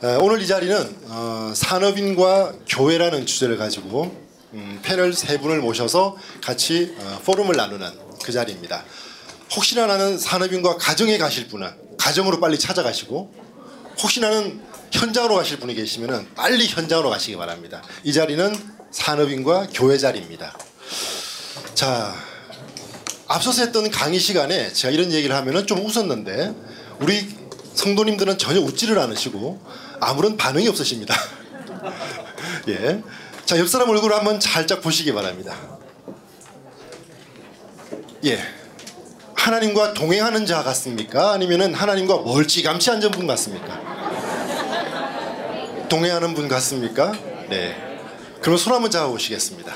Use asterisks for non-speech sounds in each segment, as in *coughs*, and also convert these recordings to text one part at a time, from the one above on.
어, 오늘 이 자리는 어, 산업인과 교회라는 주제를 가지고 음, 패널 세 분을 모셔서 같이 어, 포럼을 나누는 그 자리입니다. 혹시나 나는 산업인과 가정에 가실 분은 가정으로 빨리 찾아가시고 혹시나는 현장으로 가실 분이 계시면 빨리 현장으로 가시기 바랍니다. 이 자리는 산업인과 교회 자리입니다. 자, 앞서서 했던 강의 시간에 제가 이런 얘기를 하면은 좀 웃었는데 우리 성도님들은 전혀 웃지를 않으시고 아무런 반응이 없으십니다. *laughs* 예. 자, 옆 사람 얼굴을 한번 살짝 보시기 바랍니다. 예. 하나님과 동행하는 자 같습니까? 아니면은 하나님과 멀찌감치 앉은 분 같습니까? 동행하는 분 같습니까? 네. 그럼 손 한번 잡아 보시겠습니다.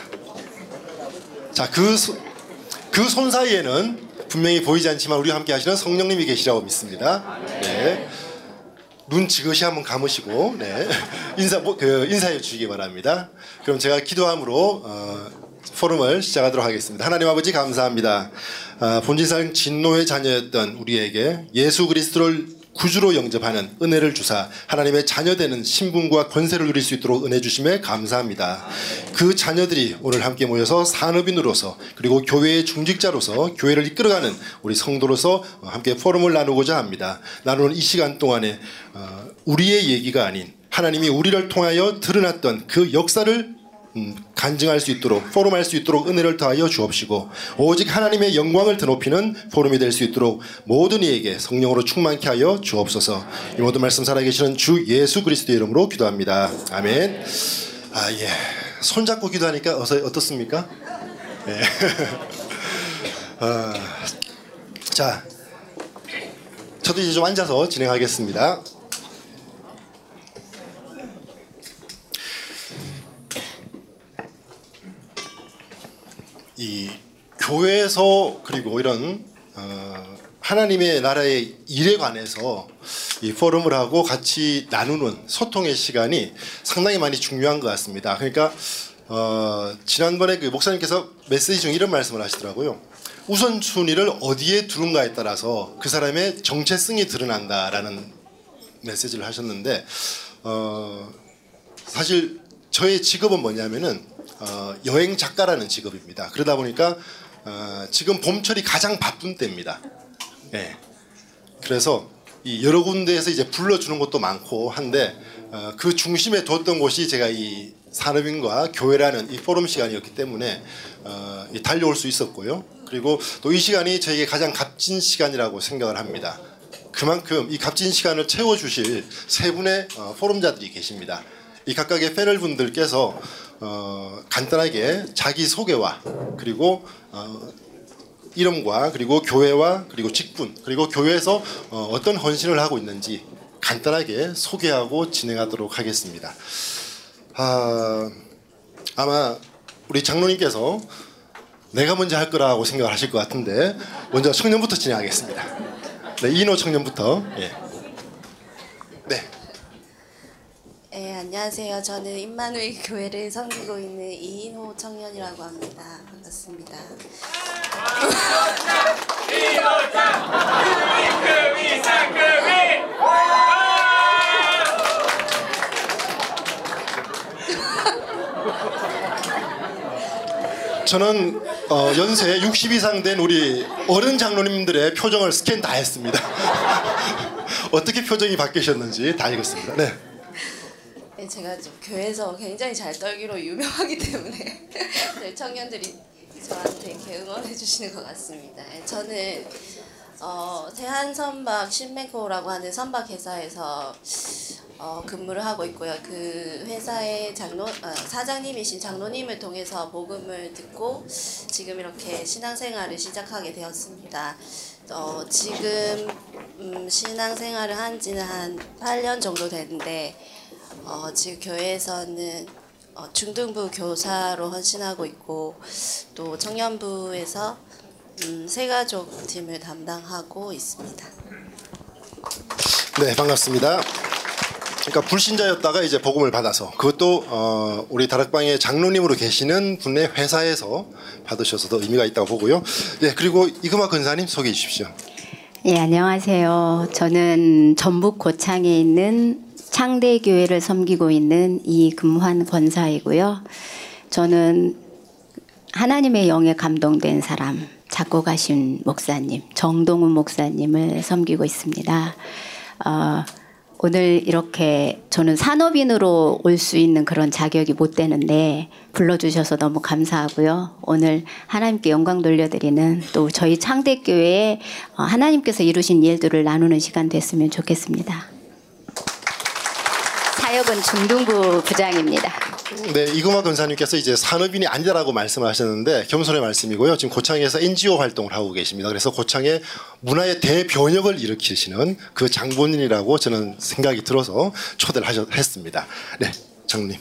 자, 그, 그 손 사이에는 분명히 보이지 않지만 우리와 함께 하시는 성령님이 계시라고 믿습니다. 네. 눈 지그시 한번 감으시고 네. *laughs* 인사 뭐, 그 인사해 주시기 바랍니다. 그럼 제가 기도함으로 어, 포럼을 시작하도록 하겠습니다. 하나님 아버지 감사합니다. 아, 본질상 진노의 자녀였던 우리에게 예수 그리스도를 구주로 영접하는 은혜를 주사 하나님의 자녀되는 신분과 권세를 누릴 수 있도록 은혜 주심에 감사합니다. 그 자녀들이 오늘 함께 모여서 산업인으로서 그리고 교회의 중직자로서 교회를 이끌어가는 우리 성도로서 함께 포럼을 나누고자 합니다. 나누는 이 시간 동안에 어, 우리의 얘기가 아닌 하나님이 우리를 통하여 드러났던 그 역사를 음, 간증할 수 있도록 포럼할 수 있도록 은혜를 더하여 주옵시고 오직 하나님의 영광을 드높이는 포럼이 될 수 있도록 모든 이에게 성령으로 충만케 하여 주옵소서. 이 모든 말씀 살아계시는 주 예수 그리스도의 이름으로 기도합니다. 아멘. 아예. 손잡고 기도하니까 어서 어떻습니까? 예. *laughs* 아, 자. 저도 이제 좀 앉아서 진행하겠습니다. 이 교회에서 그리고 이런 어, 하나님의 나라의 일에 관해서 이 포럼을 하고 같이 나누는 소통의 시간이 상당히 많이 중요한 것 같습니다. 그러니까 어, 지난번에 그 목사님께서 메시지 중 이런 말씀을 하시더라고요. 우선순위를 어디에 두는가에 따라서 그 사람의 정체성이 드러난다라는 메시지를 하셨는데 어, 사실 저의 직업은 뭐냐면은 어, 여행 작가라는 직업입니다. 그러다 보니까 어, 지금 봄철이 가장 바쁜 때입니다. 예. 그래서 이 여러 군데에서 이제 불러주는 것도 많고 한데 어, 그 중심에 뒀던 곳이 제가 이 산업인과 교회라는 이 포럼 시간이었기 때문에 어, 달려올 수 있었고요. 그리고 또 이 시간이 저에게 가장 값진 시간이라고 생각을 합니다. 그만큼 이 값진 시간을 채워주실 세 분의 어, 포럼자들이 계십니다. 이 각각의 패널 분들께서 어, 간단하게 자기 소개와 그리고 어, 이름과 그리고 교회와 그리고 직분 그리고 교회에서 어, 어떤 헌신을 하고 있는지 간단하게 소개하고 진행하도록 하겠습니다. 아, 아마 우리 장로님께서 내가 먼저 할 거라고 생각을 하실 것 같은데 먼저 청년부터 진행하겠습니다. 네, 이노 청년부터. 예. 네. 네, 안녕하세요. 저는 임마누엘 *laughs* 교회를 섬기고 있는 이인호 청년이라고 합니다. 반갑습니다. *laughs* 저는 어, 연세 60 이상 된 우리 어른 장로님들의 표정을 스캔 다 했습니다. *laughs* 어떻게 표정이 바뀌셨는지 다 읽었습니다. 네. 네, 제가 좀 교회에서 굉장히 잘 떨기로 유명하기 때문에 *laughs* 네, 청년들이 저한테 이렇게 응원해 주시는 것 같습니다. 네, 저는 어, 대한선박 신메코라고 하는 선박 회사에서 어, 근무를 하고 있고요. 그 회사의 장로 어, 사장님이신 장로님을 통해서 복음을 듣고 지금 이렇게 신앙생활을 시작하게 되었습니다. 어, 지금 음, 신앙생활을 한 지는 한 8년 정도 됐는데 어, 지금 교회에서는 어, 중등부 교사로 헌신하고 있고 또 청년부에서 음, 세가족 팀을 담당하고 있습니다. 네, 반갑습니다. 그러니까 불신자였다가 이제 복음을 받아서 그것도 어, 우리 다락방의 장로님으로 계시는 분의 회사에서 받으셔서도 의미가 있다고 보고요. 네, 그리고 이금화 근사님 소개해 주십시오. 네, 안녕하세요. 저는 전북 고창에 있는 창대교회를 섬기고 있는 이금환 권사이고요. 저는 하나님의 영에 감동된 사람, 작곡하신 목사님, 정동훈 목사님을 섬기고 있습니다. 어, 오늘 이렇게 저는 산업인으로 올 수 있는 그런 자격이 못 되는데 불러주셔서 너무 감사하고요. 오늘 하나님께 영광 돌려드리는 또 저희 창대교회에 어, 하나님께서 이루신 일들을 나누는 시간 됐으면 좋겠습니다. 사역은 중등부 부장입니다. 네, 이금화 권사님께서 이제 산업인이 아니다라고 말씀을 하셨는데 겸손의 말씀이고요. 지금 고창에서 NGO 활동을 하고 계십니다. 그래서 고창의 문화의 대변혁을 일으키시는 그 장본인이라고 저는 생각이 들어서 초대를 하셨, 했습니다. 네, 장님.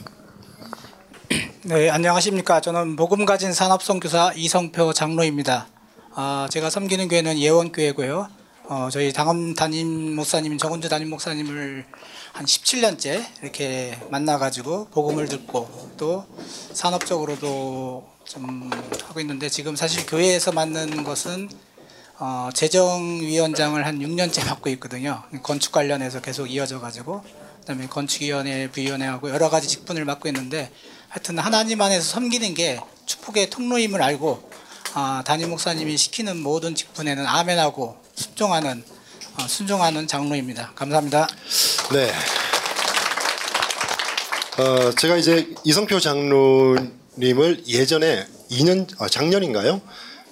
네, 안녕하십니까. 저는 복음 가진 산업선교사 이성표 장로입니다. 아, 제가 섬기는 교회는 예원교회고요. 어, 저희 당원 담임 목사님 정은주 담임 목사님을 한 17년째 이렇게 만나가지고 복음을 듣고 또 산업적으로도 좀 하고 있는데 지금 사실 교회에서 맡는 것은 어, 재정위원장을 한 6년째 맡고 있거든요. 건축 관련해서 계속 이어져 가지고 그다음에 건축위원회, 부위원회하고 여러 가지 직분을 맡고 있는데 하여튼 하나님 안에서 섬기는 게 축복의 통로임을 알고 아, 담임 목사님이 시키는 모든 직분에는 아멘하고 순종하는 어, 순종하는 장로입니다. 감사합니다. 네. 어, 제가 이제 이성표 장로님을 예전에 2년 아, 작년인가요?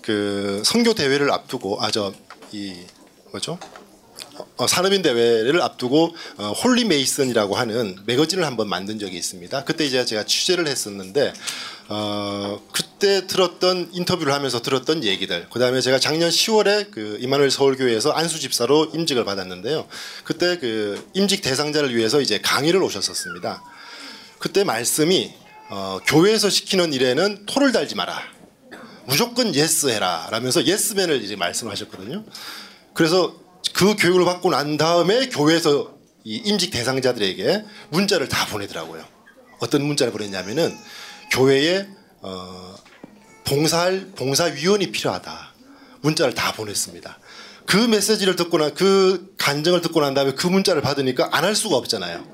그 선교 대회를 앞두고 아 저 이 뭐죠? 어, 산업인 대회를 앞두고 어, Holy Mason이라고 하는 매거진을 한번 만든 적이 있습니다. 그때 이제 제가 취재를 했었는데 어, 그때 들었던 인터뷰를 하면서 들었던 얘기들. 그 다음에 제가 작년 10월에 그 임마누엘 서울교회에서 안수 집사로 임직을 받았는데요. 그때 그 임직 대상자를 위해서 이제 강의를 오셨었습니다. 그때 말씀이 어, 교회에서 시키는 일에는 토를 달지 마라. 무조건 yes 해라. 라면서 예스맨을 이제 말씀하셨거든요. 그래서 그 교육을 받고 난 다음에 교회에서 이 임직 대상자들에게 문자를 다 보내더라고요. 어떤 문자를 보냈냐면은 교회에 어, 봉사할 봉사위원이 필요하다. 문자를 다 보냈습니다. 그 메시지를 듣고 난그 간증을 듣고 난 다음에 그 문자를 받으니까 안 할 수가 없잖아요.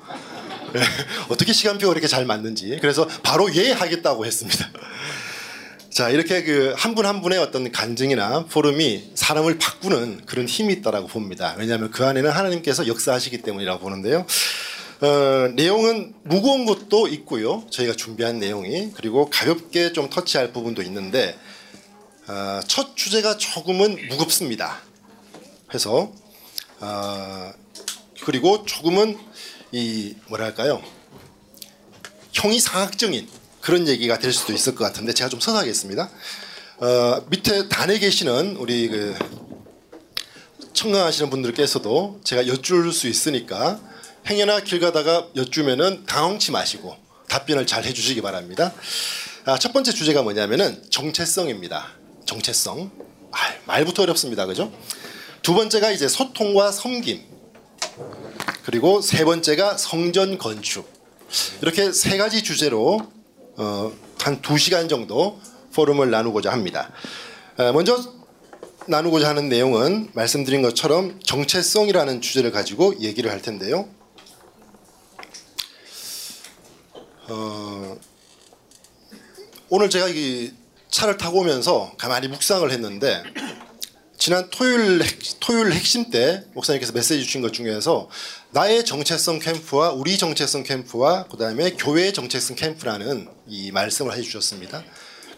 *laughs* 어떻게 시간표가 이렇게 잘 맞는지 그래서 바로 예 하겠다고 했습니다. 자 이렇게 그 한 분 한 분의 어떤 간증이나 포럼이 사람을 바꾸는 그런 힘이 있다라고 봅니다. 왜냐하면 그 안에는 하나님께서 역사하시기 때문이라고 보는데요. 어, 내용은 무거운 것도 있고요. 저희가 준비한 내용이 그리고 가볍게 좀 터치할 부분도 있는데 어, 첫 주제가 조금은 무겁습니다. 해서 어, 그리고 조금은 이 뭐랄까요 형이 상학적인 그런 얘기가 될 수도 있을 것 같은데 제가 좀 서사하겠습니다. 어, 밑에 단에 계시는 우리 그 청강하시는 분들께서도 제가 여쭐 수 있으니까 행여나 길 가다가 여쭈면은 당황치 마시고 답변을 잘 해주시기 바랍니다. 아, 첫 번째 주제가 뭐냐면은 정체성입니다. 정체성. 아, 말부터 어렵습니다, 그죠? 두 번째가 이제 소통과 섬김. 그리고 세 번째가 성전 건축. 이렇게 세 가지 주제로 어, 한 두 시간 정도 포럼을 나누고자 합니다. 어, 먼저 나누고자 하는 내용은 말씀드린 것처럼 정체성이라는 주제를 가지고 얘기를 할 텐데요. 어, 오늘 제가 이 차를 타고 오면서 가만히 묵상을 했는데 지난 토요일 토요일 핵심 때 목사님께서 메시지 주신 것 중에서 나의 정체성 캠프와 우리 정체성 캠프와 그다음에 교회의 정체성 캠프라는 이 말씀을 해 주셨습니다.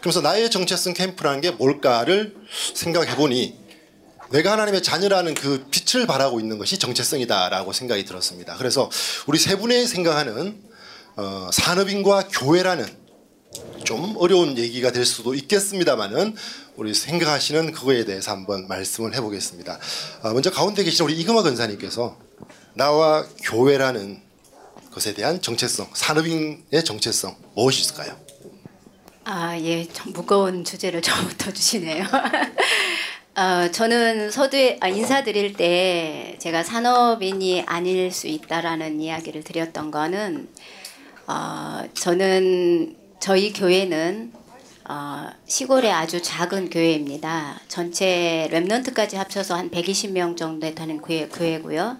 그래서 나의 정체성 캠프라는 게 뭘까를 생각해 보니 내가 하나님의 자녀라는 그 빛을 발하고 있는 것이 정체성이다라고 생각이 들었습니다. 그래서 우리 세 분의 생각하는 어, 산업인과 교회라는 좀 어려운 얘기가 될 수도 있겠습니다만은 우리 생각하시는 그거에 대해서 한번 말씀을 해보겠습니다. 어, 먼저 가운데 계신 우리 이금화 권사님께서 나와 교회라는 것에 대한 정체성, 산업인의 정체성 무엇이 있을까요? 아, 예, 좀 무거운 주제를 저부터 *laughs* 주시네요. 어, 저는 서두에 아, 인사드릴 때 제가 산업인이 아닐 수 있다라는 이야기를 드렸던 거는 어, 저는 저희 교회는 어, 시골의 아주 작은 교회입니다. 전체 랩런트까지 합쳐서 한 120명 정도 되는 교회, 교회고요.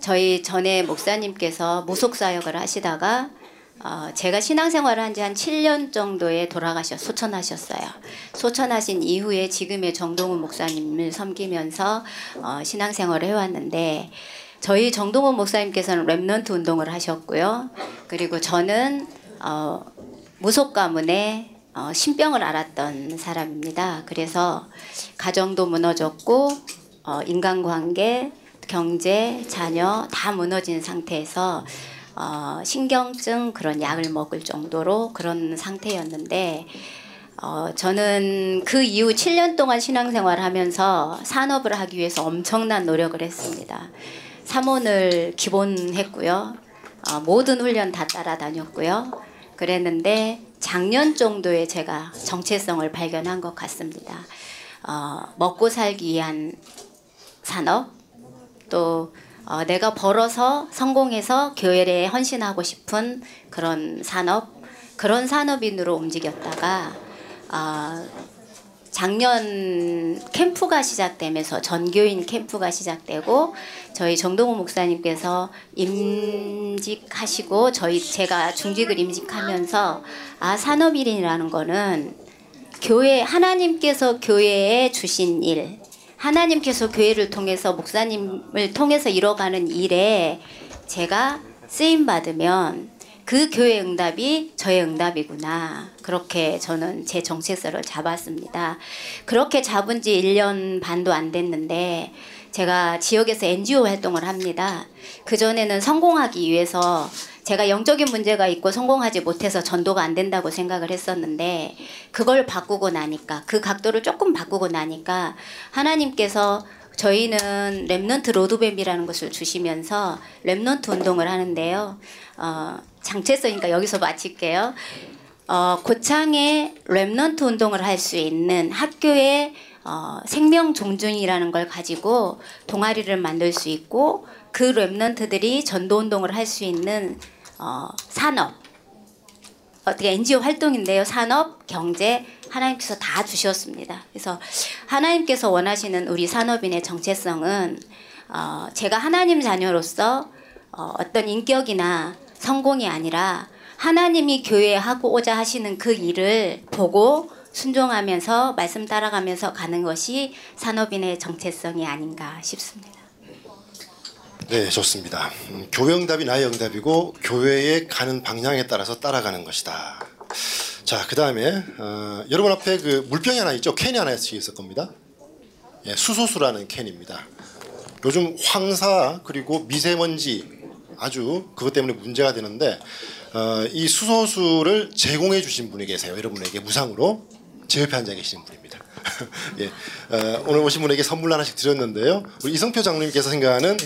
저희 전에 목사님께서 무속 사역을 하시다가 어, 제가 신앙생활을 한 지 한 7년 정도에 돌아가셔 소천하셨어요. 소천하신 이후에 지금의 정동훈 목사님을 섬기면서 어, 신앙생활을 해왔는데 저희 정동훈 목사님께서는 Remnant 운동을 하셨고요. 그리고 저는 어, 무속 가문에 어, 신병을 앓았던 사람입니다. 그래서 가정도 무너졌고 어, 인간관계, 경제, 자녀 다 무너진 상태에서 어, 신경증 그런 약을 먹을 정도로 그런 상태였는데 어, 저는 그 이후 7년 동안 신앙생활을 하면서 산업을 하기 위해서 엄청난 노력을 했습니다. 사문을 기본했고요. 어, 모든 훈련 다 따라다녔고요. 그랬는데 작년 정도에 제가 정체성을 발견한 것 같습니다. 어, 먹고 살기 위한 산업 또 어, 내가 벌어서 성공해서 교회에 헌신하고 싶은 그런 산업 그런 산업인으로 움직였다가 아, 작년 캠프가 시작되면서 전교인 캠프가 시작되고 저희 정동호 목사님께서 임직하시고 저희 제가 중직을 임직하면서 아 산업일이라는 거는 교회 하나님께서 교회에 주신 일 하나님께서 교회를 통해서 목사님을 통해서 이뤄가는 일에 제가 쓰임 받으면 그 교회 응답이 저의 응답이구나. 그렇게 저는 제 정체성을 잡았습니다. 그렇게 잡은 지 1년 반도 안 됐는데 제가 지역에서 NGO 활동을 합니다. 그전에는 성공하기 위해서 제가 영적인 문제가 있고 성공하지 못해서 전도가 안 된다고 생각을 했었는데 그걸 바꾸고 나니까 그 각도를 조금 바꾸고 나니까 하나님께서 저희는 Remnant 로드맵이라는 것을 주시면서 Remnant 운동을 하는데요. 어, 장체성이니까 여기서 마칠게요. 어, 고창에 Remnant 운동을 할 수 있는 학교의 어, 생명 종준이라는 걸 가지고 동아리를 만들 수 있고 그 Remnant들이 전도 운동을 할 수 있는 어, 산업 어떻게 NGO 활동인데요. 산업, 경제 하나님께서 다 주셨습니다. 그래서 하나님께서 원하시는 우리 산업인의 정체성은 어, 제가 하나님 자녀로서 어, 어떤 인격이나 성공이 아니라 하나님이 교회에 하고자 하시는 그 일을 보고 순종하면서 말씀 따라가면서 가는 것이 산업인의 정체성이 아닌가 싶습니다. 네, 좋습니다. 음, 교회 응답이 나의 응답이고 교회에 가는 방향에 따라서 따라가는 것이다. 자, 그 다음에 어, 여러분 앞에 그 물병이 하나 있죠? 캔이 하나 있을 겁니다. 예, 수소수라는 캔입니다. 요즘 황사 그리고 미세먼지 아주 그것 때문에 문제가 되는데 어, 이 수소수를 제공해 주신 분이 계세요. 여러분에게 무상으로 제 옆에 앉아 계시는 분입니다. *laughs* 예, 어, 오늘 오신 분에게 선물 하나씩 드렸는데요. 우리 이성표 장로님께서 생각하는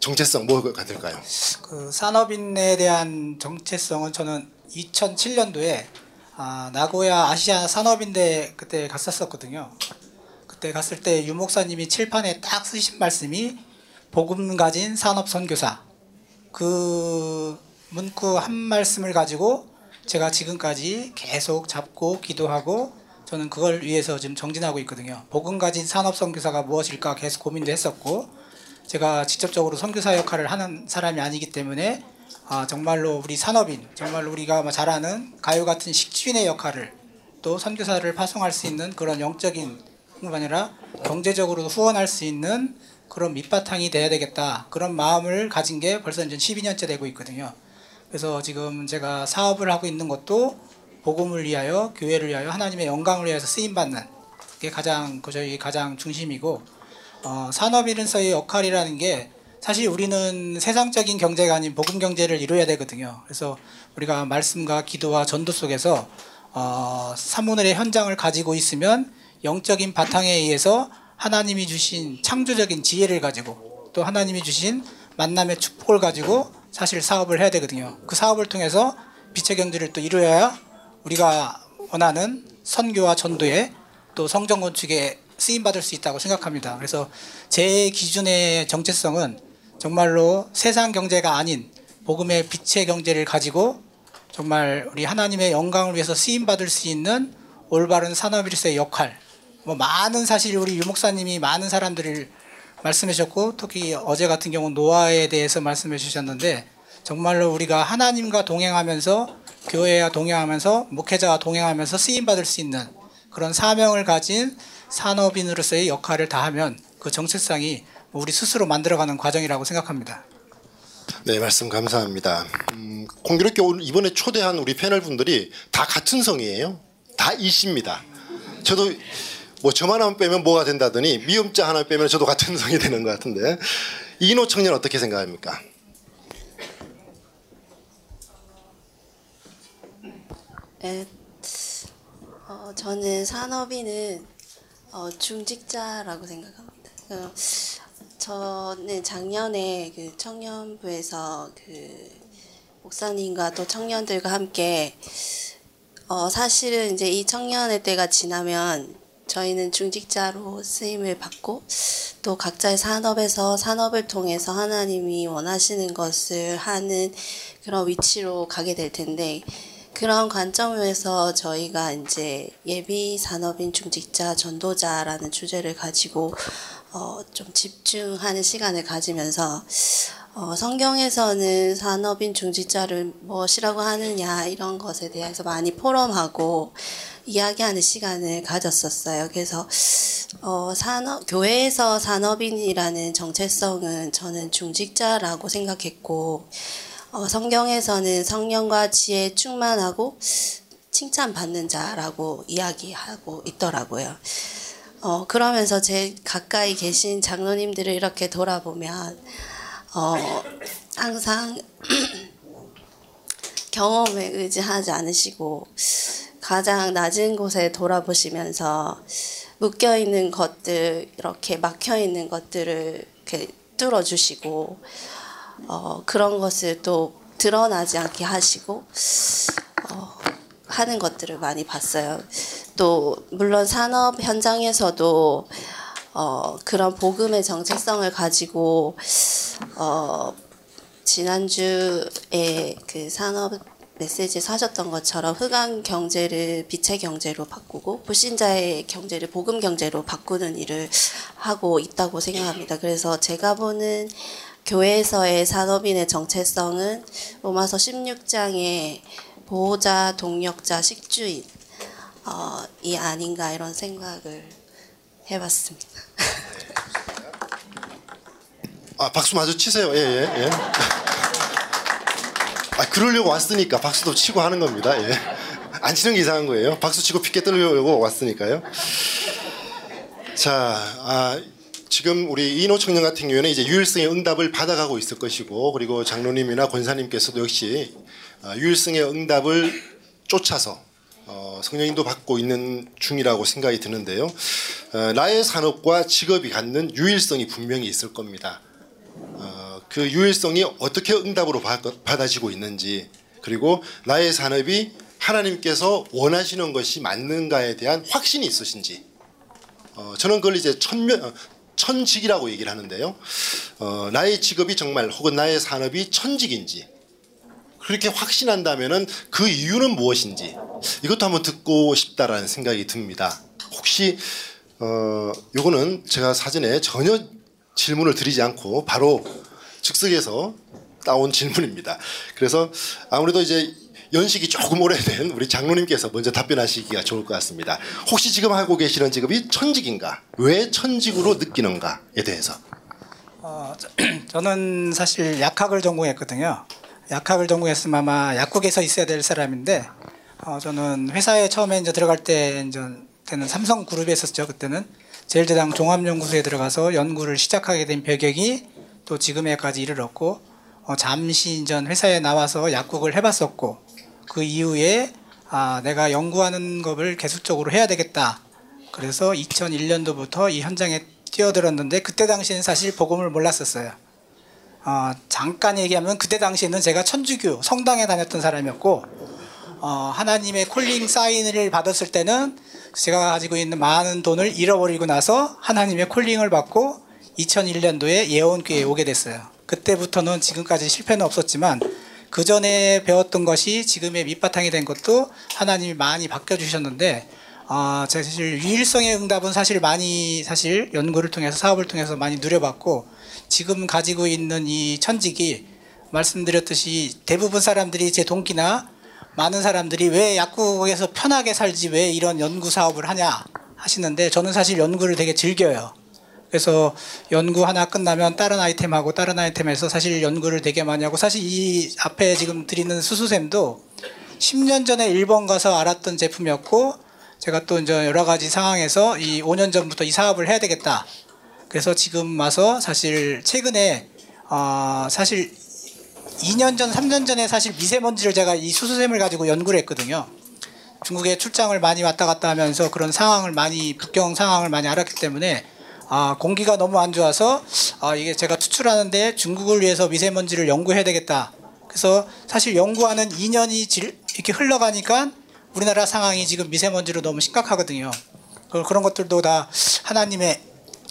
정체성 뭐가 될까요? 그 산업인에 대한 정체성은 저는 2007년도에 아, 나고야 아시아 산업인대 그때 갔었었거든요. 그때 갔을 때 유목사님이 칠판에 딱 쓰신 말씀이 복음 가진 산업 선교사 그 문구 한 말씀을 가지고 제가 지금까지 계속 잡고 기도하고 저는 그걸 위해서 지금 정진하고 있거든요. 복음 가진 산업 선교사가 무엇일까 계속 고민도 했었고 제가 직접적으로 선교사 역할을 하는 사람이 아니기 때문에 아, 정말로 우리 산업인, 정말로 우리가 뭐잘 아는 가요 같은 식주인의 역할을 또 선교사를 파송할 수 있는 그런 영적인 뿐만 아니라 경제적으로 후원할 수 있는 그런 밑바탕이 돼야 되겠다. 그런 마음을 가진 게 벌써 이제 12년째 되고 있거든요. 그래서 지금 제가 사업을 하고 있는 것도 복음을 위하여, 교회를 위하여, 하나님의 영광을 위해서 쓰임 받는 게 가장 그 저희 가장 중심이고 어, 산업인으로서의 역할이라는 게 사실 우리는 세상적인 경제가 아닌 복음 경제를 이루어야 되거든요. 그래서 우리가 말씀과 기도와 전도 속에서 어, 사문의 현장을 가지고 있으면 영적인 바탕에 의해서 하나님이 주신 창조적인 지혜를 가지고 또 하나님이 주신 만남의 축복을 가지고 사실 사업을 해야 되거든요. 그 사업을 통해서 빛의 경제를 또 이루어야 우리가 원하는 선교와 전도에 또 성전 건축에 쓰임 받을 수 있다고 생각합니다. 그래서 제 기준의 정체성은 정말로 세상 경제가 아닌 복음의 빛의 경제를 가지고 정말 우리 하나님의 영광을 위해서 쓰임 받을 수 있는 올바른 산업일서의 역할. 뭐 많은 사실 우리 유목사님이 많은 사람들을 말씀해 주셨고 특히 어제 같은 경우 노아에 대해서 말씀해 주셨는데 정말로 우리가 하나님과 동행하면서 교회와 동행하면서 목회자와 동행하면서 쓰임 받을 수 있는 그런 사명을 가진 산업인으로서의 역할을 다하면 그 정체성이 우리 스스로 만들어가는 과정이라고 생각합니다. 네, 말씀 감사합니다. 음, 공교롭게 오늘 이번에 초대한 우리 패널 분들이 다 같은 성이에요. 다 이씨입니다. 저도 뭐 저만 하면 빼면 뭐가 된다더니 미음자 하나 빼면 저도 같은 성이 되는 것 같은데 이노 청년 어떻게 생각합니까? 네, 어, 저는 산업인은 어, 중직자라고 생각합니다. 어, 저는 작년에 그 청년부에서 그 목사님과 또 청년들과 함께 어, 사실은 이제 이 청년의 때가 지나면 저희는 중직자로 쓰임을 받고 또 각자의 산업에서 산업을 통해서 하나님이 원하시는 것을 하는 그런 위치로 가게 될 텐데 그런 관점에서 저희가 이제 예비 산업인 중직자 전도자라는 주제를 가지고 어, 좀 집중하는 시간을 가지면서 어, 성경에서는 산업인 중직자를 무엇이라고 하느냐 이런 것에 대해서 많이 포럼하고 이야기하는 시간을 가졌었어요. 그래서 어, 산업 교회에서 산업인이라는 정체성은 저는 중직자라고 생각했고 어, 성경에서는 성령과 지혜 충만하고 칭찬받는 자라고 이야기하고 있더라고요. 어, 그러면서 제 가까이 계신 장로님들을 이렇게 돌아보면 어, 항상 *clears throat* 경험에 의지하지 않으시고 가장 낮은 곳에 돌아보시면서 묶여 있는 것들 이렇게 막혀 있는 것들을 이렇게 뚫어 주시고 어, 그런 것을 또 드러나지 않게 하시고 어, 하는 것들을 많이 봤어요. 또 물론 산업 현장에서도 어, 그런 복음의 정체성을 가지고 어, 지난주에 그 산업 메시지에서 하셨던 것처럼 흑암 경제를 빛의 경제로 바꾸고 불신자의 경제를 복음 경제로 바꾸는 일을 하고 있다고 생각합니다. 그래서 제가 보는 교회에서의 산업인의 정체성은 로마서 16장의 보호자, 동력자, 식주인 어, 이 아닌가 이런 생각을 해봤습니다. 아 박수 마저 치세요. 예 예, 예. 아 그러려고 왔으니까 박수도 치고 하는 겁니다. 예. 안 치는 게 이상한 거예요. 박수 치고 피켓 들려고 왔으니까요. 자, 아, 지금 우리 이노 청년 같은 경우에는 이제 유일성의 응답을 받아가고 있을 것이고 그리고 장로님이나 권사님께서도 역시 아, 유일성의 응답을 쫓아서 어, 성령인도 받고 있는 중이라고 생각이 드는데요. 어, 나의 산업과 직업이 갖는 유일성이 분명히 있을 겁니다. 어, 그 유일성이 어떻게 응답으로 받- 받아지고 있는지 그리고 나의 산업이 하나님께서 원하시는 것이 맞는가에 대한 확신이 있으신지 어, 저는 그걸 이제 천면 어, 천직이라고 얘기를 하는데요. 어, 나의 직업이 정말 혹은 나의 산업이 천직인지 그렇게 확신한다면은 그 이유는 무엇인지 이것도 한번 듣고 싶다라는 생각이 듭니다. 혹시 어 요거는 제가 사전에 전혀 질문을 드리지 않고 바로 즉석에서 따온 질문입니다. 그래서 아무래도 이제 연식이 조금 오래된 우리 장로님께서 먼저 답변하시기가 좋을 것 같습니다. 혹시 지금 하고 계시는 직업이 천직인가? 왜 천직으로 느끼는가에 대해서. 어, 저- *clears throat* 저는 사실 약학을 전공했거든요. 약학을 전공했으면 아마 약국에서 있어야 될 사람인데 어, 저는 회사에 처음에 이제 들어갈 때 이제 때는 삼성 그룹에 있었죠. 그때는 제일대당 종합연구소에 들어가서 연구를 시작하게 된 배경이 또 지금에까지 이르렀고 어, 잠시 전 회사에 나와서 약국을 해봤었고 그 이후에 아, 내가 연구하는 것을 계속적으로 해야 되겠다. 그래서 2001년도부터 이 현장에 뛰어들었는데 그때 당시에는 사실 복음을 몰랐었어요. 어, 잠깐 얘기하면 그때 당시에는 제가 천주교 성당에 다녔던 사람이었고 어, 하나님의 콜링 사인을 받았을 때는 제가 가지고 있는 많은 돈을 잃어버리고 나서 하나님의 콜링을 받고 2001년도에 예원교회에 오게 됐어요. 그때부터는 지금까지 실패는 없었지만 그 전에 배웠던 것이 지금의 밑바탕이 된 것도 하나님이 많이 바뀌어 주셨는데 아, 사실 유일성의 응답은 사실 많이 사실 연구를 통해서 사업을 통해서 많이 누려봤고 지금 가지고 있는 이 천직이 말씀드렸듯이 대부분 사람들이 제 동기나 많은 사람들이 왜 약국에서 편하게 살지 왜 이런 연구 사업을 하냐 하시는데 저는 사실 연구를 되게 즐겨요. 그래서 연구 하나 끝나면 다른 아이템하고 다른 아이템에서 사실 연구를 되게 많이 하고 사실 이 앞에 지금 드리는 수수샘도 10년 전에 일본 가서 알았던 제품이었고 제가 또 이제 여러 가지 상황에서 이 5년 전부터 이 사업을 해야 되겠다. 그래서 지금 와서 사실 최근에 어 사실 2년 전, 3년 전에 사실 미세먼지를 제가 이 수수샘을 가지고 연구를 했거든요. 중국에 출장을 많이 왔다 갔다 하면서 그런 상황을 많이 북경 상황을 많이 알았기 때문에 아, 공기가 너무 안 좋아서 아, 이게 제가 투출하는데 중국을 위해서 미세먼지를 연구해야 되겠다. 그래서 사실 연구하는 2년이 질, 이렇게 흘러가니까 우리나라 상황이 지금 미세먼지로 너무 심각하거든요. 그- 그런 것들도 다 하나님의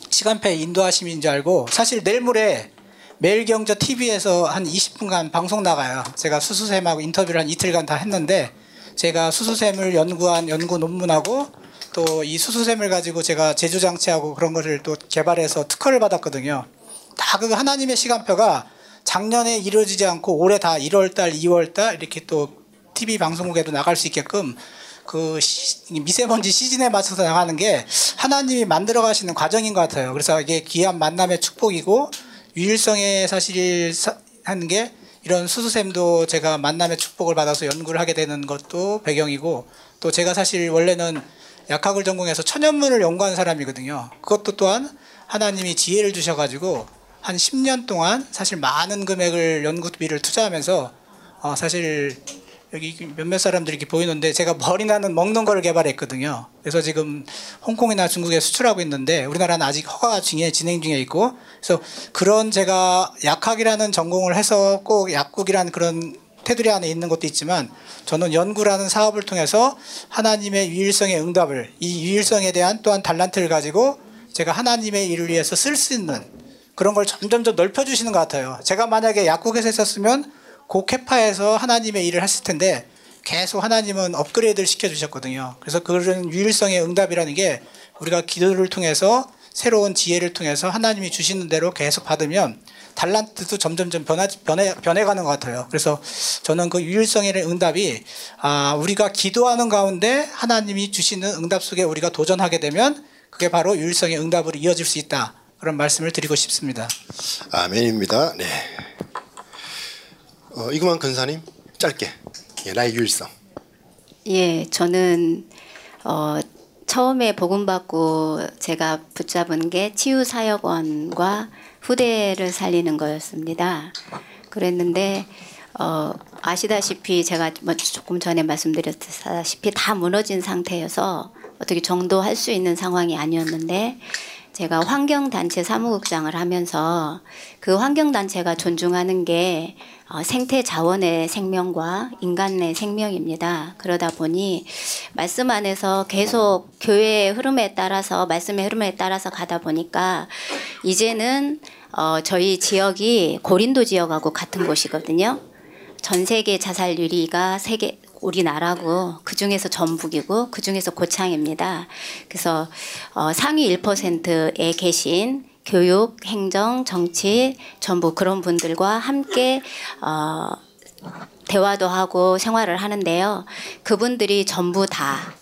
시간표에 인도하심인 줄 알고 사실 내일 모레 매일경제 TV에서 한 20분간 방송 나가요. 제가 수수샘하고 인터뷰를 한 이틀간 다 했는데 제가 수수샘을 연구한 연구 논문하고 또 이 수수샘을 가지고 제가 제조 장치하고 그런 거를 또 개발해서 특허를 받았거든요. 다 그 하나님의 시간표가 작년에 이루어지지 않고 올해 다 1월 달, 2월 달 이렇게 또 TV 방송국에도 나갈 수 있게끔 그 시- 미세먼지 시즌에 맞춰서 나가는 게 하나님이 만들어 가시는 과정인 것 같아요. 그래서 이게 귀한 만남의 축복이고 유일성의 사실 사- 하는 게 이런 수수샘도 제가 만남의 축복을 받아서 연구를 하게 되는 것도 배경이고 또 제가 사실 원래는 약학을 전공해서 천연문을 연구한 사람이거든요. 그것도 또한 하나님이 지혜를 주셔가지고 한 10년 동안 사실 많은 금액을 연구비를 투자하면서 어 사실 여기 몇몇 사람들이 이렇게 보이는데 제가 머리 나는 먹는 거를 개발했거든요. 그래서 지금 홍콩이나 중국에 수출하고 있는데 우리나라는 아직 허가 중에 진행 중에 있고 그래서 그런 제가 약학이라는 전공을 해서 꼭 약국이라는 그런 테두리 안에 있는 것도 있지만 저는 연구라는 사업을 통해서 하나님의 유일성의 응답을 이 유일성에 대한 또한 달란트를 가지고 제가 하나님의 일을 위해서 쓸 수 있는 그런 걸 점점 더 넓혀주시는 것 같아요. 제가 만약에 약국에서 있었으면 고케파에서 하나님의 일을 했을 텐데 계속 하나님은 업그레이드를 시켜주셨거든요. 그래서 그런 유일성의 응답이라는 게 우리가 기도를 통해서 새로운 지혜를 통해서 하나님이 주시는 대로 계속 받으면 달란트도 점점점 변화, 변해, 변해가는 것 같아요. 그래서 저는 그 유일성의 응답이 아, 우리가 기도하는 가운데 하나님이 주시는 응답 속에 우리가 도전하게 되면 그게 바로 유일성의 응답으로 이어질 수 있다. 그런 말씀을 드리고 싶습니다. 아멘입니다. 네. 어, 이구만 근사님 짧게 예, 나의 유일성. 예, 저는 어, 처음에 복음 받고 제가 붙잡은 게 치유 사역원과 후대를 살리는 거였습니다. 그랬는데 어, 아시다시피 제가 뭐 조금 전에 말씀드렸다시피 다 무너진 상태여서 어떻게 정도할 수 있는 상황이 아니었는데 제가 환경단체 사무국장을 하면서 그 환경단체가 존중하는 게 어, 생태 자원의 생명과 인간의 생명입니다. 그러다 보니 말씀 안에서 계속 교회의 흐름에 따라서 말씀의 흐름에 따라서 가다 보니까 이제는 어, 저희 지역이 고린도 지역하고 같은 곳이거든요. 전 세계 자살률이가 세계 우리나라고 그 중에서 전북이고 그 중에서 고창입니다. 그래서 어, 상위 1%에 계신 교육, 행정, 정치 전부 그런 분들과 함께 어, 대화도 하고 생활을 하는데요. 그분들이 전부 다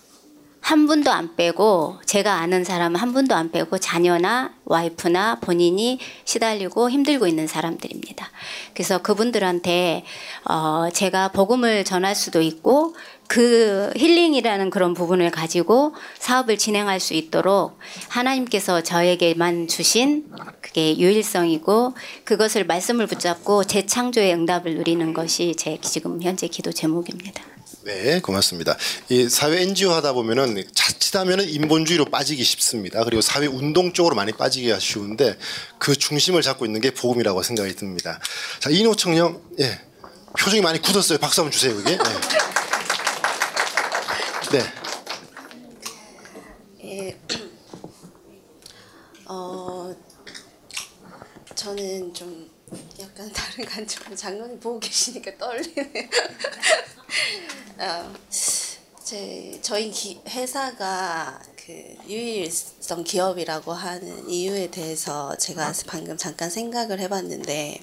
한 분도 안 빼고 제가 아는 사람은 한 분도 안 빼고 자녀나 와이프나 본인이 시달리고 힘들고 있는 사람들입니다. 그래서 그분들한테 어 제가 복음을 전할 수도 있고 그 힐링이라는 그런 부분을 가지고 사업을 진행할 수 있도록 하나님께서 저에게만 주신 그게 유일성이고 그것을 말씀을 붙잡고 재창조의 응답을 누리는 것이 제 지금 현재 기도 제목입니다. 네, 고맙습니다. 이 사회 NGO 하다 보면은 자칫하면은 인본주의로 빠지기 쉽습니다. 그리고 사회 운동 쪽으로 많이 빠지기가 쉬운데 그 중심을 잡고 있는 게 복음이라고 생각이 듭니다. 자, 이노 청령, 예, 표정이 많이 굳었어요. 박수 한번 주세요, 여기. 네. 네. 예. 어 저는 좀 약간 다른 관점으로 장로님 보고 계시니까 떨리네요. 아, *laughs* 제 저희 기, 회사가 그 유일성 기업이라고 하는 이유에 대해서 제가 방금 잠깐 생각을 해봤는데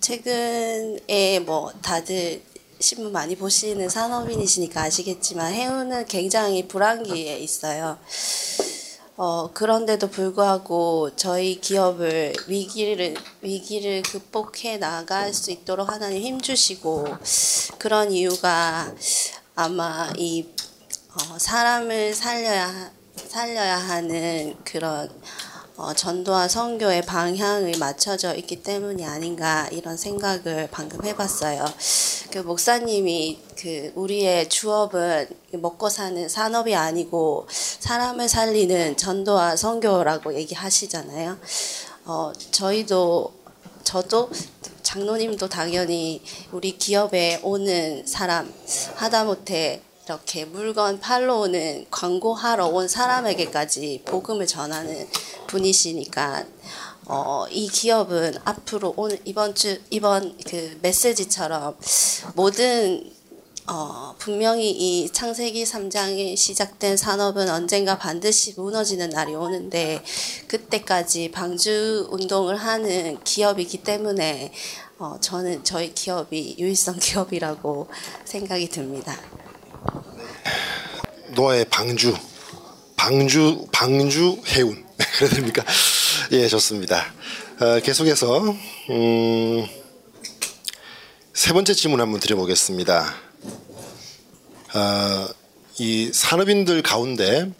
최근에 뭐 다들 신문 많이 보시는 산업인이시니까 아시겠지만 해운은 굉장히 불황기에 있어요. 어, 그런데도 불구하고 저희 기업을 위기를 위기를 극복해 나갈 수 있도록 하나님 힘주시고 그런 이유가 아마 이 어, 사람을 살려야 살려야 하는 그런 어, 전도와 선교의 방향을 맞춰져 있기 때문이 아닌가 이런 생각을 방금 해봤어요. 그 목사님이 그 우리의 주업은 먹고 사는 산업이 아니고 사람을 살리는 전도와 선교라고 얘기하시잖아요. 어, 저희도 저도 장로님도 당연히 우리 기업에 오는 사람 하다못해 이렇게 물건 팔러 오는 광고하러 온 사람에게까지 복음을 전하는 분이시니까 어, 이 기업은 앞으로 오늘 이번 주 이번 그 메시지처럼 모든 어, 분명히 이 창세기 3장에 시작된 산업은 언젠가 반드시 무너지는 날이 오는데 그때까지 방주 운동을 하는 기업이기 때문에 어, 저는 저희 기업이 유일성 기업이라고 생각이 듭니다. 노아의 방주, 방주, 방주 해운. *laughs* 그래야 됩니까? 예, 좋습니다. 어, 계속해서 음, 세 번째 질문 한번 드려보겠습니다. 어, 이 산업인들 가운데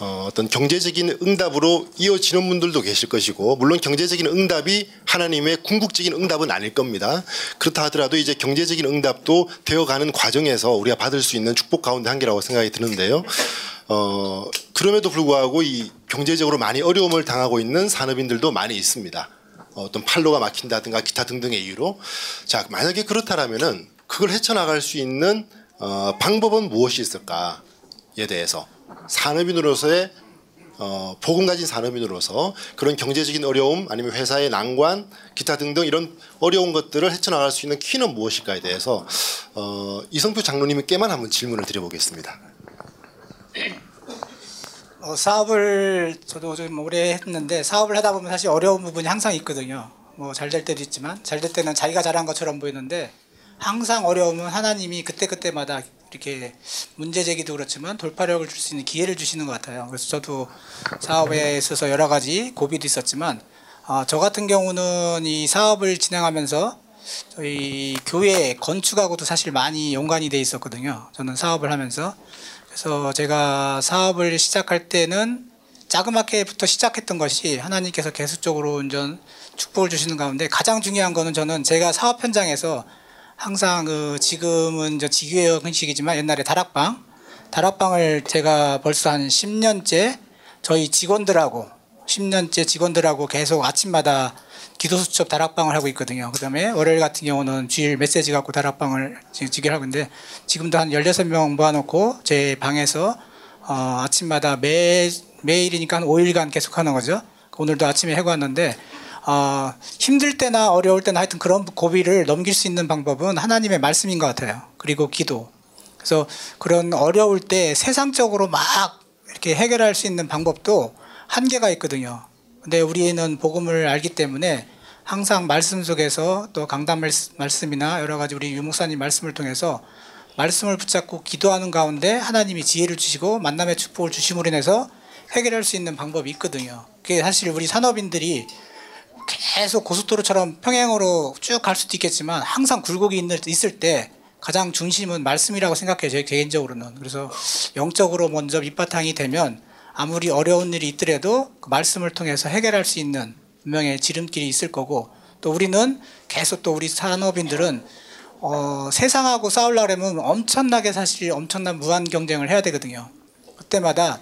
어, 어떤 경제적인 응답으로 이어지는 분들도 계실 것이고 물론 경제적인 응답이 하나님의 궁극적인 응답은 아닐 겁니다. 그렇다 하더라도 이제 경제적인 응답도 되어가는 과정에서 우리가 받을 수 있는 축복 가운데 한 개라고 생각이 드는데요. 어, 그럼에도 불구하고 이 경제적으로 많이 어려움을 당하고 있는 산업인들도 많이 있습니다. 어떤 판로가 막힌다든가 기타 등등의 이유로 자 만약에 그렇다라면은 그걸 헤쳐나갈 수 있는 어, 방법은 무엇이 있을까에 대해서 산업인으로서의 어, 복음 가진 산업인으로서 그런 경제적인 어려움 아니면 회사의 난관 기타 등등 이런 어려운 것들을 헤쳐나갈 수 있는 키는 무엇일까에 대해서 어, 이성표 장로님께만 한번 질문을 드려보겠습니다. 어, 사업을 저도 좀 오래 했는데 사업을 하다 보면 사실 어려운 부분이 항상 있거든요. 뭐 잘 될 때도 있지만 잘 될 때는 자기가 잘한 것처럼 보이는데 항상 어려움은 하나님이 그때 그때마다 이렇게 문제 제기도 그렇지만 돌파력을 줄 수 있는 기회를 주시는 것 같아요. 그래서 저도 사업에 있어서 여러 가지 고비도 있었지만 어, 저 같은 경우는 이 사업을 진행하면서 저희 교회 건축하고도 사실 많이 연관이 돼 있었거든요. 저는 사업을 하면서 그래서 제가 사업을 시작할 때는 자그맣게부터 시작했던 것이 하나님께서 계속적으로 운전 축복을 주시는 가운데 가장 중요한 거는 저는 제가 사업 현장에서 항상 그 지금은 이제 지교회 형식이지만 옛날에 다락방 다락방을 제가 벌써 한 10년째 저희 직원들하고 10년째 직원들하고 계속 아침마다 기도 수첩 다락방을 하고 있거든요. 그 다음에 월요일 같은 경우는 주일 메시지 갖고 다락방을 지금 하고 있는데 지금도 한 16명 모아놓고 제 방에서 어, 아침마다 매 매일이니까 한 5일간 계속 하는 거죠. 오늘도 아침에 해고 왔는데 어, 힘들 때나 어려울 때나 하여튼 그런 고비를 넘길 수 있는 방법은 하나님의 말씀인 것 같아요. 그리고 기도. 그래서 그런 어려울 때 세상적으로 막 이렇게 해결할 수 있는 방법도 한계가 있거든요. 근데 우리는 복음을 알기 때문에 항상 말씀 속에서 또 강단 말씀이나 여러 가지 우리 유목사님 말씀을 통해서 말씀을 붙잡고 기도하는 가운데 하나님이 지혜를 주시고 만남의 축복을 주심으로 인해서 해결할 수 있는 방법이 있거든요. 그게 사실 우리 산업인들이 계속 고속도로처럼 평행으로 쭉 갈 수도 있겠지만 항상 굴곡이 있을 때 가장 중심은 말씀이라고 생각해요. 제 개인적으로는. 그래서 영적으로 먼저 밑바탕이 되면 아무리 어려운 일이 있더라도 그 말씀을 통해서 해결할 수 있는 분명히 지름길이 있을 거고 또 우리는 계속 또 우리 산업인들은 어, 세상하고 싸우려면 엄청나게 사실 엄청난 무한 경쟁을 해야 되거든요. 그때마다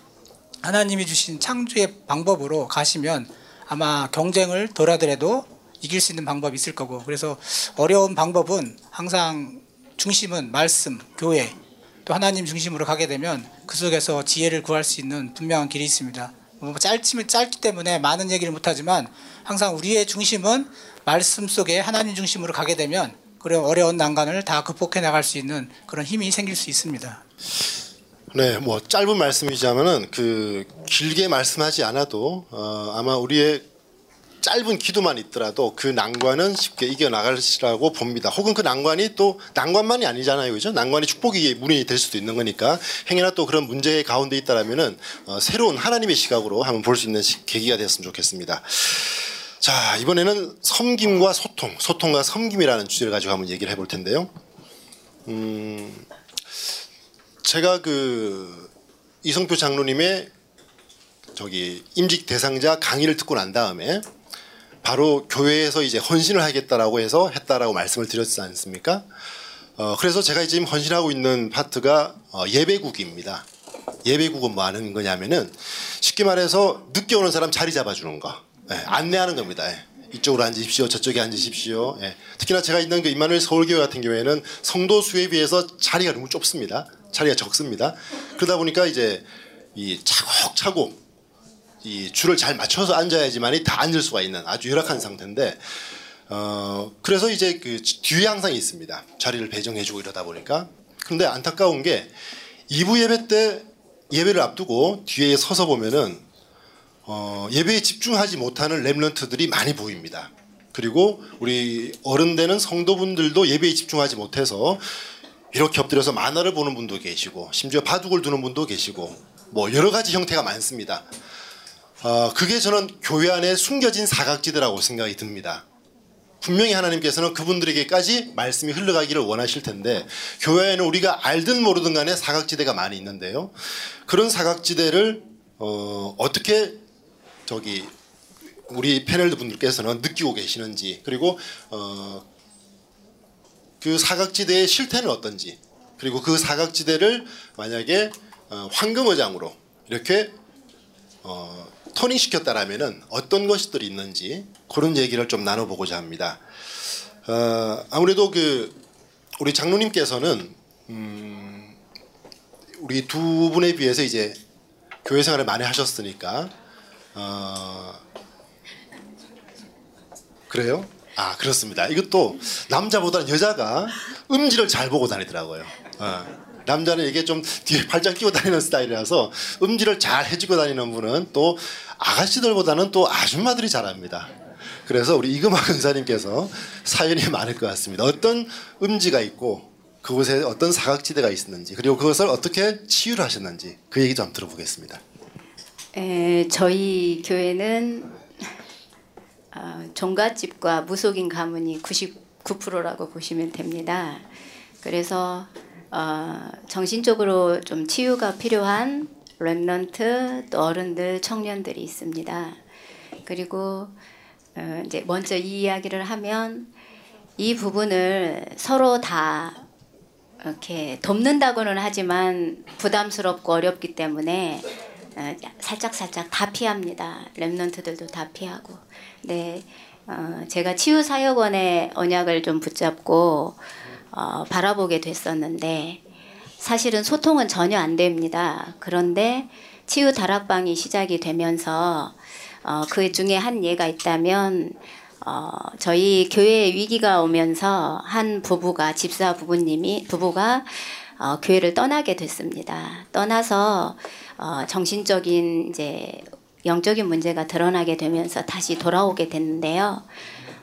하나님이 주신 창조의 방법으로 가시면 아마 경쟁을 덜 하더라도 이길 수 있는 방법이 있을 거고 그래서 어려운 방법은 항상 중심은 말씀, 교회 또 하나님 중심으로 가게 되면 그 속에서 지혜를 구할 수 있는 분명한 길이 있습니다. 뭐 짧지면 짧기 때문에 많은 얘기를 못하지만 항상 우리의 중심은 말씀 속에 하나님 중심으로 가게 되면 그런 어려운 난관을 다 극복해 나갈 수 있는 그런 힘이 생길 수 있습니다. 네, 뭐 짧은 말씀이자면은 그 길게 말씀하지 않아도 어, 아마 우리의 짧은 기도만 있더라도 그 난관은 쉽게 이겨 나갈시라고 봅니다. 혹은 그 난관이 또 난관만이 아니잖아요, 그죠? 난관이 축복이 문이 될 수도 있는 거니까 행여나 또 그런 문제 가운데 있다라면은 어, 새로운 하나님의 시각으로 한번 볼 수 있는 시- 계기가 됐으면 좋겠습니다. 자 이번에는 섬김과 소통, 소통과 섬김이라는 주제를 가지고 한번 얘기를 해볼 텐데요. 음, 제가 그 이성표 장로님의 저기 임직 대상자 강의를 듣고 난 다음에 바로 교회에서 이제 헌신을 하겠다라고 해서 했다라고 말씀을 드렸지 않습니까? 어, 그래서 제가 지금 헌신하고 있는 파트가 어, 예배국입니다. 예배국은 뭐 하는 거냐면은 쉽게 말해서 늦게 오는 사람 자리 잡아주는 거, 예, 안내하는 겁니다. 예. 이쪽으로 앉으십시오, 저쪽에 앉으십시오. 예. 특히나 제가 있는 그 임마누엘 서울교회 같은 경우에는 성도 수에 비해서 자리가 너무 좁습니다. 자리가 적습니다. 그러다 보니까 이제 이 차곡차곡 이 줄을 잘 맞춰서 앉아야지만이 다 앉을 수가 있는 아주 열악한 상태인데 어 그래서 이제 그 뒤에 항상 있습니다. 자리를 배정해주고 이러다 보니까. 그런데 안타까운 게 2부 예배 때 예배를 앞두고 뒤에 서서 보면은 어 예배에 집중하지 못하는 렘런트들이 많이 보입니다. 그리고 우리 어른 되는 성도분들도 예배에 집중하지 못해서 이렇게 엎드려서 만화를 보는 분도 계시고 심지어 바둑을 두는 분도 계시고 뭐 여러 가지 형태가 많습니다. 어, 그게 저는 교회 안에 숨겨진 사각지대라고 생각이 듭니다. 분명히 하나님께서는 그분들에게까지 말씀이 흘러가기를 원하실 텐데 교회에는 우리가 알든 모르든 간에 사각지대가 많이 있는데요. 그런 사각지대를 어, 어떻게 저기 우리 패널 분들께서는 느끼고 계시는지 그리고 어, 그 사각지대의 실태는 어떤지 그리고 그 사각지대를 만약에 어, 황금어장으로 이렇게 어, 토닝 시켰다라면은 어떤 것들이 있는지 그런 얘기를 좀 나눠보고자 합니다. 어, 아무래도 그 우리 장로님께서는 음, 우리 두 분에 비해서 이제 교회 생활을 많이 하셨으니까 어, 그래요? 아 그렇습니다. 이것도 남자보다는 여자가 음지를 잘 보고 다니더라고요. 어. 남자는 이게 좀 뒤에 팔짱 끼고 다니는 스타일이라서 음지를 잘 해주고 다니는 분은 또 아가씨들보다는 또 아줌마들이 잘합니다. 그래서 우리 이금화 근사님께서 사연이 많을 것 같습니다. 어떤 음지가 있고 그곳에 어떤 사각지대가 있었는지 그리고 그것을 어떻게 치유를 하셨는지 그 얘기 좀 들어보겠습니다. 에, 저희 교회는 어, 종갓집과 무속인 가문이 99%라고 보시면 됩니다. 그래서 어, 정신적으로 좀 치유가 필요한 랩런트 또 어른들 청년들이 있습니다. 그리고 어, 이제 먼저 이 이야기를 하면 이 부분을 서로 다 이렇게 돕는다고는 하지만 부담스럽고 어렵기 때문에 어, 살짝 살짝 다 피합니다. 랩런트들도 다 피하고. 네, 어, 제가 치유 사역원의 언약을 좀 붙잡고 어, 바라보게 됐었는데 사실은 소통은 전혀 안 됩니다. 그런데 치유 다락방이 시작이 되면서 어, 그 중에 한 예가 있다면 어, 저희 교회에 위기가 오면서 한 부부가 집사 부부님이 부부가 어, 교회를 떠나게 됐습니다. 떠나서 어, 정신적인 이제 영적인 문제가 드러나게 되면서 다시 돌아오게 됐는데요.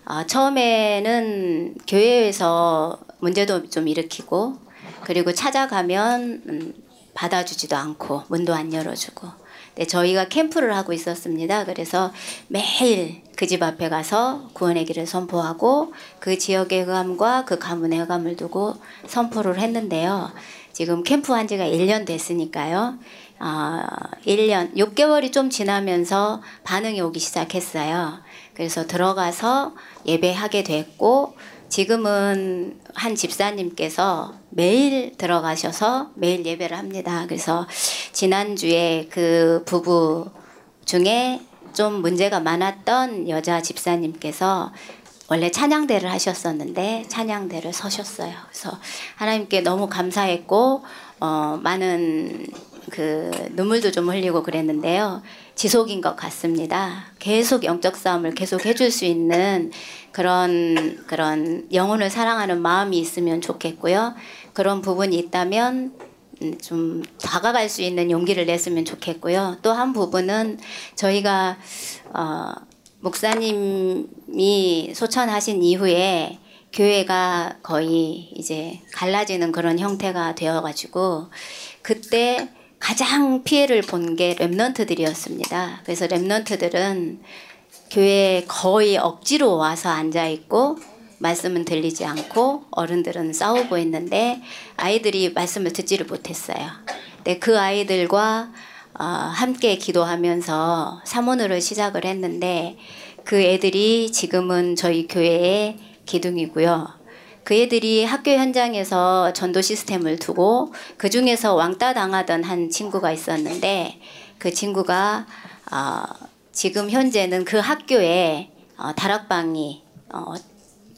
어, 처음에는 교회에서 문제도 좀 일으키고 그리고 찾아가면 음, 받아주지도 않고 문도 안 열어주고 네, 저희가 캠프를 하고 있었습니다. 그래서 매일 그 집 앞에 가서 구원의 길을 선포하고 그 지역의 흑암과 그 가문의 흑암을 두고 선포를 했는데요. 지금 캠프 한 지가 1년 됐으니까요. 어, 1년, 6개월이 좀 지나면서 반응이 오기 시작했어요. 그래서 들어가서 예배하게 됐고, 지금은 한 집사님께서 매일 들어가셔서 매일 예배를 합니다. 그래서 지난주에 그 부부 중에 좀 문제가 많았던 여자 집사님께서 원래 찬양대를 하셨었는데 찬양대를 서셨어요. 그래서 하나님께 너무 감사했고 어, 많은 그 눈물도 좀 흘리고 그랬는데요. 지속인 것 같습니다. 계속 영적 싸움을 계속 해줄 수 있는 그런 그런 영혼을 사랑하는 마음이 있으면 좋겠고요. 그런 부분이 있다면 음, 좀 다가갈 수 있는 용기를 냈으면 좋겠고요. 또 한 부분은 저희가 어, 목사님이 소천하신 이후에 교회가 거의 이제 갈라지는 그런 형태가 되어가지고 그때 가장 피해를 본 게 랩런트들이었습니다. 그래서 랩런트들은 교회에 거의 억지로 와서 앉아 있고 말씀은 들리지 않고 어른들은 싸우고 있는데 아이들이 말씀을 듣지를 못했어요. 근데 그 아이들과 어, 함께 기도하면서 사모노를 시작을 했는데 그 애들이 지금은 저희 교회의 기둥이고요. 그 애들이 학교 현장에서 전도 시스템을 두고 그 중에서 왕따 당하던 한 친구가 있었는데 그 친구가 어, 지금 현재는 그 학교에 어, 다락방이 어,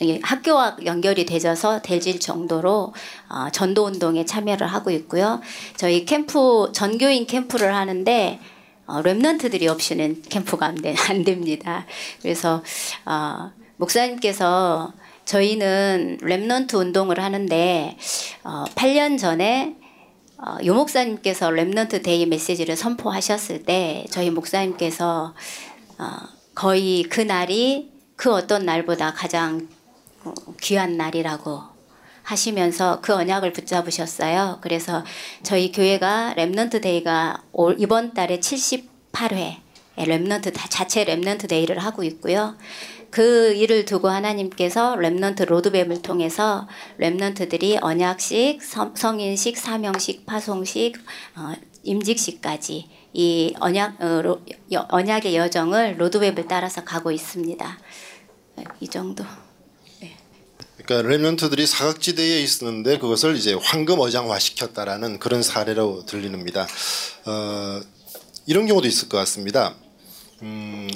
이 학교와 연결이 되져서 되질 정도로 어, 전도 운동에 참여를 하고 있고요. 저희 캠프 전교인 캠프를 하는데 어, Remnant들이 없이는 캠프가 안, 되, 안 됩니다. 그래서 어, 목사님께서 저희는 Remnant 운동을 하는데 어, 8년 전에 어, 요 목사님께서 Remnant Day 메시지를 선포하셨을 때 저희 목사님께서 어, 거의 그 날이 그 어떤 날보다 가장 어, 귀한 날이라고 하시면서 그 언약을 붙잡으셨어요. 그래서 저희 교회가 Remnant Day가 올 이번 달에 78회 Remnant 자체 Remnant Day를 하고 있고요. 그 일을 두고 하나님께서 Remnant 로드맵을 통해서 Remnant들이 언약식, 성- 성인식, 사명식, 파송식, 어, 임직식까지 이 언약 어, 언약의 여정을 로드맵을 따라서 가고 있습니다. 이 정도. 그러니까 렘넌트들이 사각지대에 있었는데 그것을 이제 황금 어장화 시켰다라는 그런 사례로 들리는니다. 어, 이런 경우도 있을 것 같습니다. 음,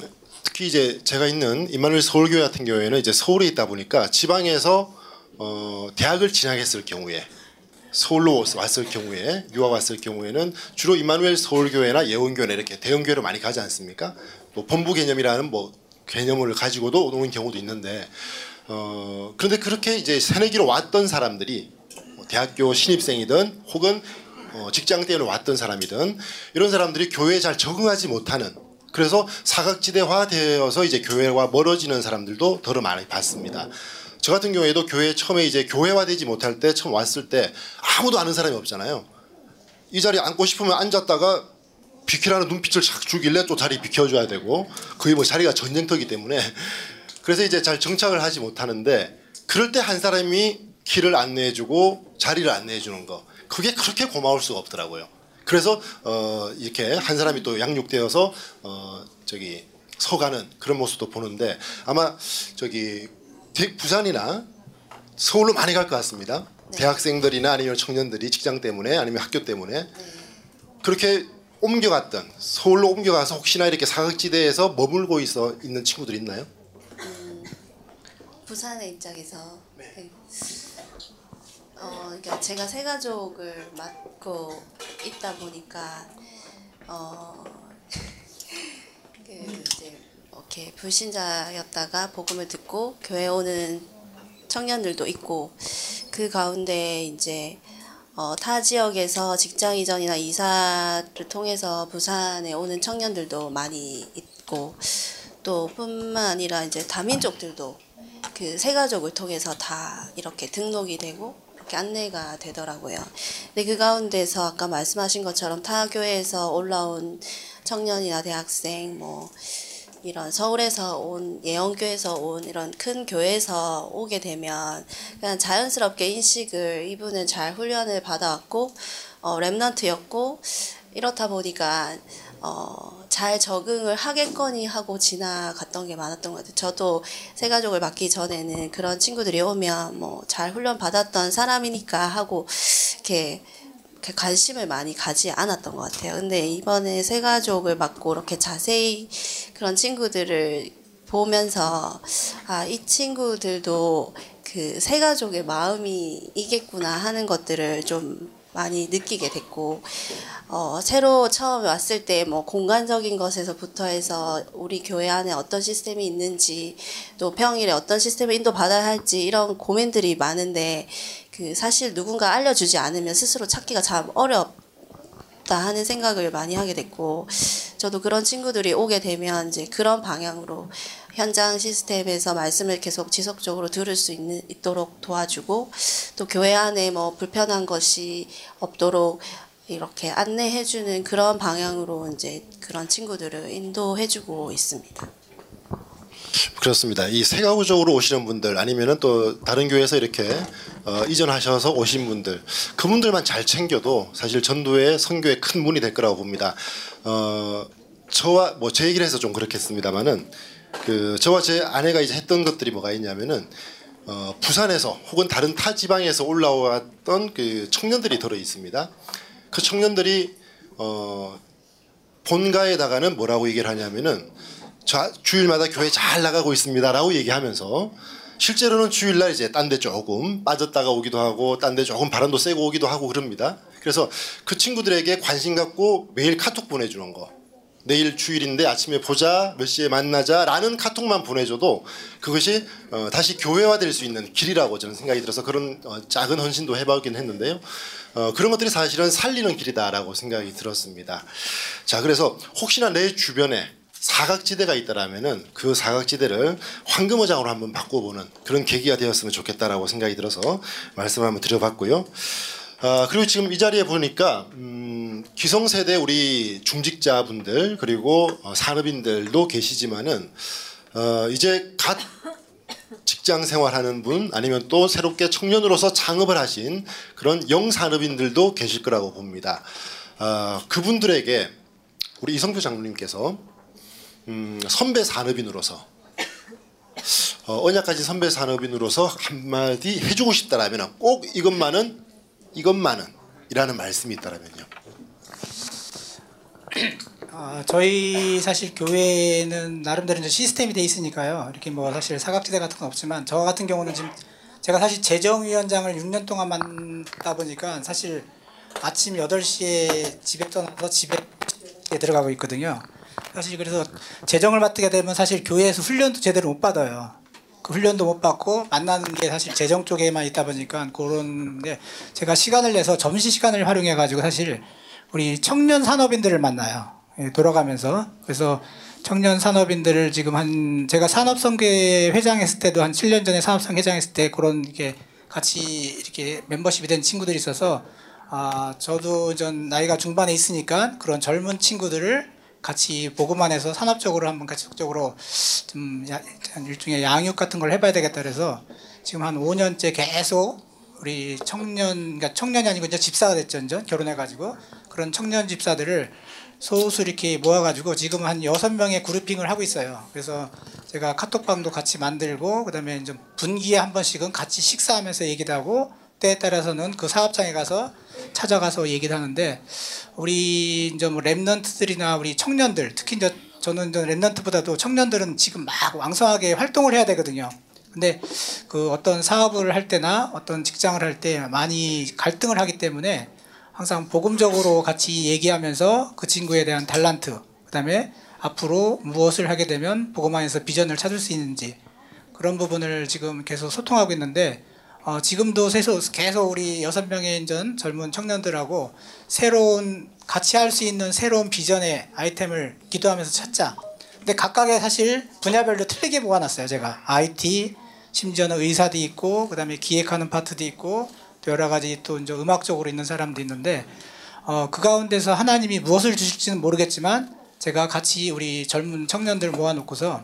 특히 이제 제가 있는 임마누엘 서울교회 같은 경우에는 이제 서울에 있다 보니까 지방에서 어, 대학을 진학했을 경우에 서울로 왔을 경우에 유학 왔을 경우에는 주로 임마누엘 서울교회나 예원교회 이렇게 대형 교회로 많이 가지 않습니까? 뭐 본부 개념이라는 뭐 개념을 가지고도 오는 경우도 있는데 어, 그런데 그렇게 이제 새내기로 왔던 사람들이 뭐 대학교 신입생이든 혹은 어, 직장 때문에 왔던 사람이든 이런 사람들이 교회에 잘 적응하지 못하는 그래서 사각지대화 되어서 이제 교회와 멀어지는 사람들도 더러 많이 봤습니다. 저 같은 경우에도 교회 처음에 이제 교회화되지 못할 때 처음 왔을 때 아무도 아는 사람이 없잖아요. 이 자리에 앉고 싶으면 앉았다가 비키라는 눈빛을 착 주길래 또 자리 비켜줘야 되고 거의 뭐 자리가 전쟁터기 때문에 그래서 이제 잘 정착을 하지 못하는데 그럴 때 한 사람이 길을 안내해주고 자리를 안내해주는 거 그게 그렇게 고마울 수가 없더라고요. 그래서 어 이렇게 한 사람이 또 양육되어서 어 저기 서가는 그런 모습도 보는데 아마 저기 대- 부산이나 서울로 많이 갈 것 같습니다. 대학생들이나 아니면 청년들이 직장 때문에 아니면 학교 때문에 그렇게 옮겨갔던 서울로 옮겨가서 혹시나 이렇게 사각지대에서 머물고 있어 있는 친구들 있나요? 부산의 입장에서 네. 어, 그러니까 제가 새 가족을 맡고 있다 보니까 어, *laughs* 그 이제 이렇게 불신자였다가 복음을 듣고 교회 오는 청년들도 있고 그 가운데 이제 어, 타 지역에서 직장 이전이나 이사를 통해서 부산에 오는 청년들도 많이 있고 또 뿐만 아니라 이제 다민족들도 그 새가족을 통해서 다 이렇게 등록이 되고 이렇게 안내가 되더라고요. 근데 그 가운데서 아까 말씀하신 것처럼 타 교회에서 올라온 청년이나 대학생 뭐 이런 서울에서 온 예언교에서 온 이런 큰 교회에서 오게 되면 그냥 자연스럽게 인식을 이분은 잘 훈련을 받아왔고 어, 랩런트였고 이렇다 보니까 어, 잘 적응을 하겠거니 하고 지나갔던 게 많았던 것 같아요. 저도 새 가족을 맡기 전에는 그런 친구들이 오면 뭐 잘 훈련 받았던 사람이니까 하고 이렇게 이렇게 관심을 많이 가지 않았던 것 같아요. 근데 이번에 새 가족을 맡고 이렇게 자세히 그런 친구들을 보면서 아, 이 친구들도 그 새 가족의 마음이 이겠구나 하는 것들을 좀 많이 느끼게 됐고 어, 새로 처음 왔을 때 뭐 공간적인 것에서부터 해서 우리 교회 안에 어떤 시스템이 있는지 또 평일에 어떤 시스템을 인도받아야 할지 이런 고민들이 많은데 그그 사실 누군가 알려주지 않으면 스스로 찾기가 참 어렵다 하는 생각을 많이 하게 됐고 저도 그런 친구들이 오게 되면 이제 그런 방향으로 현장 시스템에서 말씀을 계속 지속적으로 들을 수 있는 있도록 도와주고 또 교회 안에 뭐 불편한 것이 없도록 이렇게 안내해주는 그런 방향으로 이제 그런 친구들을 인도해주고 있습니다. 그렇습니다. 이 세가구적으로 오시는 분들 아니면은 또 다른 교회에서 이렇게 어, 이전하셔서 오신 분들 그분들만 잘 챙겨도 사실 전도의 선교에 큰 문이 될 거라고 봅니다. 어, 저와 뭐 제 얘기를 해서 좀 그렇겠습니다만은 그 저와 제 아내가 이제 했던 것들이 뭐가 있냐면은 어, 부산에서 혹은 다른 타 지방에서 올라왔던 그 청년들이 들어 있습니다. 그 청년들이 어, 본가에다가는 뭐라고 얘기를 하냐면은 자, 주일마다 교회 잘 나가고 있습니다라고 얘기하면서 실제로는 주일날 이제 딴 데 조금 빠졌다가 오기도 하고 딴 데 조금 바람도 쐬고 오기도 하고 그럽니다. 그래서 그 친구들에게 관심 갖고 매일 카톡 보내주는 거. 내일 주일인데 아침에 보자 몇 시에 만나자라는 카톡만 보내줘도 그것이 어, 다시 교회화될 수 있는 길이라고 저는 생각이 들어서 그런 어, 작은 헌신도 해보긴 했는데요. 어, 그런 것들이 사실은 살리는 길이다라고 생각이 들었습니다. 자 그래서 혹시나 내 주변에 사각지대가 있다라면은 그 사각지대를 황금어장으로 한번 바꿔보는 그런 계기가 되었으면 좋겠다라고 생각이 들어서 말씀을 한번 드려봤고요. 아, 그리고 지금 이 자리에 보니까 음, 기성세대 우리 중직자분들 그리고 어, 산업인들도 계시지만은 어, 이제 갓 직장 생활하는 분 아니면 또 새롭게 청년으로서 창업을 하신 그런 영산업인들도 계실 거라고 봅니다. 아, 그분들에게 우리 이성표 장로님께서 음, 선배 산업인으로서 어, 언약까지 선배 산업인으로서 한마디 해주고 싶다라면 꼭 이것만은 이것만은 이라는 말씀이 있다라면요. 아, 저희 사실 교회는 나름대로 이제 시스템이 돼 있으니까요. 이렇게 뭐 사실 사각지대 같은 건 없지만 저 같은 경우는 지금 제가 사실 재정위원장을 6년 동안 맡다 보니까 사실 아침 8시에 집에 떠나서 집에 들어가고 있거든요. 사실 그래서 재정을 맡게 되면 사실 교회에서 훈련도 제대로 못 받아요. 그 훈련도 못 받고 만나는 게 사실 재정 쪽에만 있다 보니까 그런데 제가 시간을 내서 점심 시간을 활용해 가지고 사실 우리 청년 산업인들을 만나요. 예, 돌아가면서 그래서 청년 산업인들을 지금 한 제가 산업성계 회장했을 때도 한 7년 전에 산업성 회장했을 때 그런 게 같이 이렇게 멤버십이 된 친구들이 있어서 아 저도 전 나이가 중반에 있으니까 그런 젊은 친구들을 같이 보고만 해서 산업적으로 한번 계속적으로 좀 야, 일종의 양육 같은 걸 해봐야 되겠다 그래서 지금 한 5년째 계속 우리 청년 그러니까 청년이 아니고 이제 집사가 됐죠 이제 결혼해가지고 그런 청년 집사들을 소수 이렇게 모아가지고 지금 한 여섯 명의 그룹핑을 하고 있어요. 그래서 제가 카톡방도 같이 만들고 그다음에 좀 분기에 한 번씩은 같이 식사하면서 얘기도 하고 때에 따라서는 그 사업장에 가서 찾아가서 얘기를 하는데 우리 이제 뭐 랩런트들이나 우리 청년들 특히 이제 저는 이제 랩런트보다도 청년들은 지금 막 왕성하게 활동을 해야 되거든요. 근데 그 어떤 사업을 할 때나 어떤 직장을 할 때 많이 갈등을 하기 때문에 항상 복음적으로 같이 얘기하면서 그 친구에 대한 달란트 그다음에 앞으로 무엇을 하게 되면 복음 안에서 비전을 찾을 수 있는지 그런 부분을 지금 계속 소통하고 있는데 어, 지금도 계속, 우리 여섯 명의 전 젊은 청년들하고 새로운 같이 할 수 있는 새로운 비전의 아이템을 기도하면서 찾자. 근데 각각의 사실 분야별로 틀리게 모아놨어요. 제가 IT 심지어는 의사도 있고 그다음에 기획하는 파트도 있고 또 여러 가지 또 이제 음악적으로 있는 사람도 있는데 어, 그 가운데서 하나님이 무엇을 주실지는 모르겠지만 제가 같이 우리 젊은 청년들 모아놓고서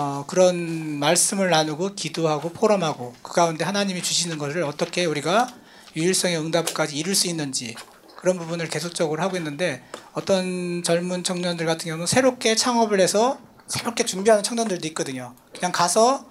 어, 그런 말씀을 나누고 기도하고 포럼하고 그 가운데 하나님이 주시는 것을 어떻게 우리가 유일성의 응답까지 이룰 수 있는지 그런 부분을 계속적으로 하고 있는데 어떤 젊은 청년들 같은 경우는 새롭게 창업을 해서 새롭게 준비하는 청년들도 있거든요. 그냥 가서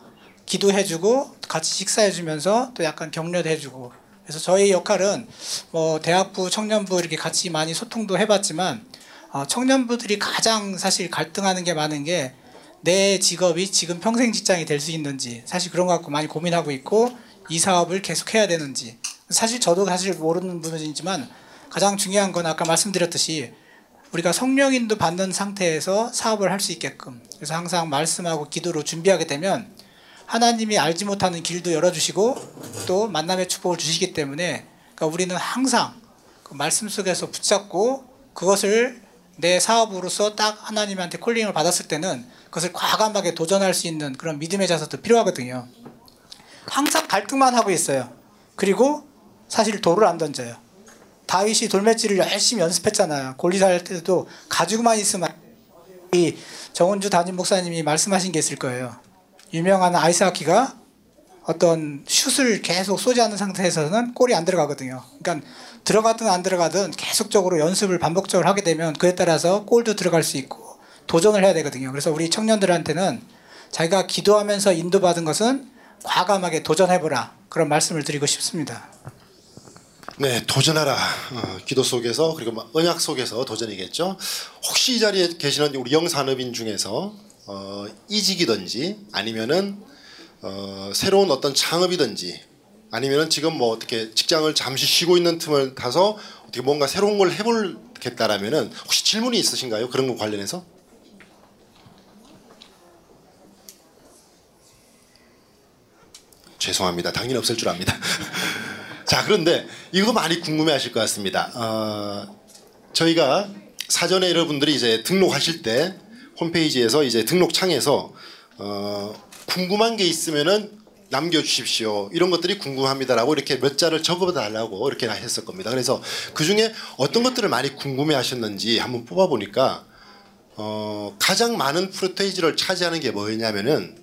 기도해주고 같이 식사해주면서 또 약간 격려도 해주고 그래서 저희 역할은 뭐 대학부 청년부 이렇게 같이 많이 소통도 해봤지만 어, 청년부들이 가장 사실 갈등하는 게 많은 게 내 직업이 지금 평생 직장이 될 수 있는지 사실 그런 거 갖고 많이 고민하고 있고 이 사업을 계속 해야 되는지. 사실 저도 사실 모르는 부분이지만 가장 중요한 건 아까 말씀드렸듯이 우리가 성령인도 받는 상태에서 사업을 할 수 있게끔 그래서 항상 말씀하고 기도로 준비하게 되면 하나님이 알지 못하는 길도 열어주시고 또 만남의 축복을 주시기 때문에 그러니까 우리는 항상 그 말씀 속에서 붙잡고 그것을 내 사업으로서 딱 하나님한테 콜링을 받았을 때는 그것을 과감하게 도전할 수 있는 그런 믿음의 자세도 필요하거든요. 항상 갈등만 하고 있어요. 그리고 사실 돌을 안 던져요. 다윗이 돌매질을 열심히 연습했잖아요. 골리살 때도 가지고만 있으면 이 정은주 담임 목사님이 말씀하신 게 있을 거예요. 유명한 아이스하키가 어떤 슛을 계속 쏘지 않는 상태에서는 골이 안 들어가거든요. 그러니까 들어가든 안 들어가든 계속적으로 연습을 반복적으로 하게 되면 그에 따라서 골도 들어갈 수 있고 도전을 해야 되거든요. 그래서 우리 청년들한테는 자기가 기도하면서 인도받은 것은 과감하게 도전해보라 그런 말씀을 드리고 싶습니다. 네, 도전하라. 어, 기도 속에서 그리고 막 언약 속에서 도전이겠죠. 혹시 이 자리에 계시는 우리 영산업인 중에서 어, 이직이든지 아니면은 어, 새로운 어떤 창업이든지 아니면은 지금 뭐 어떻게 직장을 잠시 쉬고 있는 틈을 타서 어떻게 뭔가 새로운 걸 해볼겠다라면은 혹시 질문이 있으신가요? 그런 거 관련해서? 죄송합니다. 당연히 없을 줄 압니다. *laughs* 자, 그런데 이거 많이 궁금해 하실 것 같습니다. 어, 저희가 사전에 여러분들이 이제 등록하실 때 홈페이지에서 이제 등록창에서 어, 궁금한 게 있으면은 남겨주십시오. 이런 것들이 궁금합니다라고 이렇게 몇 자를 적어달라고 이렇게 했을 겁니다. 그래서 그 중에 어떤 것들을 많이 궁금해 하셨는지 한번 뽑아보니까 어, 가장 많은 프로테이지를 차지하는 게 뭐였냐면은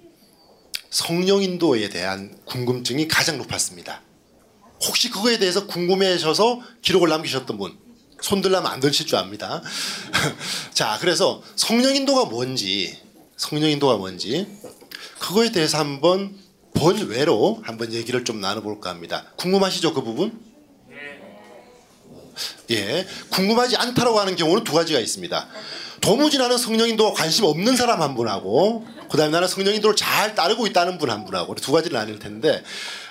성령 인도에 대한 궁금증이 가장 높았습니다. 혹시 그거에 대해서 궁금해하셔서 기록을 남기셨던 분 손들라면 안 드실 줄 압니다. *laughs* 자, 그래서 성령 인도가 뭔지 성령 인도가 뭔지 그거에 대해서 한번 번외로 한번 얘기를 좀 나눠볼까 합니다. 궁금하시죠 그 부분? 예, 궁금하지 않다라고 하는 경우는 두 가지가 있습니다. 도무지 나는 성령 인도가 관심 없는 사람 한 분하고 그 다음에 나는 성령 인도를 잘 따르고 있다는 분 한 분하고 두 가지를 나눌 텐데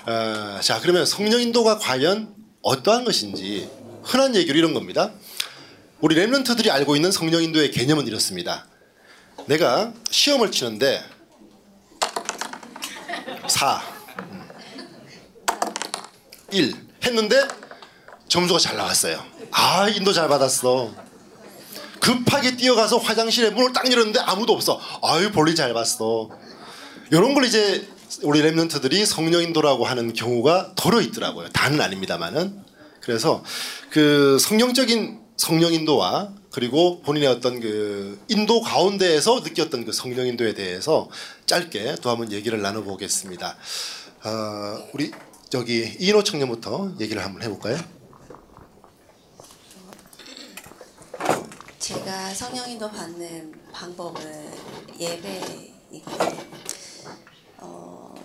어, 자 그러면 성령 인도가 과연 어떠한 것인지 흔한 얘기로 이런 겁니다. 우리 랩런트들이 알고 있는 성령 인도의 개념은 이렇습니다. 내가 시험을 치는데 4 1 했는데 점수가 잘 나왔어요. 아 인도 잘 받았어. 급하게 뛰어가서 화장실에 문을 딱 열었는데 아무도 없어. 아유 볼일 잘 봤어. 이런 걸 이제 우리 랩런트들이 성령 인도라고 하는 경우가 더러 있더라고요. 다는 아닙니다만은. 그래서 그 성령적인 성령 인도와 그리고 본인의 어떤 그 인도 가운데에서 느꼈던 그 성령 인도에 대해서 짧게 또 한번 얘기를 나눠보겠습니다. 어, 우리 저기 이인호 청년부터 얘기를 한번 해볼까요? 제가 성령인도 받는 방법은 예배이거든요. 어,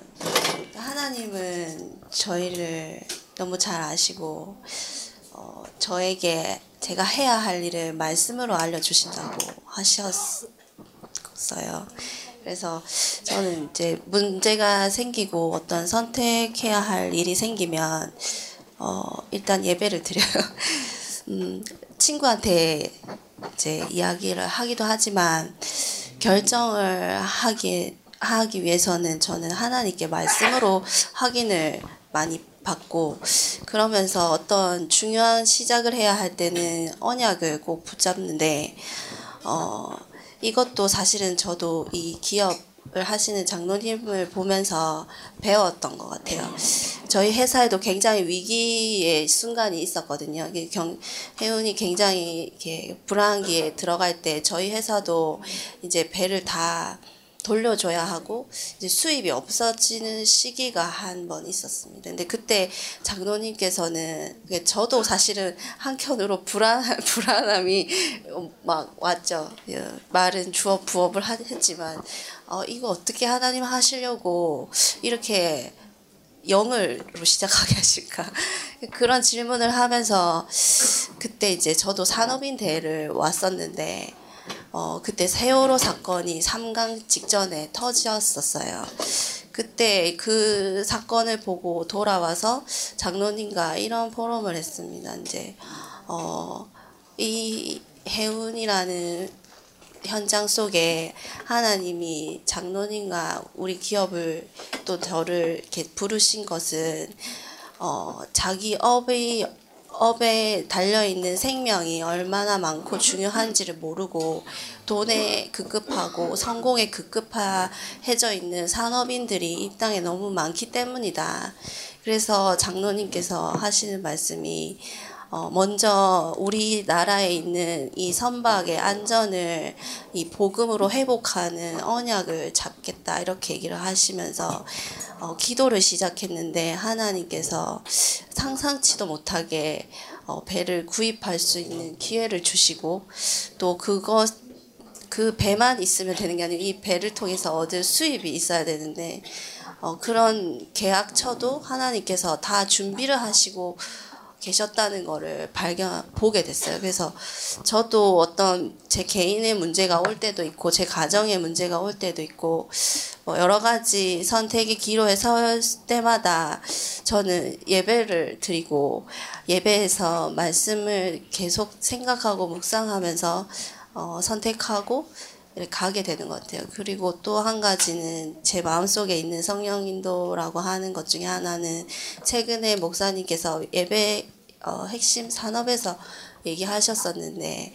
하나님은 저희를 너무 잘 아시고 어, 저에게 제가 해야 할 일을 말씀으로 알려주신다고 하셨어요. 그래서 저는 이제 문제가 생기고 어떤 선택해야 할 일이 생기면 어, 일단 예배를 드려요. *laughs* 음, 친구한테 이제 이야기를 하기도 하지만 결정을 하기 하기 위해서는 저는 하나님께 말씀으로 확인을 많이 받고 그러면서 어떤 중요한 시작을 해야 할 때는 언약을 꼭 붙잡는데 어 이것도 사실은 저도 이 기업 을 하시는 장로님을 보면서 배웠던 것 같아요. 저희 회사에도 굉장히 위기의 순간이 있었거든요. 경, 해운이 굉장히 이렇게 불안기에 들어갈 때 저희 회사도 이제 배를 다 돌려줘야 하고 이제 수입이 없어지는 시기가 한 번 있었습니다. 근데 그때 장로님께서는 저도 사실은 한켠으로 불안 *laughs* 불안함이 막 왔죠. 예, 말은 주업 부업을 했지만 어, 이거 어떻게 하나님 하시려고 이렇게 영을로 시작하게 하실까 *laughs* 그런 질문을 하면서 그때 이제 저도 산업인 대회를 왔었는데 어, 그때 세월호 사건이 3강 직전에 터졌었어요. 그때 그 사건을 보고 돌아와서 장로님과 이런 포럼을 했습니다. 이제, 어, 이 해운이라는 현장 속에 하나님이 장로님과 우리 기업을 또 저를 이렇게 부르신 것은 어, 자기 업의 업에 달려 있는 생명이 얼마나 많고 중요한지를 모르고 돈에 급급하고 성공에 급급해져 있는 산업인들이 이 땅에 너무 많기 때문이다. 그래서 장로님께서 하시는 말씀이 어, 먼저 우리나라에 있는 이 선박의 안전을 이 복음으로 회복하는 언약을 잡겠다 이렇게 얘기를 하시면서 어, 기도를 시작했는데 하나님께서 상상치도 못하게 어, 배를 구입할 수 있는 기회를 주시고 또 그것 그 배만 있으면 되는 게 아니고 이 배를 통해서 얻을 수입이 있어야 되는데 어, 그런 계약처도 하나님께서 다 준비를 하시고 계셨다는 거를 발견 보게 됐어요. 그래서 저도 어떤 제 개인의 문제가 올 때도 있고 제 가정의 문제가 올 때도 있고 뭐 여러 가지 선택의 기로에 설 때마다 저는 예배를 드리고 예배에서 말씀을 계속 생각하고 묵상하면서 어, 선택하고 가게 되는 것 같아요. 그리고 또 한 가지는 제 마음속에 있는 성령 인도라고 하는 것 중에 하나는 최근에 목사님께서 예배 어, 핵심 산업에서 얘기하셨었는데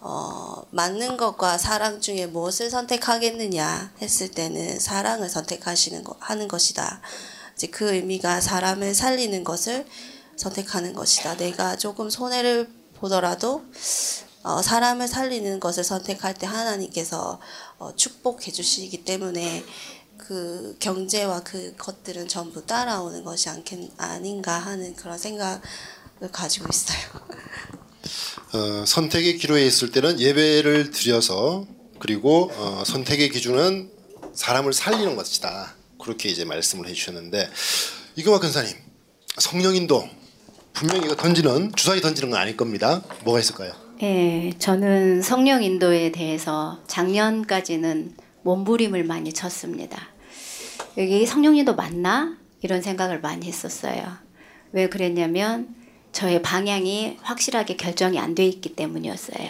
어, 맞는 것과 사랑 중에 무엇을 선택하겠느냐 했을 때는 사랑을 선택하시는 거, 하는 것이다. 이제 그 의미가 사람을 살리는 것을 선택하는 것이다. 내가 조금 손해를 보더라도 어, 사람을 살리는 것을 선택할 때 하나님께서 어, 축복해 주시기 때문에 그 경제와 그 것들은 전부 따라오는 것이 않겠, 아닌가 하는 그런 생각을 가지고 있어요. 어, 선택의 기로에 있을 때는 예배를 드려서 그리고 어, 선택의 기준은 사람을 살리는 것이다. 그렇게 이제 말씀을 해주셨는데 이금화 근사님 성령인도 분명히 이거 던지는 주사위 던지는 건 아닐 겁니다. 뭐가 있을까요? 예, 저는 성령 인도에 대해서 작년까지는 몸부림을 많이 쳤습니다. 여기 성령 인도 맞나? 이런 생각을 많이 했었어요. 왜 그랬냐면 저의 방향이 확실하게 결정이 안 돼 있기 때문이었어요.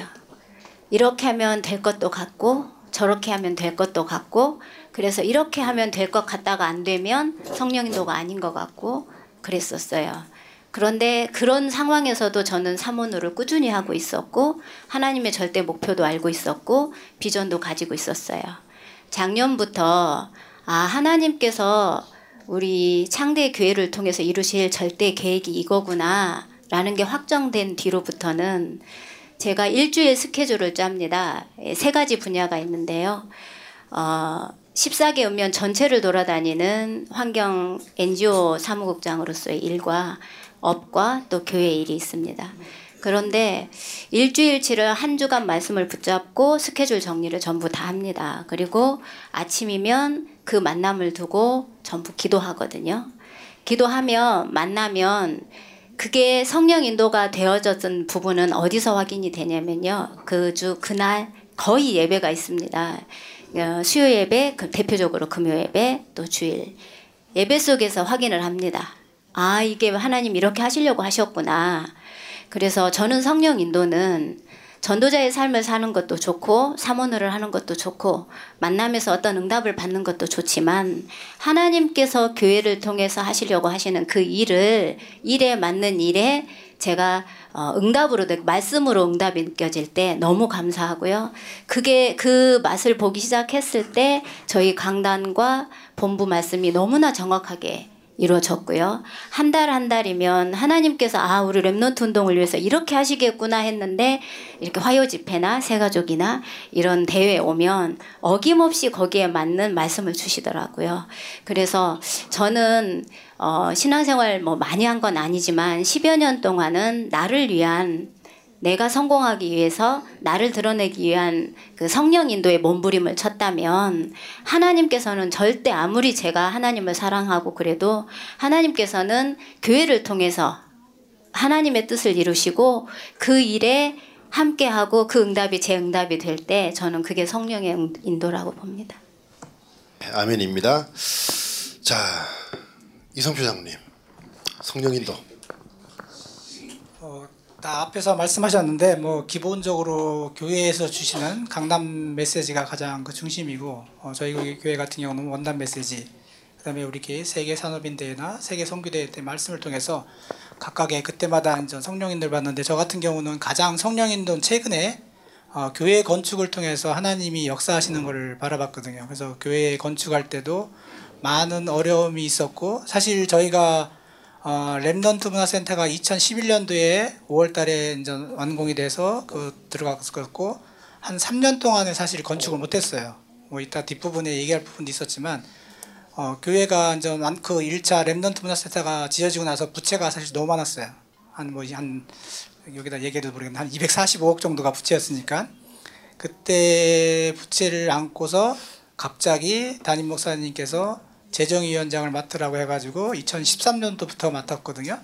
이렇게 하면 될 것도 같고 저렇게 하면 될 것도 같고 그래서 이렇게 하면 될 것 같다가 안 되면 성령 인도가 아닌 것 같고 그랬었어요. 그런데 그런 상황에서도 저는 사모노를 꾸준히 하고 있었고 하나님의 절대 목표도 알고 있었고 비전도 가지고 있었어요. 작년부터 아 하나님께서 우리 창대 교회를 통해서 이루실 절대 계획이 이거구나 라는 게 확정된 뒤로부터는 제가 일주일 스케줄을 짭니다. 세 가지 분야가 있는데요. 어, 14개 읍면 전체를 돌아다니는 환경 NGO 사무국장으로서의 일과 업과 또 교회 일이 있습니다. 그런데 일주일치를 한 주간 말씀을 붙잡고 스케줄 정리를 전부 다 합니다. 그리고 아침이면 그 만남을 두고 전부 기도하거든요. 기도하며 만나면 그게 성령 인도가 되어졌던 부분은 어디서 확인이 되냐면요. 그 주 그날 거의 예배가 있습니다. 어, 수요 예배, 그 대표적으로 금요 예배, 또 주일 예배 속에서 확인을 합니다. 아, 이게 하나님 이렇게 하시려고 하셨구나. 그래서 저는 성령 인도는 전도자의 삶을 사는 것도 좋고 사모노를 하는 것도 좋고 만남에서 어떤 응답을 받는 것도 좋지만 하나님께서 교회를 통해서 하시려고 하시는 그 일을 일에 맞는 일에 제가 어, 응답으로 말씀으로 응답이 느껴질 때 너무 감사하고요. 그게 그 맛을 보기 시작했을 때 저희 강단과 본부 말씀이 너무나 정확하게 이루어졌고요. 한 달 한 달이면 하나님께서 아 우리 Remnant 운동을 위해서 이렇게 하시겠구나 했는데 이렇게 화요 집회나 새가족이나 이런 대회에 오면 어김없이 거기에 맞는 말씀을 주시더라고요. 그래서 저는 어, 신앙생활 뭐 많이 한 건 아니지만 10여 년 동안은 나를 위한 내가 성공하기 위해서 나를 드러내기 위한 그 성령 인도의 몸부림을 쳤다면 하나님께서는 절대 아무리 제가 하나님을 사랑하고 그래도 하나님께서는 교회를 통해서 하나님의 뜻을 이루시고 그 일에 함께하고 그 응답이 제 응답이 될 때 저는 그게 성령의 인도라고 봅니다. 아멘입니다. 자 이성표 장님 성령 인도. 다 앞에서 말씀하셨는데 뭐 기본적으로 교회에서 주시는 강남 메시지가 가장 그 중심이고 어, 저희 교회 같은 경우는 원단 메시지 그다음에 우리 교 세계 산업인 대회나 세계 선교 대회 때 말씀을 통해서 각각의 그때마다 이제 성령인도를 받는데 저 같은 경우는 가장 성령인도 최근에 어, 교회 건축을 통해서 하나님이 역사하시는 것을 바라봤거든요. 그래서 교회 건축할 때도 많은 어려움이 있었고 사실 저희가 어, Remnant 문화센터가 2011년도에 5월달에 이제 완공이 돼서 그 들어갔었고 한 3년 동안은 사실 건축을 못했어요. 뭐 이따 뒷부분에 얘기할 부분도 있었지만 어, 교회가 이제 완- 그 1차 Remnant 문화센터가 지어지고 나서 부채가 사실 너무 많았어요. 한 뭐 한 여기다 얘기해도 모르겠는데 한 245억 정도가 부채였으니까 그때 부채를 안고서 갑자기 담임 목사님께서 재정위원장을 맡으라고 해가지고 2013년도부터 맡았거든요.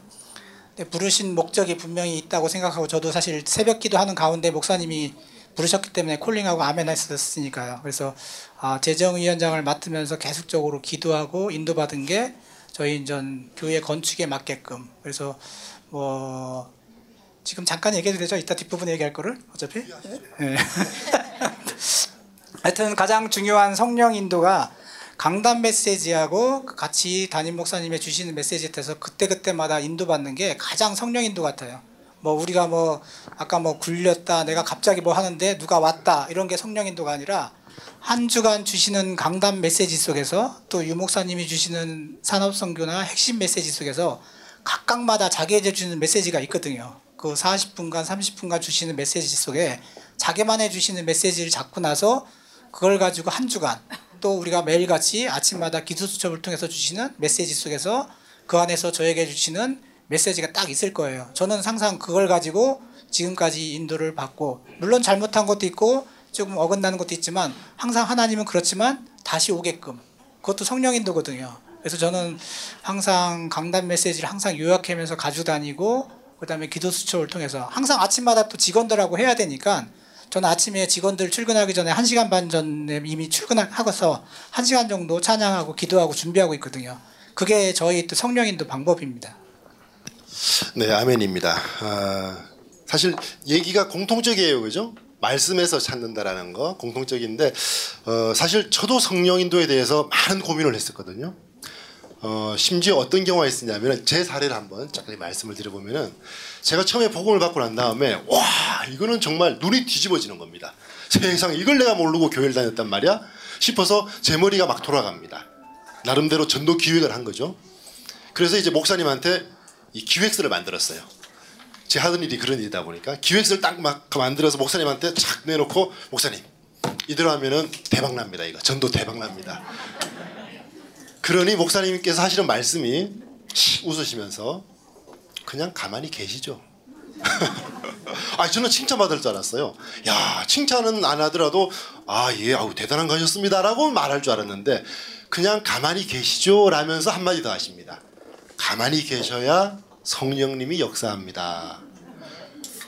부르신 목적이 분명히 있다고 생각하고 저도 사실 새벽 기도 하는 가운데 목사님이 부르셨기 때문에 콜링하고 아멘 했었으니까요. 그래서 아, 재정위원장을 맡으면서 계속적으로 기도하고 인도받은 게 저희 인전 교회 건축에 맞게끔 그래서 뭐 지금 잠깐 얘기해도 되죠? 이따 뒷부분에 얘기할 거를 어차피. 네. *laughs* 하여튼 가장 중요한 성령 인도가 강단 메시지하고 같이 담임 목사님의 주시는 메시지에 대해서 그때그때마다 인도받는 게 가장 성령 인도 같아요. 뭐 우리가 뭐 아까 뭐 굴렸다 내가 갑자기 뭐 하는데 누가 왔다 이런 게 성령 인도가 아니라 한 주간 주시는 강단 메시지 속에서 또 유 목사님이 주시는 산업 선교나 핵심 메시지 속에서 각각마다 자기에게 주는 메시지가 있거든요. 그 40분간 30분간 주시는 메시지 속에 자기만의 주시는 메시지를 잡고 나서 그걸 가지고 한 주간 또 우리가 매일같이 아침마다 기도 수첩을 통해서 주시는 메시지 속에서 그 안에서 저에게 주시는 메시지가 딱 있을 거예요. 저는 항상 그걸 가지고 지금까지 인도를 받고 물론 잘못한 것도 있고 조금 어긋나는 것도 있지만 항상 하나님은 그렇지만 다시 오게끔 그것도 성령 인도거든요. 그래서 저는 항상 강단 메시지를 항상 요약하면서 가지고 다니고 그다음에 기도 수첩을 통해서 항상 아침마다 또 직원들하고 해야 되니까 저는 아침에 직원들 출근하기 전에 1시간 반 전에 이미 출근하고서 1시간 정도 찬양하고 기도하고 준비하고 있거든요. 그게 저희 또 성령인도 방법입니다. 네, 아멘입니다. 아, 사실 얘기가 공통적이에요, 그죠? 말씀에서 찾는다라는 거 공통적인데 어, 사실 저도 성령인도에 대해서 많은 고민을 했었거든요. 어, 심지어 어떤 경우가 있었냐면 제 사례를 한번 잠깐 말씀을 드려보면은 제가 처음에 복음을 받고 난 다음에 와 이거는 정말 눈이 뒤집어지는 겁니다. 세상 이걸 내가 모르고 교회를 다녔단 말이야 싶어서 제 머리가 막 돌아갑니다. 나름대로 전도 기획을 한 거죠. 그래서 이제 목사님한테 이 기획서를 만들었어요. 제 하던 일이 그런 일이다 보니까 기획서를 딱 막 만들어서 목사님한테 착 내놓고 목사님 이대로 하면은 대박 납니다. 이거 전도 대박 납니다. 그러니 목사님께서 하시는 말씀이 씩 웃으시면서 그냥 가만히 계시죠. *laughs* 아 저는 칭찬받을 줄 알았어요. 야 칭찬은 안 하더라도 아예 아우 대단한 거 하셨습니다라고 말할 줄 알았는데 그냥 가만히 계시죠 라면서 한마디 더 하십니다. 가만히 계셔야 성령님이 역사합니다.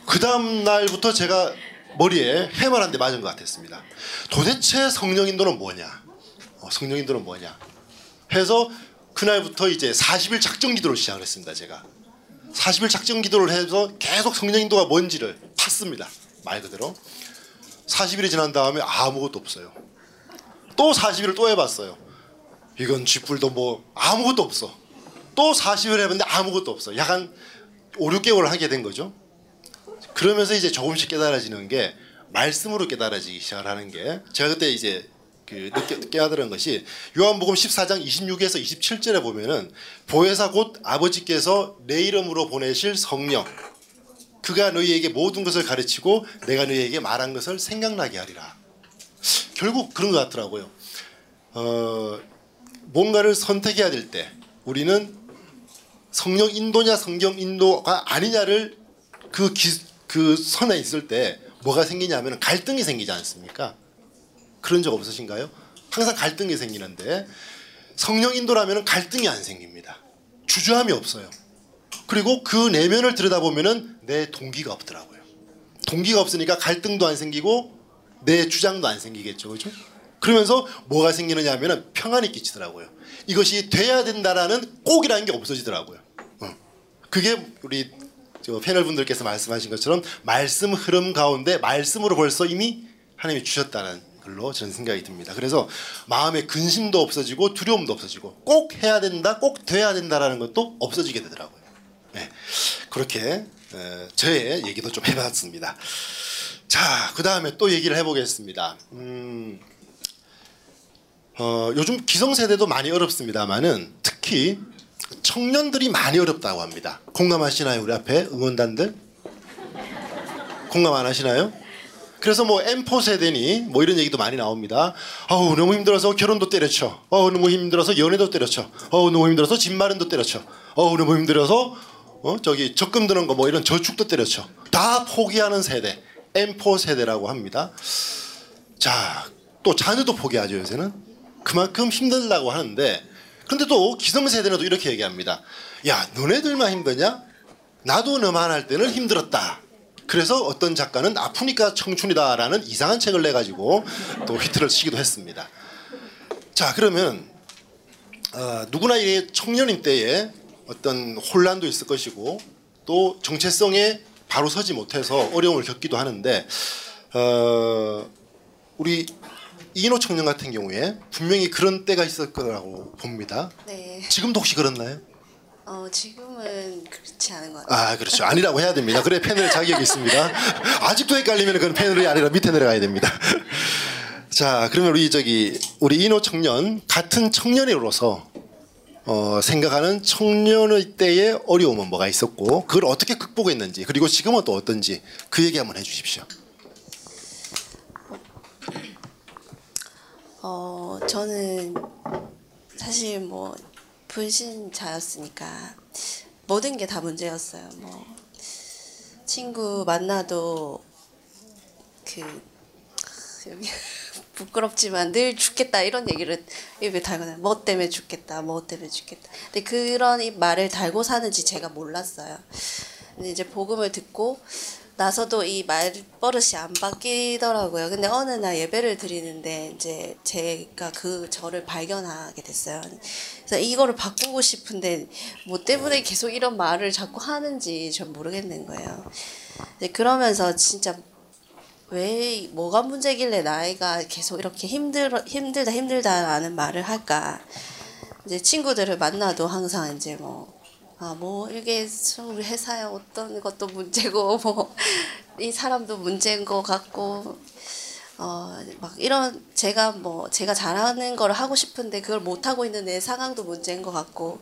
그 다음 날부터 제가 머리에 해말 한대 맞은 것 같았습니다. 도대체 성령인도는 뭐냐? 어, 성령인도는 뭐냐? 해서 그날부터 이제 40일 작정 기도를 시작을 했습니다. 제가 40일 작정 기도를 해서 계속 성령 인도가 뭔지를 팠습니다. 말 그대로 40일이 지난 다음에 아무것도 없어요. 또 40일을 또 해봤어요. 이건 쥐뿔도 뭐 아무것도 없어. 또 40일 해봤는데 아무것도 없어. 약간 5, 6개월을 하게 된 거죠. 그러면서 이제 조금씩 깨달아지는 게 말씀으로 깨달아지기 시작을 하는 게 제가 그때 이제 그 느껴, 깨달은 것이 요한복음 14장 26에서 27절에 보면은 보혜사 곧 아버지께서 내 이름으로 보내실 성령 그가 너희에게 모든 것을 가르치고 내가 너희에게 말한 것을 생각나게 하리라. 결국 그런 것 같더라고요. 어, 뭔가를 선택해야 될 때 우리는 성령 인도냐 성경 인도가 아니냐를 그, 기, 그 선에 있을 때 뭐가 생기냐면 갈등이 생기지 않습니까? 그런 적 없으신가요? 항상 갈등이 생기는데 성령 인도라면 갈등이 안 생깁니다. 주저함이 없어요. 그리고 그 내면을 들여다보면 내 동기가 없더라고요. 동기가 없으니까 갈등도 안 생기고 내 주장도 안 생기겠죠. 그죠? 그러면서 뭐가 생기느냐 하면 평안이 끼치더라고요. 이것이 돼야 된다라는 꼭이라는 게 없어지더라고요. 어. 그게 우리 저 패널 분들께서 말씀하신 것처럼 말씀 흐름 가운데 말씀으로 벌써 이미 하나님이 주셨다는 걸로 저는 생각이 듭니다. 그래서 마음의 근심도 없어지고 두려움도 없어지고 꼭 해야 된다, 꼭 돼야 된다라는 것도 없어지게 되더라고요. 네, 그렇게 에, 저의 얘기도 좀 해봤습니다. 자, 그 다음에 또 얘기를 해보겠습니다. 음, 어, 요즘 기성세대도 많이 어렵습니다만은 특히 청년들이 많이 어렵다고 합니다. 공감하시나요, 우리 앞에 응원단들? 공감 안 하시나요? 그래서 뭐 M4 세대니 뭐 이런 얘기도 많이 나옵니다. 어우 너무 힘들어서 결혼도 때려쳐. 어우 너무 힘들어서 연애도 때려쳐. 어우 너무 힘들어서 집 마련도 때려쳐. 어우 너무 힘들어서 어 저기 적금 드는 거 뭐 이런 저축도 때려쳐. 다 포기하는 세대 M4 세대라고 합니다. 자, 또 자녀도 포기하죠 요새는. 그만큼 힘들다고 하는데 근데 또 기성세대는 또 이렇게 얘기합니다. 야, 너네들만 힘드냐? 나도 너만 할 때는 힘들었다. 그래서 어떤 작가는 아프니까 청춘이다라는 이상한 책을 내 가지고 또 히트를 치기도 했습니다. 자, 그러면 어, 누구나 이 청년인 때에 어떤 혼란도 있을 것이고 또 정체성에 바로 서지 못해서 어려움을 겪기도 하는데 어, 우리 이인호 청년 같은 경우에 분명히 그런 때가 있을 거라고 봅니다. 네. 지금도 혹시 그렇나요? 어, 지금은 그렇지 않은 것 같아요. 아 그렇죠 아니라고 해야 됩니다. 그래 패널 자격이 있습니다. 아직도 헷갈리면 그건 패널이 아니라 밑에 내려가야 됩니다. 자 그러면 우리 저기 우리 이인호 청년 같은 청년으로서 어, 생각하는 청년의 때의 어려움은 뭐가 있었고 그걸 어떻게 극복했는지 그리고 지금은 또 어떤지 그 얘기 한번 해주십시오. 어, 저는 사실 뭐 불신자였으니까 모든 게 다 문제였어요. 뭐 친구 만나도 그 여기 *laughs* 부끄럽지만 늘 죽겠다 이런 얘기를 입에 달고 뭐 때문에 죽겠다 뭐 때문에 죽겠다. 근데 그런 이 말을 달고 사는지 제가 몰랐어요. 근데 이제 복음을 듣고 나서도 이 말버릇이 안 바뀌더라고요. 근데 어느 날 예배를 드리는데 이제 제가 그 저를 발견하게 됐어요. 그래서 이거를 바꾸고 싶은데 뭐 때문에 계속 이런 말을 자꾸 하는지 전 모르겠는 거예요. 그러면서 진짜 왜 뭐가 문제길래 나이가 계속 이렇게 힘들어 힘들다 힘들다라는 말을 할까? 이제 친구들을 만나도 항상 이제 뭐 아, 뭐, 이게 우리 회사에 어떤 것도 문제고, *laughs* 뭐, 이 사람도 문제인 것 같고, 어, 막 이런, 제가 뭐, 제가 잘하는 걸 하고 싶은데 그걸 못하고 있는 내 상황도 문제인 것 같고,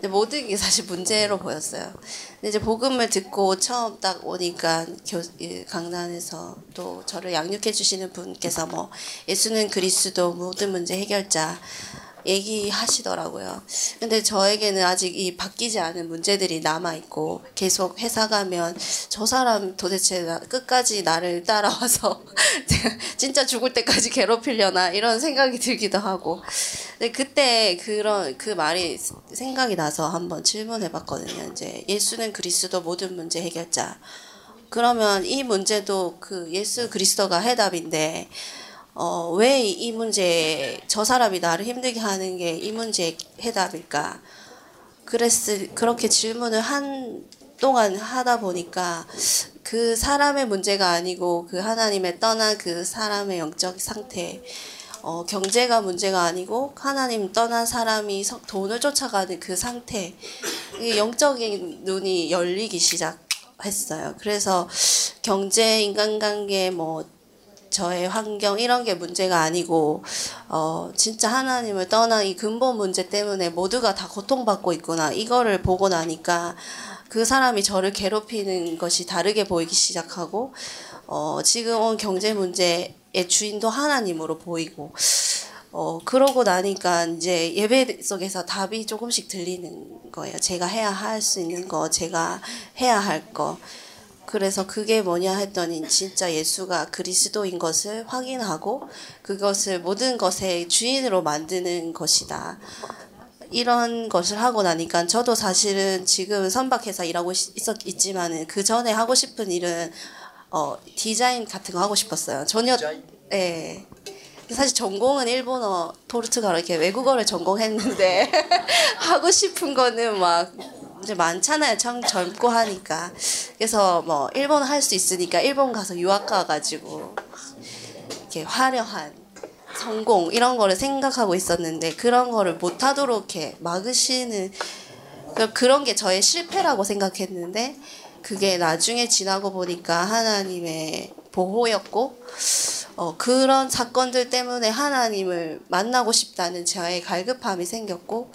근데 모든 게 사실 문제로 보였어요. 근데 이제 복음을 듣고 처음 딱 오니까 교, 이 강단에서 또 저를 양육해 주시는 분께서 뭐, 예수는 그리스도 모든 문제 해결자, 얘기하시더라고요. 근데 저에게는 아직 이 바뀌지 않은 문제들이 남아 있고 계속 회사 가면 저 사람 도대체 나, 끝까지 나를 따라와서 *laughs* 진짜 죽을 때까지 괴롭히려나 이런 생각이 들기도 하고. 근데 그때 그런 그 말이 생각이 나서 한번 질문해 봤거든요. 이제 예수는 그리스도 모든 문제 해결자. 그러면 이 문제도 그 예수 그리스도가 해답인데 어, 왜 이 문제, 저 사람이 나를 힘들게 하는 게 이 문제의 해답일까? 그랬을, 그렇게 질문을 한 동안 하다 보니까 그 사람의 문제가 아니고 그 하나님의 떠난 그 사람의 영적 상태, 어, 경제가 문제가 아니고 하나님 떠난 사람이 서, 돈을 쫓아가는 그 상태, 이 영적인 눈이 열리기 시작했어요. 그래서 경제, 인간관계, 뭐, 저의 환경 이런 게 문제가 아니고 어 진짜 하나님을 떠난 이 근본 문제 때문에 모두가 다 고통받고 있구나 이거를 보고 나니까 그 사람이 저를 괴롭히는 것이 다르게 보이기 시작하고 어 지금 온 경제 문제의 주인도 하나님으로 보이고 어 그러고 나니까 이제 예배 속에서 답이 조금씩 들리는 거예요. 제가 해야 할 수 있는 거, 제가 해야 할 거. 그래서 그게 뭐냐 했더니 진짜 예수가 그리스도인 것을 확인하고 그것을 모든 것의 주인으로 만드는 것이다. 이런 것을 하고 나니까 저도 사실은 지금 선박회사 일하고 있었 있지만은 그 전에 하고 싶은 일은 어 디자인 같은 거 하고 싶었어요. 전혀 예. 사실 전공은 일본어, 포르투갈어 이렇게 외국어를 전공했는데 *laughs* 하고 싶은 거는 막 이제 많잖아요. 참 젊고 하니까. 그래서 뭐 일본 할 수 있으니까 일본 가서 유학 가가지고 이렇게 화려한 성공 이런 거를 생각하고 있었는데 그런 거를 못 하도록 이렇게 막으시는 그- 그런 게 저의 실패라고 생각했는데 그게 나중에 지나고 보니까 하나님의 보호였고 어, 그런 사건들 때문에 하나님을 만나고 싶다는 저의 갈급함이 생겼고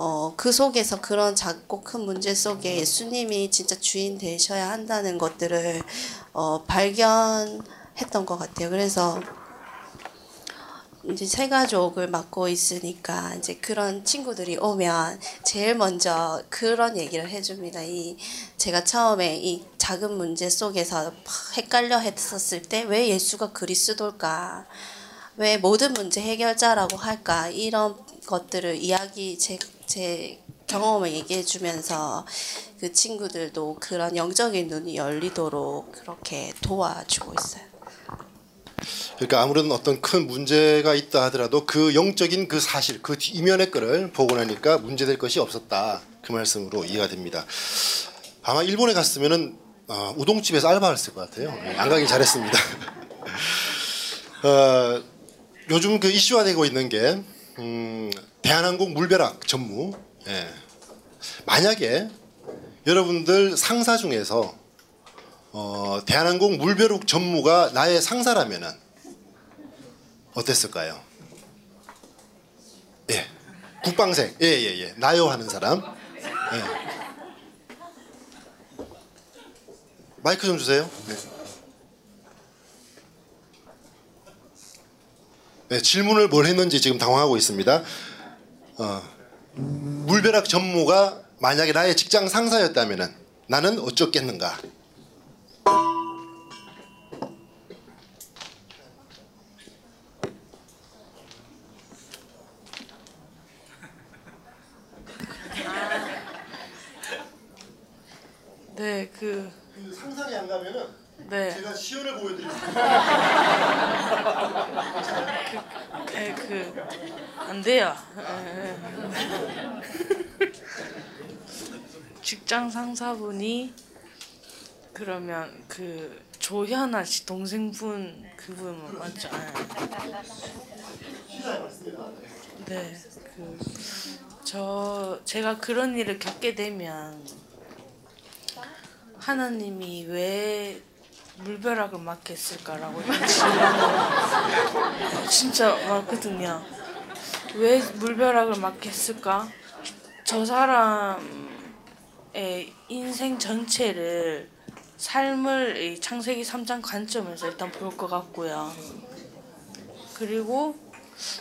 어, 그 속에서 그런 작고 큰 문제 속에 예수님이 진짜 주인 되셔야 한다는 것들을 어, 발견했던 것 같아요. 그래서 이제 새 가족을 맡고 있으니까 이제 그런 친구들이 오면 제일 먼저 그런 얘기를 해줍니다. 이 제가 처음에 이 작은 문제 속에서 막 헷갈려 했었을 때 왜 예수가 그리스도일까? 왜 모든 문제 해결자라고 할까? 이런 것들을 이야기 제, 제 경험을 얘기해 주면서 그 친구들도 그런 영적인 눈이 열리도록 그렇게 도와주고 있어요. 그러니까 아무런 어떤 큰 문제가 있다 하더라도 그 영적인 그 사실 그 이면의 거를 보고 나니까 문제될 것이 없었다 그 말씀으로 이해가 됩니다. 아마 일본에 갔으면은 어, 우동집에서 알바했을 것 같아요. 네, 안 가긴 잘했습니다. *laughs* 어, 요즘 그 이슈화되고 있는 게 음, 대한항공 물벼락 전무. 예. 만약에 여러분들 상사 중에서 어, 대한항공 물벼락 전무가 나의 상사라면은 어땠을까요? 예, 국방생, 예, 예, 예, 나요 하는 사람. 예. 마이크 좀 주세요. 네. 네, 질문을 뭘 했는지 지금 당황하고 있습니다. 어, 물벼락 전무가 만약에 나의 직장 상사였다면은 나는 어쩌겠는가? 네, 그, 그 상상이 안 가면은 네, 제가 시연을 보여드릴게요. 네, 그, 안 돼요. 예, 예. 직장 상사분이 그러면 그 조현아 씨 동생분 그분 맞죠? 예. 네, 그, 저 제가 그런 일을 겪게 되면 하나님이 왜 물벼락을 맞게 했을까라고 *laughs* 진짜 많거든요. 왜 물벼락을 맞게 했을까? 저 사람의 인생 전체를 삶을 이 창세기 3장 관점에서 일단 볼 것 같고요. 그리고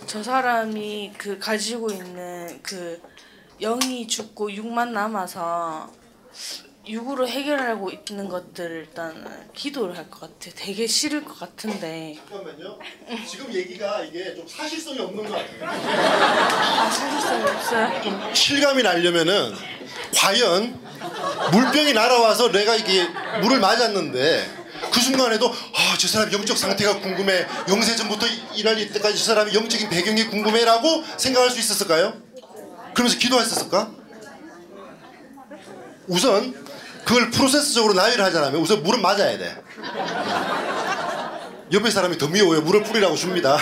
저 사람이 그 가지고 있는 그 영이 죽고 육만 남아서 육으로 해결하고 있는 것들을 일단 기도를 할 것 같아요. 되게 싫을 것 같은데 잠깐만요. 지금 얘기가 이게 좀 사실성이 없는 것 같아요. 아 사실성이 없어요. 실감이 나려면은 과연 물병이 날아와서 내가 이게 물을 맞았는데 그 순간에도 아 저 사람 영적 상태가 궁금해 영세전부터 일할 때까지 저 사람의 영적인 배경이 궁금해라고 생각할 수 있었을까요? 그러면서 기도했었을까? 우선 그걸 프로세스적으로 나열을 하자면 우선 물은 맞아야 돼. 옆에 사람이 더 미워요. 물을 뿌리라고 줍니다.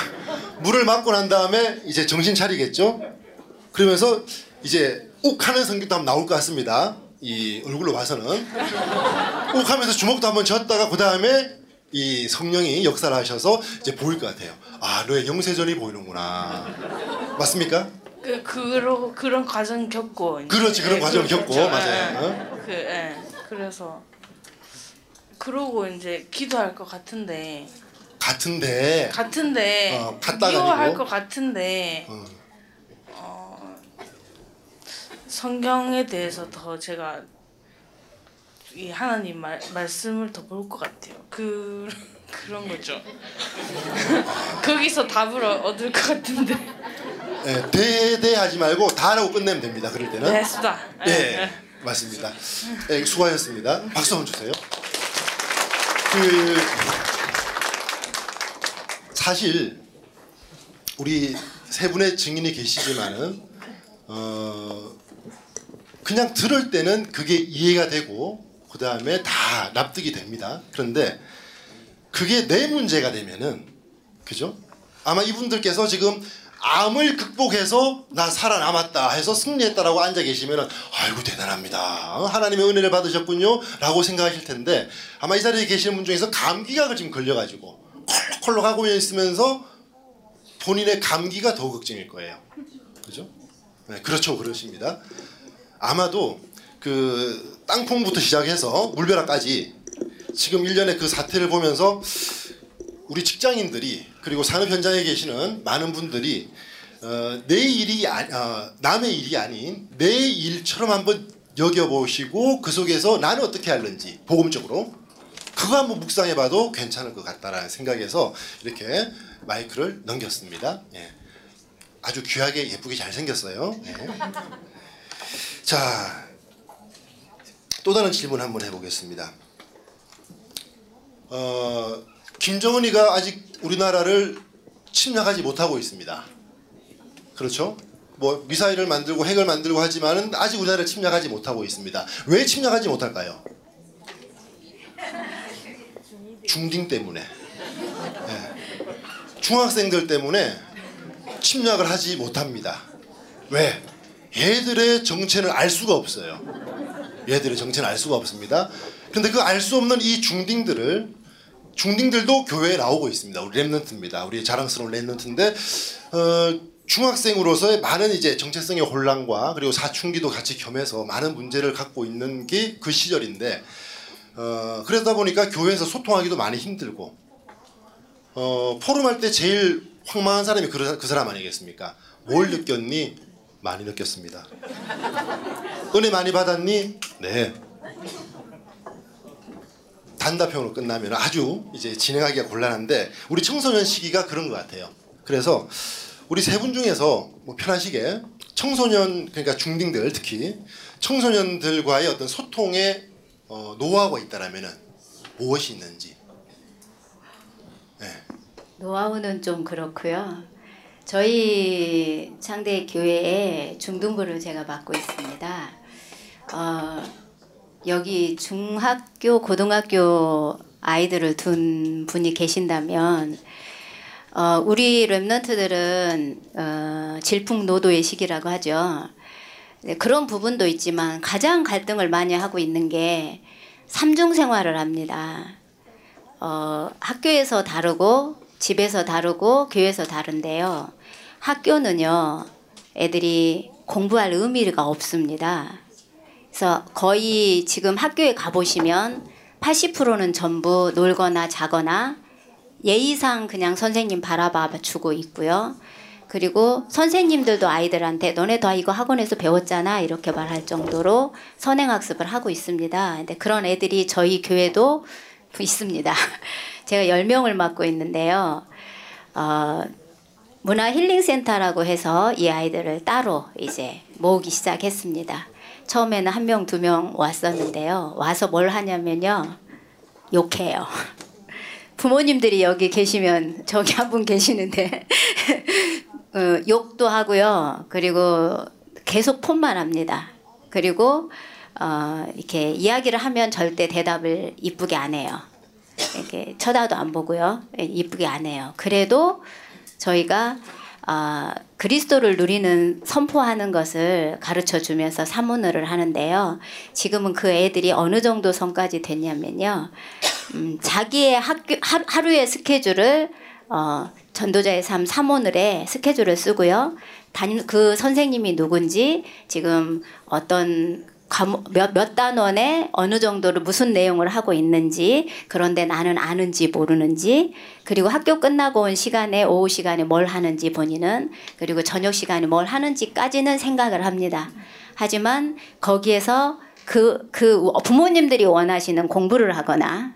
물을 맞고 난 다음에 이제 정신 차리겠죠? 그러면서 이제 욱 하는 성격도 한번 나올 것 같습니다. 이 얼굴로 봐서는 욱 하면서 주먹도 한번 졌다가 그 다음에 이 성령이 역사를 하셔서 이제 보일 것 같아요. 아 너의 영세전이 보이는구나. 맞습니까? 그 그러 그런 과정 겪고. 그렇지, 그런 예, 과정을 그렇죠. 겪고, 예, 맞아요. 예. 그 예. 그래서 그러고 이제 기도할 것 같은데 같은데 같은데 어, 미워할 아니고? 것 같은데 어, 어, 성경에 대해서 더 제가 이 하나님 말, 말씀을 더 볼 것 같아요. 그 그런 거죠. 거기서 답을 얻을 것 같은데. 예, 대대하지 말고 다라고 끝내면 됩니다. 그럴 때는 네, 수다. 예, 맞습니다. 예, 수고하셨습니다. 박수 한번 주세요. 그 사실 우리 세 분의 증인이 계시지만은 어, 그냥 들을 때는 그게 이해가 되고 그 다음에 다 납득이 됩니다. 그런데 그게 내 문제가 되면은 그죠? 아마 이분들께서 지금 암을 극복해서 나 살아남았다 해서 승리했다라고 앉아 계시면은 아이고 대단합니다. 어, 하나님의 은혜를 받으셨군요라고 생각하실 텐데 아마 이 자리에 계시는 분 중에서 감기가 지금 걸려가지고 콜록콜록 하고 있으면서 본인의 감기가 더 걱정일 거예요. 그죠? 네, 그렇죠, 그러십니다. 아마도 그 땅콩부터 시작해서 물벼락까지 지금 일련의 그 사태를 보면서 우리 직장인들이 그리고 산업 현장에 계시는 많은 분들이 어, 내 일이 아, 어, 남의 일이 아닌 내 일처럼 한번 여겨보시고 그 속에서 나는 어떻게 하는지 복음적으로 그거 한번 묵상해봐도 괜찮을 것 같다라는 생각에서 이렇게 마이크를 넘겼습니다. 예. 아주 귀하게 예쁘게 잘 생겼어요. 예. 자, 또 다른 질문 한번 해보겠습니다. 어, 김정은이가 아직 우리나라를 침략하지 못하고 있습니다. 그렇죠? 뭐 미사일을 만들고 핵을 만들고 하지만은 아직 우리나라를 침략하지 못하고 있습니다. 왜 침략하지 못할까요? 중딩 때문에. 예. 중학생들 때문에 침략을 하지 못합니다. 왜? 얘들의 정체는 알 수가 없어요. 얘들의 정체는 알 수가 없습니다. 근데 그 알 수 없는 이 중딩들을 중딩들도 교회에 나오고 있습니다. 우리 랩런트입니다. 우리 자랑스러운 랩런트인데 어, 중학생으로서의 많은 이제 정체성의 혼란과 그리고 사춘기도 같이 겸해서 많은 문제를 갖고 있는 게 그 시절인데 어, 그러다 보니까 교회에서 소통하기도 많이 힘들고 어, 포럼할 때 제일 황망한 사람이 그, 그 사람 아니겠습니까? 뭘 느꼈니? 많이 느꼈습니다. 은혜 많이 받았니? 네. 단답형으로 끝나면 아주 이제 진행하기가 곤란한데 우리 청소년 시기가 그런 것 같아요. 그래서 우리 세 분 중에서 뭐 편하시게 청소년 그러니까 중딩들 특히 청소년들과의 어떤 소통의 어, 노하우가 있다라면은 무엇이 있는지. 네. 노하우는 좀 그렇고요. 저희 창대 교회에 중등부를 제가 맡고 있습니다. 어, 여기 중학교, 고등학교 아이들을 둔 분이 계신다면 어, 우리 랩런트들은 어, 질풍노도의 시기라고 하죠. 네, 그런 부분도 있지만 가장 갈등을 많이 하고 있는 게 삼중 생활을 합니다. 어, 학교에서 다르고 집에서 다르고 교회에서 다른데요. 학교는요, 애들이 공부할 의미가 없습니다. 그래서 거의 지금 학교에 가보시면 80%는 전부 놀거나 자거나 예의상 그냥 선생님 바라봐 주고 있고요. 그리고 선생님들도 아이들한테 너네 다 이거 학원에서 배웠잖아 이렇게 말할 정도로 선행학습을 하고 있습니다. 근데 그런 애들이 저희 교회도 있습니다. *laughs* 제가 10명을 맡고 있는데요. 어, 문화 힐링 센터라고 해서 이 아이들을 따로 이제 모으기 시작했습니다. 처음에는 한 명, 두 명 왔었는데요. 와서 뭘 하냐면요. 욕해요. *laughs* 부모님들이 여기 계시면 저기 한 분 계시는데 *laughs* 어, 욕도 하고요. 그리고 계속 폰만 합니다. 그리고 어, 이렇게 이야기를 하면 절대 대답을 이쁘게 안 해요. 이렇게 쳐다도 안 보고요. 이쁘게 안 해요. 그래도 저희가 어, 그리스도를 누리는 선포하는 것을 가르쳐 주면서 사문을 하는데요. 지금은 그 애들이 어느 정도 선까지 됐냐면요. 음, 자기의 학교 하, 루의 스케줄을 어, 전도자의 삶 사모늘에 스케줄을 쓰고요. 단, 그 선생님이 누군지 지금 어떤 몇, 몇 단원에 어느 정도로 무슨 내용을 하고 있는지 그런데 나는 아는지 모르는지 그리고 학교 끝나고 온 시간에 오후 시간에 뭘 하는지 본인은 그리고 저녁 시간에 뭘 하는지까지는 생각을 합니다. 하지만 거기에서 그, 그 부모님들이 원하시는 공부를 하거나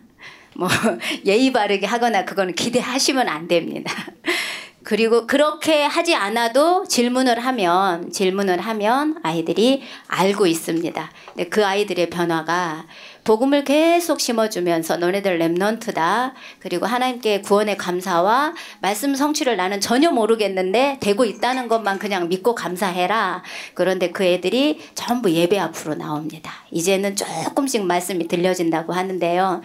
뭐 *laughs* 예의 바르게 하거나 그거는 기대하시면 안 됩니다. 그리고 그렇게 하지 않아도 질문을 하면 질문을 하면 아이들이 알고 있습니다. 그 아이들의 변화가 복음을 계속 심어주면서 너네들 랩넌트다. 그리고 하나님께 구원의 감사와 말씀 성취를 나는 전혀 모르겠는데 되고 있다는 것만 그냥 믿고 감사해라. 그런데 그 애들이 전부 예배 앞으로 나옵니다. 이제는 조금씩 말씀이 들려진다고 하는데요.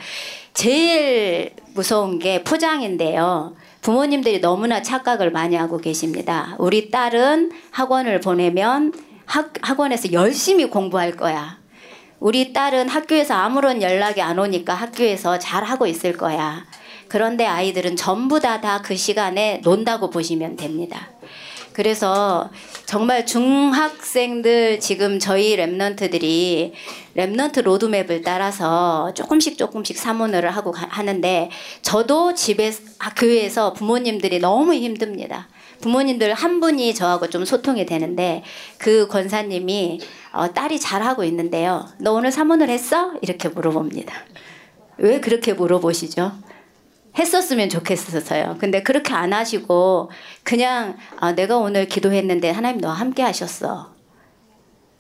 제일 무서운 게 포장인데요. 부모님들이 너무나 착각을 많이 하고 계십니다. 우리 딸은 학원을 보내면 학, 학원에서 열심히 공부할 거야. 우리 딸은 학교에서 아무런 연락이 안 오니까 학교에서 잘 하고 있을 거야. 그런데 아이들은 전부 다 다 그 시간에 논다고 보시면 됩니다. 그래서 정말 중학생들 지금 저희 Remnant들이 Remnant 로드맵을 따라서 조금씩 조금씩 사문을 하고 가, 하는데 저도 집에 아, 교회에서 부모님들이 너무 힘듭니다. 부모님들 한 분이 저하고 좀 소통이 되는데 그 권사님이 어, 딸이 잘하고 있는데요. 너 오늘 사문을 했어? 이렇게 물어봅니다. 왜 그렇게 물어보시죠? 했었으면 좋겠어서요. 근데 그렇게 안 하시고 그냥 아, 내가 오늘 기도했는데 하나님 너와 함께 하셨어.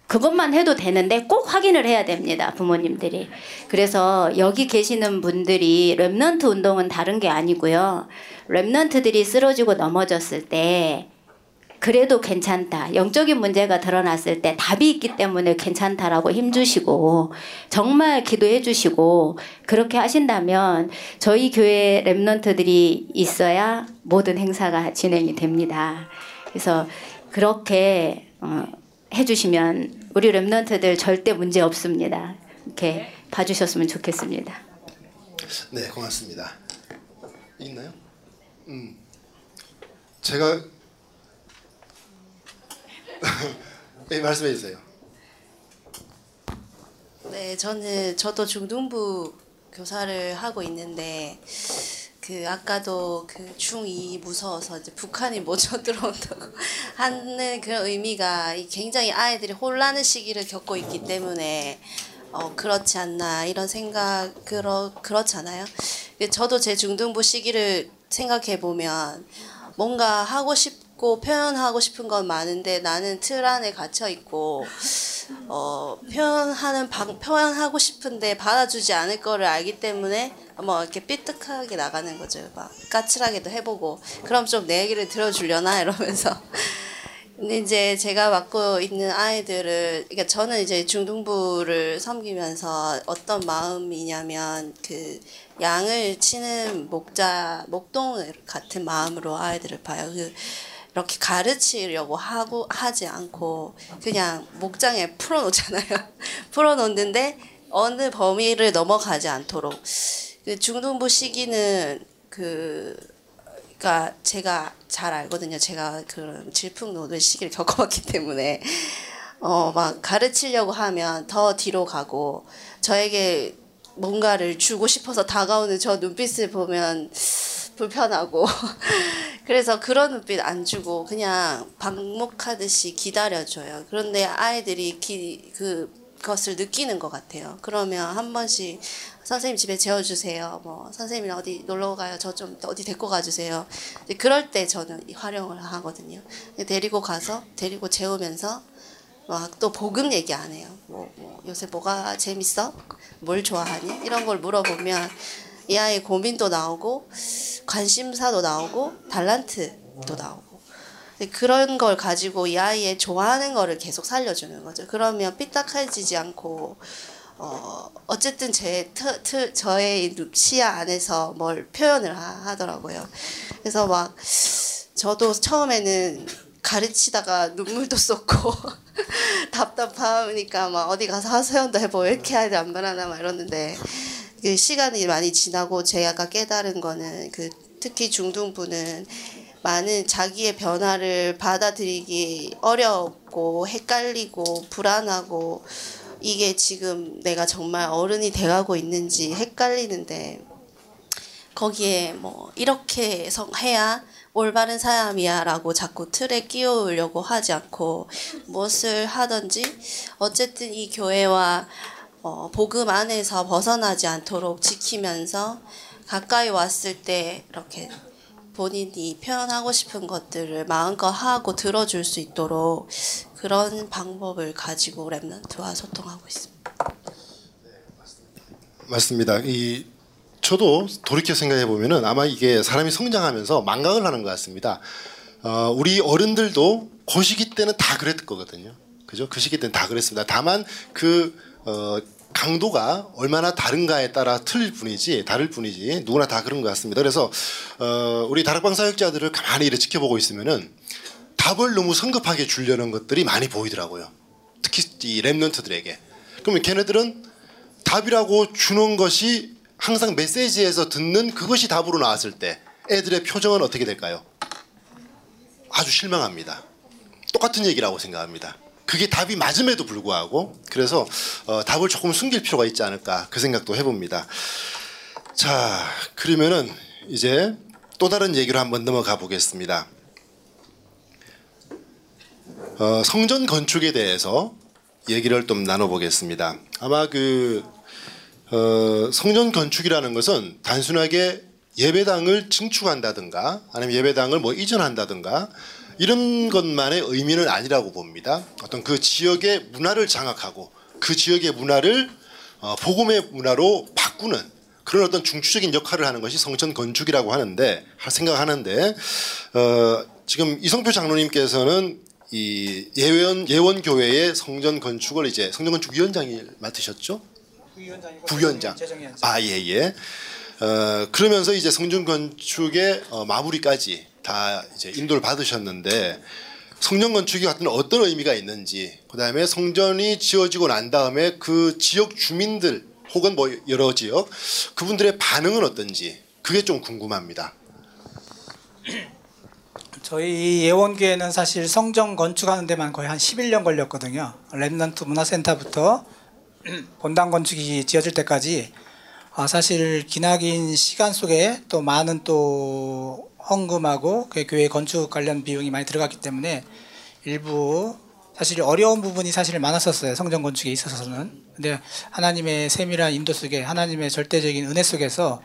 그것만 해도 되는데 꼭 확인을 해야 됩니다. 부모님들이. 그래서 여기 계시는 분들이 Remnant 운동은 다른 게 아니고요. Remnant들이 쓰러지고 넘어졌을 때 그래도 괜찮다. 영적인 문제가 드러났을 때 답이 있기 때문에 괜찮다라고 힘주시고 정말 기도해 주시고 그렇게 하신다면 저희 교회 랩런트들이 있어야 모든 행사가 진행이 됩니다. 그래서 그렇게 어, 해주시면 우리 랩런트들 절대 문제 없습니다. 이렇게 봐주셨으면 좋겠습니다. 네, 고맙습니다. 있나요? 음, 제가 네, 말씀해 주세요. 네, 저는 저도 중등부 교사를 하고 있는데 그 아까도 그 중2 무서워서 이제 북한이 모쳐 *laughs* 들어온다고 하는 그런 의미가 굉장히 아이들이 혼란의 시기를 겪고 있기 때문에 어 그렇지 않나 이런 생각 그러 그렇잖아요. 저도 제 중등부 시기를 생각해 보면 뭔가 하고 싶 고 표현하고 싶은 건 많은데 나는 틀 안에 갇혀 있고 어 표현하는 방 표현하고 싶은데 받아주지 않을 거를 알기 때문에 뭐 이렇게 삐딱하게 나가는 거죠. 막 까칠하게도 해보고 그럼 좀 내 얘기를 들어주려나 *laughs* 이러면서. 근데 이제 제가 맡고 있는 아이들을 그러니까 저는 이제 중등부를 섬기면서 어떤 마음이냐면 그 양을 치는 목자 목동 같은 마음으로 아이들을 봐요. 그 이렇게 가르치려고 하고 하지 않고 그냥 목장에 풀어놓잖아요. *laughs* 풀어놓는데 어느 범위를 넘어가지 않도록 그 중등부 시기는 그 그러니까 제가 잘 알거든요. 제가 그런 질풍노도의 시기를 *laughs* 겪어봤기 때문에 어 막 가르치려고 하면 더 뒤로 가고 저에게 뭔가를 주고 싶어서 다가오는 저 눈빛을 보면 불편하고 *laughs* 그래서 그런 눈빛 안 주고 그냥 방목하듯이 기다려줘요. 그런데 아이들이 기, 그 것을 느끼는 것 같아요. 그러면 한 번씩 선생님 집에 재워주세요. 뭐 선생님 어디 놀러 가요. 저 좀 어디 데리고 가주세요. 그럴 때 저는 활용을 하거든요. 데리고 가서 데리고 재우면서 막 또 복음 얘기 안 해요. 뭐, 뭐 요새 뭐가 재밌어? 뭘 좋아하니? 이런 걸 물어보면 이 아이 고민도 나오고 관심사도 나오고 달란트도 나오고 그런 걸 가지고 이 아이의 좋아하는 거를 계속 살려주는 거죠. 그러면 삐딱해지지 않고 어 어쨌든 제 트, 트, 저의 시야 안에서 뭘 표현을 하, 더라고요 그래서 막 저도 처음에는 가르치다가 눈물도 쏟고 *laughs* 답답하니까 막 어디 가서 하소연도 해보고 이렇게 해야 돼 안 변하나 막 이러는데 그 시간이 많이 지나고 제가 깨달은 거는 그 특히 중등부는 많은 자기의 변화를 받아들이기 어렵고 헷갈리고 불안하고 이게 지금 내가 정말 어른이 돼가고 있는지 헷갈리는데 거기에 뭐 이렇게 해야 올바른 사람이야라고 자꾸 틀에 끼우려고 하지 않고 무엇을 하든지 어쨌든 이 교회와 어, 복음 안에서 벗어나지 않도록 지키면서 가까이 왔을 때 이렇게 본인이 표현하고 싶은 것들을 마음껏 하고 들어줄 수 있도록 그런 방법을 가지고 랩런트와 소통하고 있습니다. 맞습니다. 이 저도 돌이켜 생각해 보면은 아마 이게 사람이 성장하면서 망각을 하는 것 같습니다. 어, 우리 어른들도 그 시기 때는 다 그랬을 거거든요. 그죠? 그 시기 때는 다 그랬습니다. 다만 그 어, 강도가 얼마나 다른가에 따라 틀릴 뿐이지 다를 뿐이지 누구나 다 그런 것 같습니다. 그래서 어, 우리 다락방 사역자들을 가만히 이렇게 지켜보고 있으면은 답을 너무 성급하게 주려는 것들이 많이 보이더라고요. 특히 이 랩런트들에게. 그러면 걔네들은 답이라고 주는 것이 항상 메시지에서 듣는 그것이 답으로 나왔을 때 애들의 표정은 어떻게 될까요? 아주 실망합니다. 똑같은 얘기라고 생각합니다. 그게 답이 맞음에도 불구하고 그래서 어, 답을 조금 숨길 필요가 있지 않을까 그 생각도 해봅니다. 자 그러면은 이제 또 다른 얘기로 한번 넘어가 보겠습니다. 어, 성전 건축에 대해서 얘기를 좀 나눠보겠습니다. 아마 그 어, 성전 건축이라는 것은 단순하게 예배당을 증축한다든가 아니면 예배당을 뭐 이전한다든가 이런 것만의 의미는 아니라고 봅니다. 어떤 그 지역의 문화를 장악하고 그 지역의 문화를 어, 복음의 문화로 바꾸는 그런 어떤 중추적인 역할을 하는 것이 성전 건축이라고 하는데 생각하는데 어, 지금 이성표 장로님께서는 이 예원 예원 교회의 성전 건축을 이제 성전 건축 위원장이 맡으셨죠? 부위원장. 아 예예. 어, 그러면서 이제 성전 건축의 어, 마무리까지 다 이제 인도를 받으셨는데 성전 건축이 같은 어떤 의미가 있는지 그다음에 성전이 지어지고 난 다음에 그 지역 주민들 혹은 뭐 여러 지역 그분들의 반응은 어떤지 그게 좀 궁금합니다. 저희 예원교회는 사실 성전 건축하는 데만 거의 한 11년 걸렸거든요. Remnant 문화센터부터 *clears throat* 본당 건축이 지어질 때까지 아, 사실 기나긴 시간 속에 또 많은 또 헌금하고 그 교회 건축 관련 비용이 많이 들어갔기 때문에 일부 사실 어려운 부분이 사실 많았었어요. 성전 건축에 있어서는. 근데 하나님의 세밀한 인도 속에 하나님의 절대적인 은혜 속에서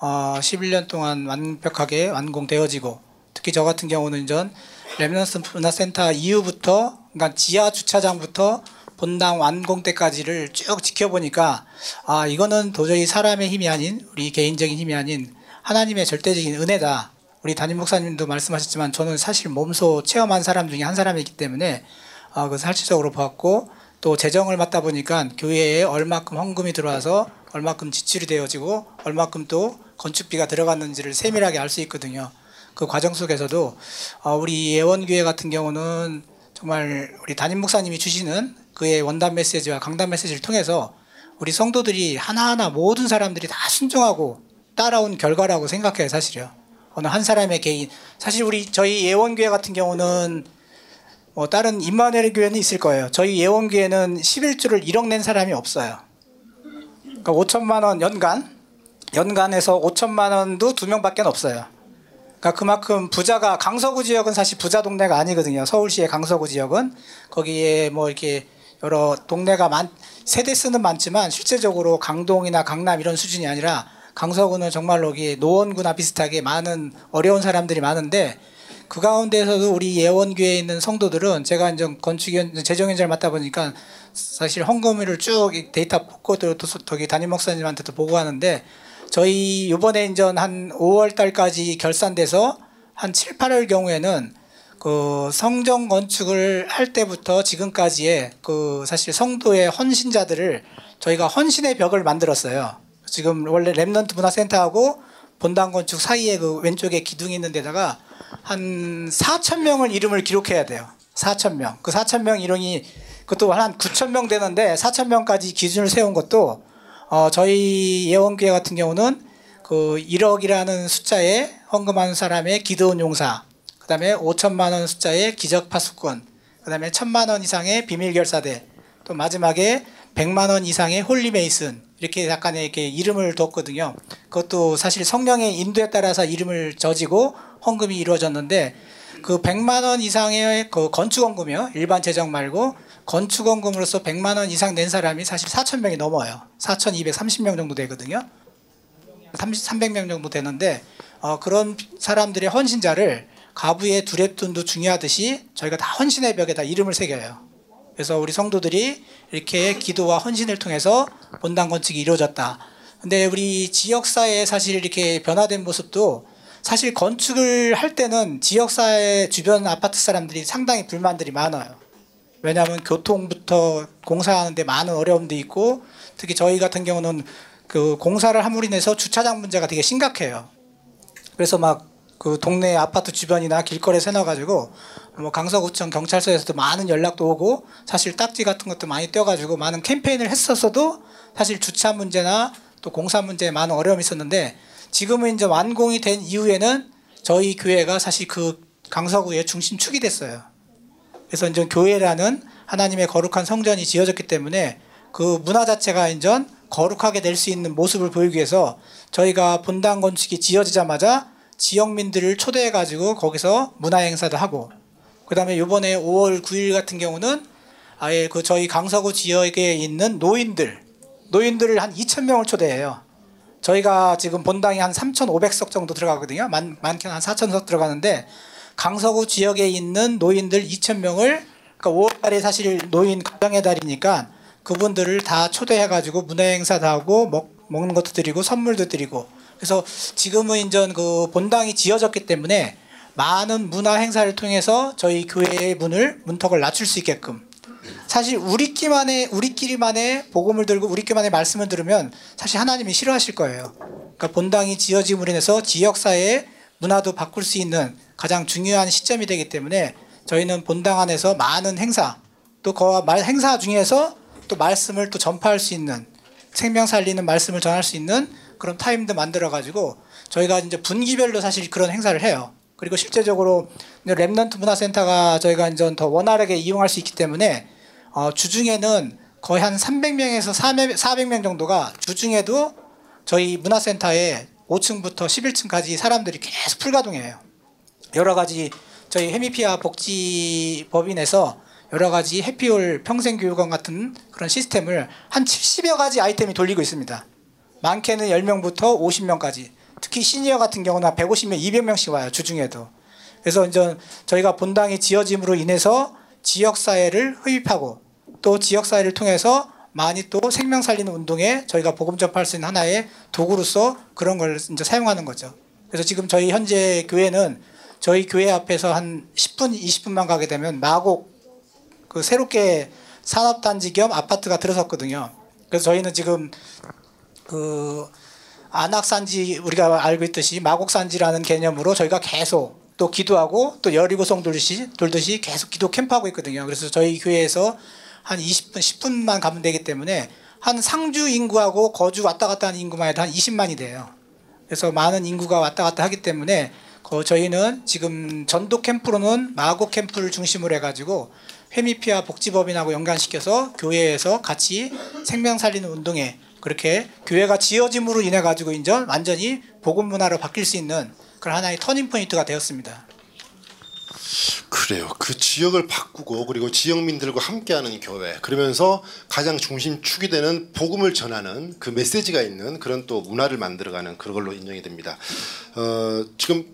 어, 11년 동안 완벽하게 완공되어지고 특히 저 같은 경우는 전 Remnant 문화센터 이후부터 그러니까 지하 주차장부터 본당 완공 때까지를 쭉 지켜보니까 아 이거는 도저히 사람의 힘이 아닌 우리 개인적인 힘이 아닌 하나님의 절대적인 은혜다. 우리 담임 목사님도 말씀하셨지만 저는 사실 몸소 체험한 사람 중에 한 사람이기 때문에 아, 그 실질적으로 봤고 또 재정을 맡다 보니까 교회에 얼마큼 헌금이 들어와서 얼마큼 지출이 되어지고 얼마큼 또 건축비가 들어갔는지를 세밀하게 알 수 있거든요. 그 과정 속에서도 어, 우리 예원교회 같은 경우는 정말 우리 담임 목사님이 주시는 그의 원단 메시지와 강단 메시지를 통해서 우리 성도들이 하나하나 모든 사람들이 다 순종하고 따라온 결과라고 생각해요, 사실요. 어느 한 사람의 개인. 사실 우리 저희 예원교회 같은 경우는 뭐 다른 임마누엘 교회는 있을 거예요. 저희 예원교회는 11주를 1억 낸 사람이 없어요. 그러니까 5천만 원 연간 연간에서 5천만 원도 두 명밖에 없어요. 그러니까 그만큼 부자가 강서구 지역은 사실 부자 동네가 아니거든요. 서울시의 강서구 지역은 거기에 뭐 이렇게 여러 동네가 많 세대 수는 많지만 실제적으로 강동이나 강남 이런 수준이 아니라 강서구는 정말로 여기 노원구나 비슷하게 많은 어려운 사람들이 많은데 그 가운데서도 우리 예원교회에 있는 성도들은 제가 이제 건축위원 재정위원장을 맡다 보니까 사실 헌금을 쭉 데이터 또 저기 담임 목사님한테도 보고하는데 저희 이번에 이제 한 5월 달까지 결산돼서 한 7, 8월 경우에는 그 성전 건축을 할 때부터 지금까지의 그 사실 성도의 헌신자들을 저희가 헌신의 벽을 만들었어요. 지금 원래 Remnant 문화센터하고 본당 건축 사이에 그 왼쪽에 기둥이 있는 데다가 한 4천 명을 이름을 기록해야 돼요. 4천 명. 그 4천 명 이름이 그것도 한 9천 명 되는데 4천 명까지 기준을 세운 것도 어 저희 예원교회 같은 경우는 그 1억이라는 숫자에 헌금하는 사람의 기드온 용사, 그 다음에 5천만 원 숫자의 기적 파수꾼, 그 다음에 1천만 원 이상의 비밀 결사대, 또 마지막에 100만 원 이상의 Holy Mason 이렇게 약간의 이렇게 이름을 뒀거든요. 그것도 사실 성령의 인도에 따라서 이름을 져지고 헌금이 이루어졌는데 그 100만 원 이상의 그 건축 헌금이요. 일반 재정 말고 건축 헌금으로서 100만 원 이상 낸 사람이 사실 4천 명이 넘어요. 4,230명 정도 되거든요. 300명 정도 되는데 어, 그런 사람들의 헌신자를 가부의 두랩돈도 중요하듯이 저희가 다 헌신의 벽에다 이름을 새겨요. 그래서 우리 성도들이 이렇게 기도와 헌신을 통해서 본당 건축이 이루어졌다. 근데 우리 지역사회에 사실 이렇게 변화된 모습도 사실 건축을 할 때는 지역사회 주변 아파트 사람들이 상당히 불만들이 많아요. 왜냐하면 교통부터 공사하는데 많은 어려움도 있고 특히 저희 같은 경우는 그 공사를 함으로 인해서 주차장 문제가 되게 심각해요. 그래서 막 그 동네 아파트 주변이나 길거리에 세워가지고 뭐 강서구청 경찰서에서도 많은 연락도 오고 사실 딱지 같은 것도 많이 떼어가지고 많은 캠페인을 했었어도 사실 주차 문제나 또 공사 문제에 많은 어려움이 있었는데 지금은 이제 완공이 된 이후에는 저희 교회가 사실 그 강서구의 중심축이 됐어요. 그래서 이제 교회라는 하나님의 거룩한 성전이 지어졌기 때문에 그 문화 자체가 이제 거룩하게 될 수 있는 모습을 보이기 위해서 저희가 본당 건축이 지어지자마자 지역민들을 초대해 가지고 거기서 문화 행사도 하고 그 다음에 요번에 5월 9일 같은 경우는 아예 그 저희 강서구 지역에 있는 노인들 노인들을 한 2천 명을 초대해요. 저희가 지금 본당이 한 3,500석 정도 들어가거든요. 많, 많게는 한 4,000석 들어가는데 강서구 지역에 있는 노인들 2,000명을 그러니까 5월달에 사실 노인 가정의 달이니까 그분들을 다 초대해가지고 문화행사도 하고 먹, 먹는 것도 드리고 선물도 드리고 그래서 지금은 이제 그 본당이 지어졌기 때문에 많은 문화 행사를 통해서 저희 교회의 문을 문턱을 낮출 수 있게끔 사실 우리끼만의 우리끼리만의 복음을 들고 우리끼만의 말씀을 들으면 사실 하나님이 싫어하실 거예요. 그러니까 본당이 지어짐으로 인해서 지역 사회의 문화도 바꿀 수 있는 가장 중요한 시점이 되기 때문에 저희는 본당 안에서 많은 행사 또그 행사 중에서 또 말씀을 또 전파할 수 있는 생명 살리는 말씀을 전할 수 있는 그런 타임도 만들어 가지고 저희가 이제 분기별로 사실 그런 행사를 해요. 그리고 실제적으로 Remnant 문화센터가 저희가 이제 더 원활하게 이용할 수 있기 때문에 어, 주중에는 거의 한 300명에서 400명 정도가 주중에도 저희 문화센터에 5층부터 11층까지 사람들이 계속 풀가동해요. 여러 가지 저희 해미피아 복지법인에서 여러 가지 해피올 평생교육원 같은 그런 시스템을 한 70여 가지 아이템이 돌리고 있습니다. 많게는 10명부터 50명까지. 특히 시니어 같은 경우는 150명, 200명씩 와요. 주중에도. 그래서 이제 저희가 본당이 지어짐으로 인해서 지역 사회를 흡입하고 또 지역 사회를 통해서 많이 또 생명 살리는 운동에 저희가 복음 전파할 수 있는 하나의 도구로서 그런 걸 이제 사용하는 거죠. 그래서 지금 저희 현재 교회는 저희 교회 앞에서 한 10분, 20분만 가게 되면 마곡 그 새롭게 산업단지 겸 아파트가 들어섰거든요. 그래서 저희는 지금 그 안악산지 우리가 알고 있듯이 마곡산지라는 개념으로 저희가 계속 또 기도하고 또 여리고성 돌듯이 돌듯이 계속 기도 캠프하고 있거든요. 그래서 저희 교회에서 한 20분, 10분만 가면 되기 때문에 한 상주 인구하고 거주 왔다 갔다 하는 인구만 해도 한 20만이 돼요. 그래서 많은 인구가 왔다 갔다 하기 때문에 그 저희는 지금 전도 캠프로는 마곡 캠프를 중심으로 해가지고 회미피아 복지법인하고 연관시켜서 교회에서 같이 생명 살리는 운동에 그렇게 교회가 지어짐으로 인해 가지고 이제 완전히 복음 문화로 바뀔 수 있는 그런 하나의 turning point가 되었습니다. 그래요. 그 지역을 바꾸고 그리고 지역민들과 함께하는 교회 그러면서 가장 중심축이 되는 복음을 전하는 그 메시지가 있는 그런 또 문화를 만들어가는 그런 걸로 인정이 됩니다. 어, 지금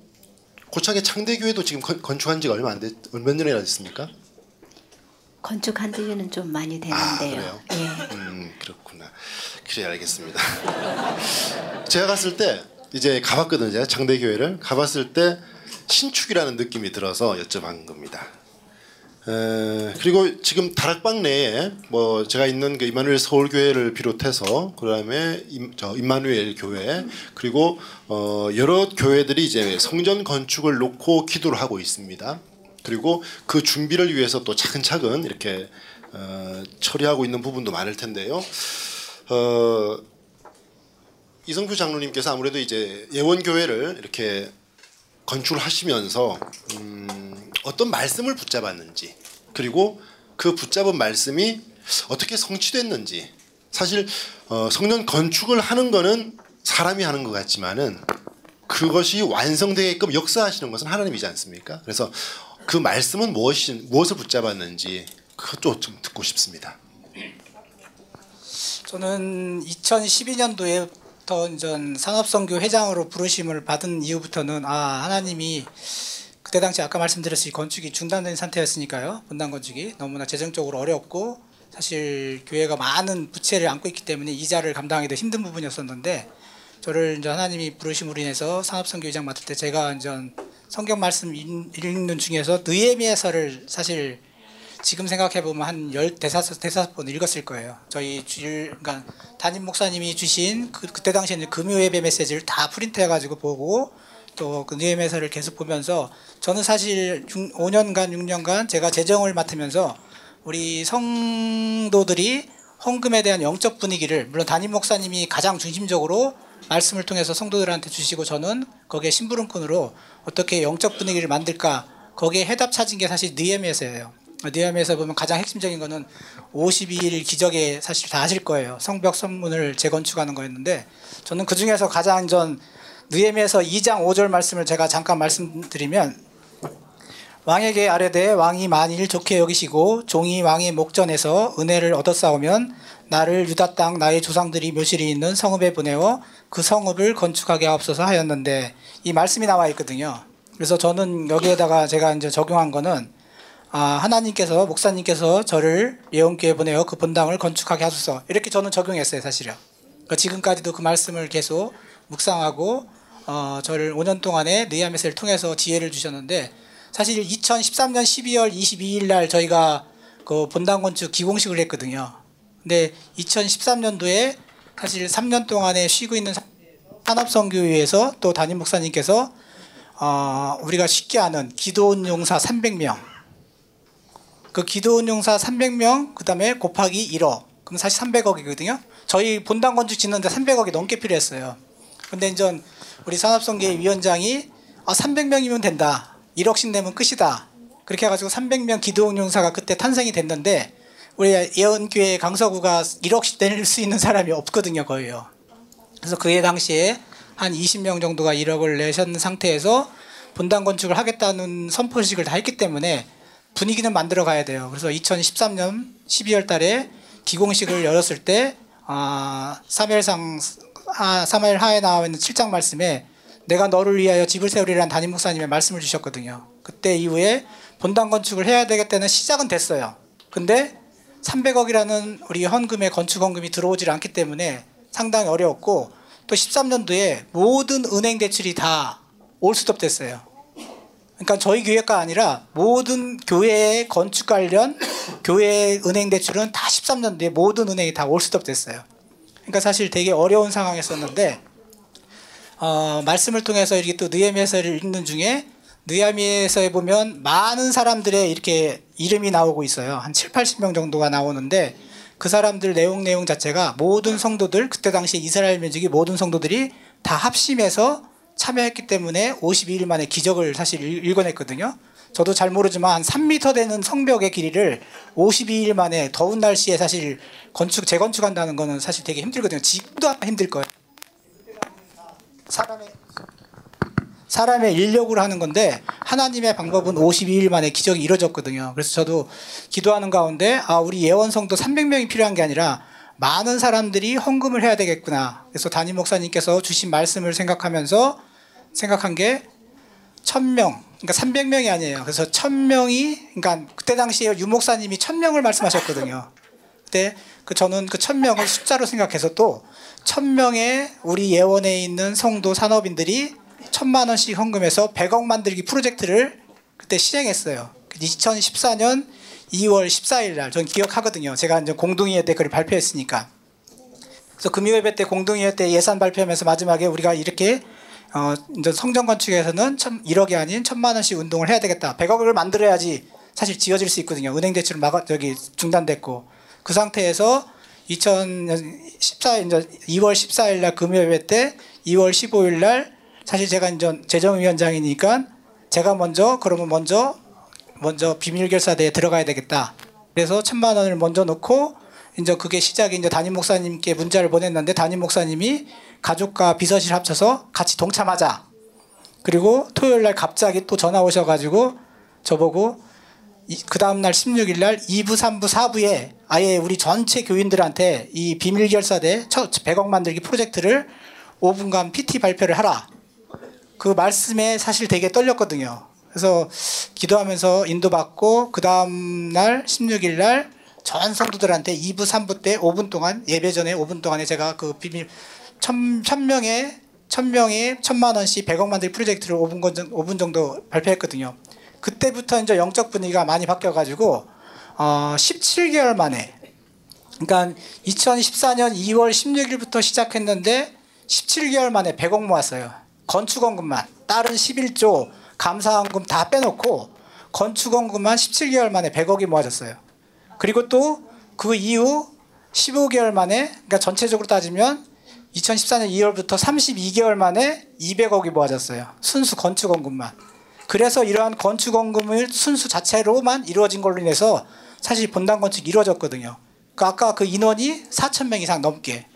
고창의 창대교회도 지금 건, 축한 지가 얼마 안 됐, 얼마 전이나 됐습니까? 건축한 지는 좀 많이 아, 되는데요. 그래요? 예. 음, 그렇구나. 그래 알겠습니다. *laughs* 제가 갔을 때 이제 가봤거든요. 제가 장대교회를 가봤을 때 신축이라는 느낌이 들어서 여쭤본 겁니다. 에, 그리고 지금 다락방 내에 뭐 제가 있는 그 이마누엘 서울교회를 비롯해서 그다음에 임, 저 임마누엘 교회 그리고 어, 여러 교회들이 이제 성전 건축을 놓고 기도를 하고 있습니다. 그리고 그 준비를 위해서 또 차근차근 이렇게 어, 처리하고 있는 부분도 많을 텐데요. 어, 이성규 장로님께서 아무래도 이제 예원 교회를 이렇게 건축을 하시면서 음, 어떤 말씀을 붙잡았는지 그리고 그 붙잡은 말씀이 어떻게 성취됐는지 사실 어, 성전 건축을 하는 거는 사람이 하는 것 같지만은 그것이 완성되게끔 역사하시는 것은 하나님이지 않습니까? 그래서 그 말씀은 무엇이 무엇을 붙잡았는지 그것도 좀 듣고 싶습니다. 저는 2012년도에부터 이전 산업선교 회장으로 부르심을 받은 이후부터는 아 하나님이 그때 당시 아까 말씀드렸듯이 건축이 중단된 상태였으니까요. 본당 건축이 너무나 재정적으로 어렵고 사실 교회가 많은 부채를 안고 있기 때문에 이자를 감당하기도 힘든 부분이었었는데 저를 이제 하나님이 부르심으로 인해서 산업선교의장 맡을 때 제가 이제 성경 말씀 읽- 읽는 중에서 느헤미야서를 사실 지금 생각해 보면 한 열 대사섯 대사섯 번 읽었을 거예요. 저희 주일 그러니까 담임 목사님이 주신 그, 그때 당시에는 금요 예배 메시지를 다 프린트해 가지고 보고 또그 느헤미야서를 계속 보면서 저는 사실 6, 5년간 6년간 제가 재정을 맡으면서 우리 성도들이 헌금에 대한 영적 분위기를 물론 담임 목사님이 가장 중심적으로 말씀을 통해서 성도들한테 주시고 저는 거기에 심부름꾼으로 어떻게 영적 분위기를 만들까 거기에 해답 찾은 게 사실 느헤미야서예요. 느헤미야서 보면 가장 핵심적인 거는 52일 기적에 사실 다 아실 거예요. 성벽 선문을 재건축하는 거였는데 저는 그 중에서 가장 전 느헤미야서 2장 5절 말씀을 제가 잠깐 말씀드리면 왕에게 아뢰되 왕이 만일 좋게 여기시고 종이 왕의 목전에서 은혜를 얻었사오면 나를 유다 땅 나의 조상들이 묘실이 있는 성읍에 보내어 그 성읍을 건축하게 하옵소서 하였는데 이 말씀이 나와 있거든요. 그래서 저는 여기에다가 제가 이제 적용한 거는 아, 하나님께서 목사님께서 저를 예언교회 보내어 그 본당을 건축하게 하소서 이렇게 저는 적용했어요 사실요. 그러니까 지금까지도 그 말씀을 계속 묵상하고 어, 저를 5년 동안에 느야메스를 통해서 지혜를 주셨는데 사실 2013년 12월 22일 날 저희가 그 본당 건축 기공식을 했거든요. 근데 2013년도에 사실 3년 동안에 쉬고 있는 산업선교회에서 또 담임 목사님께서 어, 우리가 쉽게 아는 기도원 용사 300명 그 기도원 용사 300명 그다음에 곱하기 1억 그럼 사실 300억이거든요. 저희 본당 건축 짓는데 300억이 넘게 필요했어요. 근데 이제 우리 산업선교회 위원장이 아 300명이면 된다. 1억씩 내면 끝이다. 그렇게 해가지고 300명 기도원 용사가 그때 탄생이 됐는데 우리 예언교회 강서구가 1억씩 낼 수 있는 사람이 없거든요 거의요. 그래서 그해 당시에 한 20명 정도가 1억을 내셨는 상태에서 본당 건축을 하겠다는 선포식을 다 했기 때문에 분위기는 만들어 가야 돼요. 그래서 2013년 12월 달에 기공식을 열었을 때 아, 사무엘상 아, 사무엘 하에 나와 있는 7장 말씀에 내가 너를 위하여 집을 세우리라는 담임 목사님의 말씀을 주셨거든요. 그때 이후에 본당 건축을 해야 되겠다는 시작은 됐어요. 근데 300억이라는 우리 헌금의 건축 헌금이 들어오질 않기 때문에 상당히 어려웠고 또 13년도에 모든 은행 대출이 다 올스톱 됐어요. 그러니까 저희 교회가 아니라 모든 교회의 건축 관련 *coughs* 교회 은행 대출은 다 13년도에 모든 은행이 다 올스톱 됐어요. 그러니까 사실 되게 어려운 상황이었었는데 어, 말씀을 통해서 이렇게 또 느헤미야서를 읽는 중에 느헤미야서에 보면 많은 사람들의 이렇게 이름이 나오고 있어요. 한 7, 80명 정도가 나오는데 그 사람들 내용 내용 자체가 모든 성도들 그때 당시 이스라엘 민족이 모든 성도들이 다 합심해서 참여했기 때문에 52일 만에 기적을 사실 읽- 읽어냈거든요. 저도 잘 모르지만 한 3m 되는 성벽의 길이를 52일 만에 더운 날씨에 사실 건축 재건축한다는 거는 사실 되게 힘들거든요. 지금도 힘들 거예요. 사람의 사람의 인력으로 하는 건데 하나님의 방법은 52일 만에 기적이 이루어졌거든요. 그래서 저도 기도하는 가운데 아 우리 예원성도 300명이 필요한 게 아니라 많은 사람들이 헌금을 해야 되겠구나. 그래서 담임 목사님께서 주신 말씀을 생각하면서 생각한 게 1000명, 그러니까 300명이 아니에요. 그래서 1000명이 그러니까 그때 당시에 유 목사님이 1000명을 말씀하셨거든요. 그때 그 저는 그 1000명을 숫자로 생각해서 또 1000명의 우리 예원에 있는 성도 산업인들이 천만 원씩 헌금해서 100억 만들기 프로젝트를 그때 시행했어요. 2014년 2월 14일 날 전 기억하거든요. 제가 이제 공동의회 때 그걸 발표했으니까. 그래서 금요예배 때 공동의회 때 예산 발표하면서 마지막에 우리가 이렇게 어 이제 성전 건축에서는 천 1억이 아닌 천만 원씩 운동을 해야 되겠다. 100억을 만들어야지 사실 지어질 수 있거든요. 은행 대출을 막아 저기 중단됐고 그 상태에서 2014 이제 2월 14일 날 금요예배 때 2월 15일 날 사실 제가 이제 재정위원장이니까 제가 먼저 그러면 먼저 먼저 비밀 결사대에 들어가야 되겠다. 그래서 천만 원을 먼저 넣고 이제 그게 시작이 이제 담임 목사님께 문자를 보냈는데 담임 목사님이 가족과 비서실 합쳐서 같이 동참하자. 그리고 토요일 날 갑자기 또 전화 오셔가지고 저보고 그 다음 날 16일 날 2부, 3부, 4부에 아예 우리 전체 교인들한테 이 비밀 결사대 100억 만들기 프로젝트를 5분간 PT 발표를 하라. 그 말씀에 사실 되게 떨렸거든요. 그래서 기도하면서 인도받고 그 다음 날 16일 날 전 성도들한테 2부, 3부 때 5분 동안 예배 전에 5분 동안에 제가 그 비밀 천, 천 명에 천 명에 천만 원씩 100억 만들 프로젝트를 5분, 건, 5분 정도 발표했거든요. 그때부터 이제 영적 분위기가 많이 바뀌어가지고 어, 17개월 만에 그러니까 2014년 2월 16일부터 시작했는데 17개월 만에 100억 모았어요. 건축원금만 다른 11조 감사원금 다 빼놓고 건축원금만 17개월 만에 100억이 모아졌어요. 그리고 또 그 이후 15개월 만에 그러니까 전체적으로 따지면 2014년 2월부터 32개월 만에 200억이 모아졌어요. 순수 건축원금만. 그래서 이러한 건축원금을 순수 자체로만 이루어진 걸로 인해서 사실 본당 건축이 이루어졌거든요. 그 아까 그 인원이 4천 명 이상 넘게.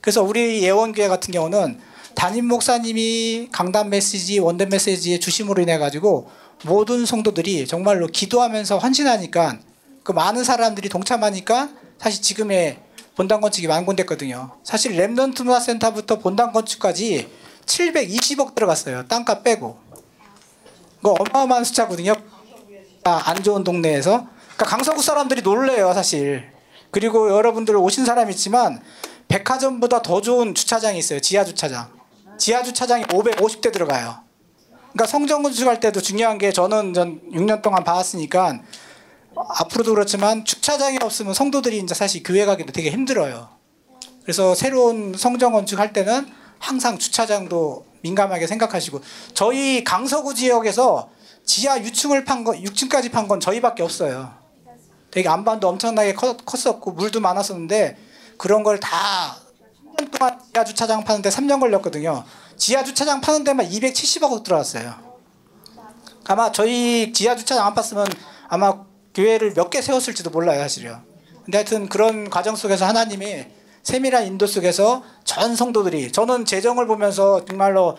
그래서 우리 예원교회 같은 경우는 담임 목사님이 강단 메시지, 원대 메시지의 주심으로 인해 가지고 모든 성도들이 정말로 기도하면서 헌신하니까 그 많은 사람들이 동참하니까 사실 지금의 본당 건축이 완공됐거든요. 사실 Remnant 문화센터부터 본당 건축까지 720억 들어갔어요. 땅값 빼고. 그거 어마어마한 숫자거든요. 아, 안 좋은 동네에서. 그러니까 강서구 사람들이 놀래요, 사실. 그리고 여러분들 오신 사람 있지만 백화점보다 더 좋은 주차장이 있어요. 지하 주차장. 지하 주차장이 550대 들어가요. 그러니까 성전 건축할 때도 중요한 게 저는 전 6년 동안 봐왔으니까 앞으로도 그렇지만 주차장이 없으면 성도들이 이제 사실 교회 가기도 되게 힘들어요. 그래서 새로운 성전 건축할 때는 항상 주차장도 민감하게 생각하시고 저희 강서구 지역에서 지하 6층을 판 거, 6층까지 판 건 저희밖에 없어요. 되게 안반도 엄청나게 컸, 컸었고 물도 많았었는데 그런 걸 다 3년 동안 지하 주차장 파는데 3년 걸렸거든요. 지하 주차장 파는 데만 270억 들어왔어요. 아마 저희 지하 주차장 안 팠으면 아마 교회를 몇 개 세웠을지도 몰라요, 사실요. 근데 하여튼 그런 과정 속에서 하나님이 세밀한 인도 속에서 전 성도들이 저는 재정을 보면서 정말로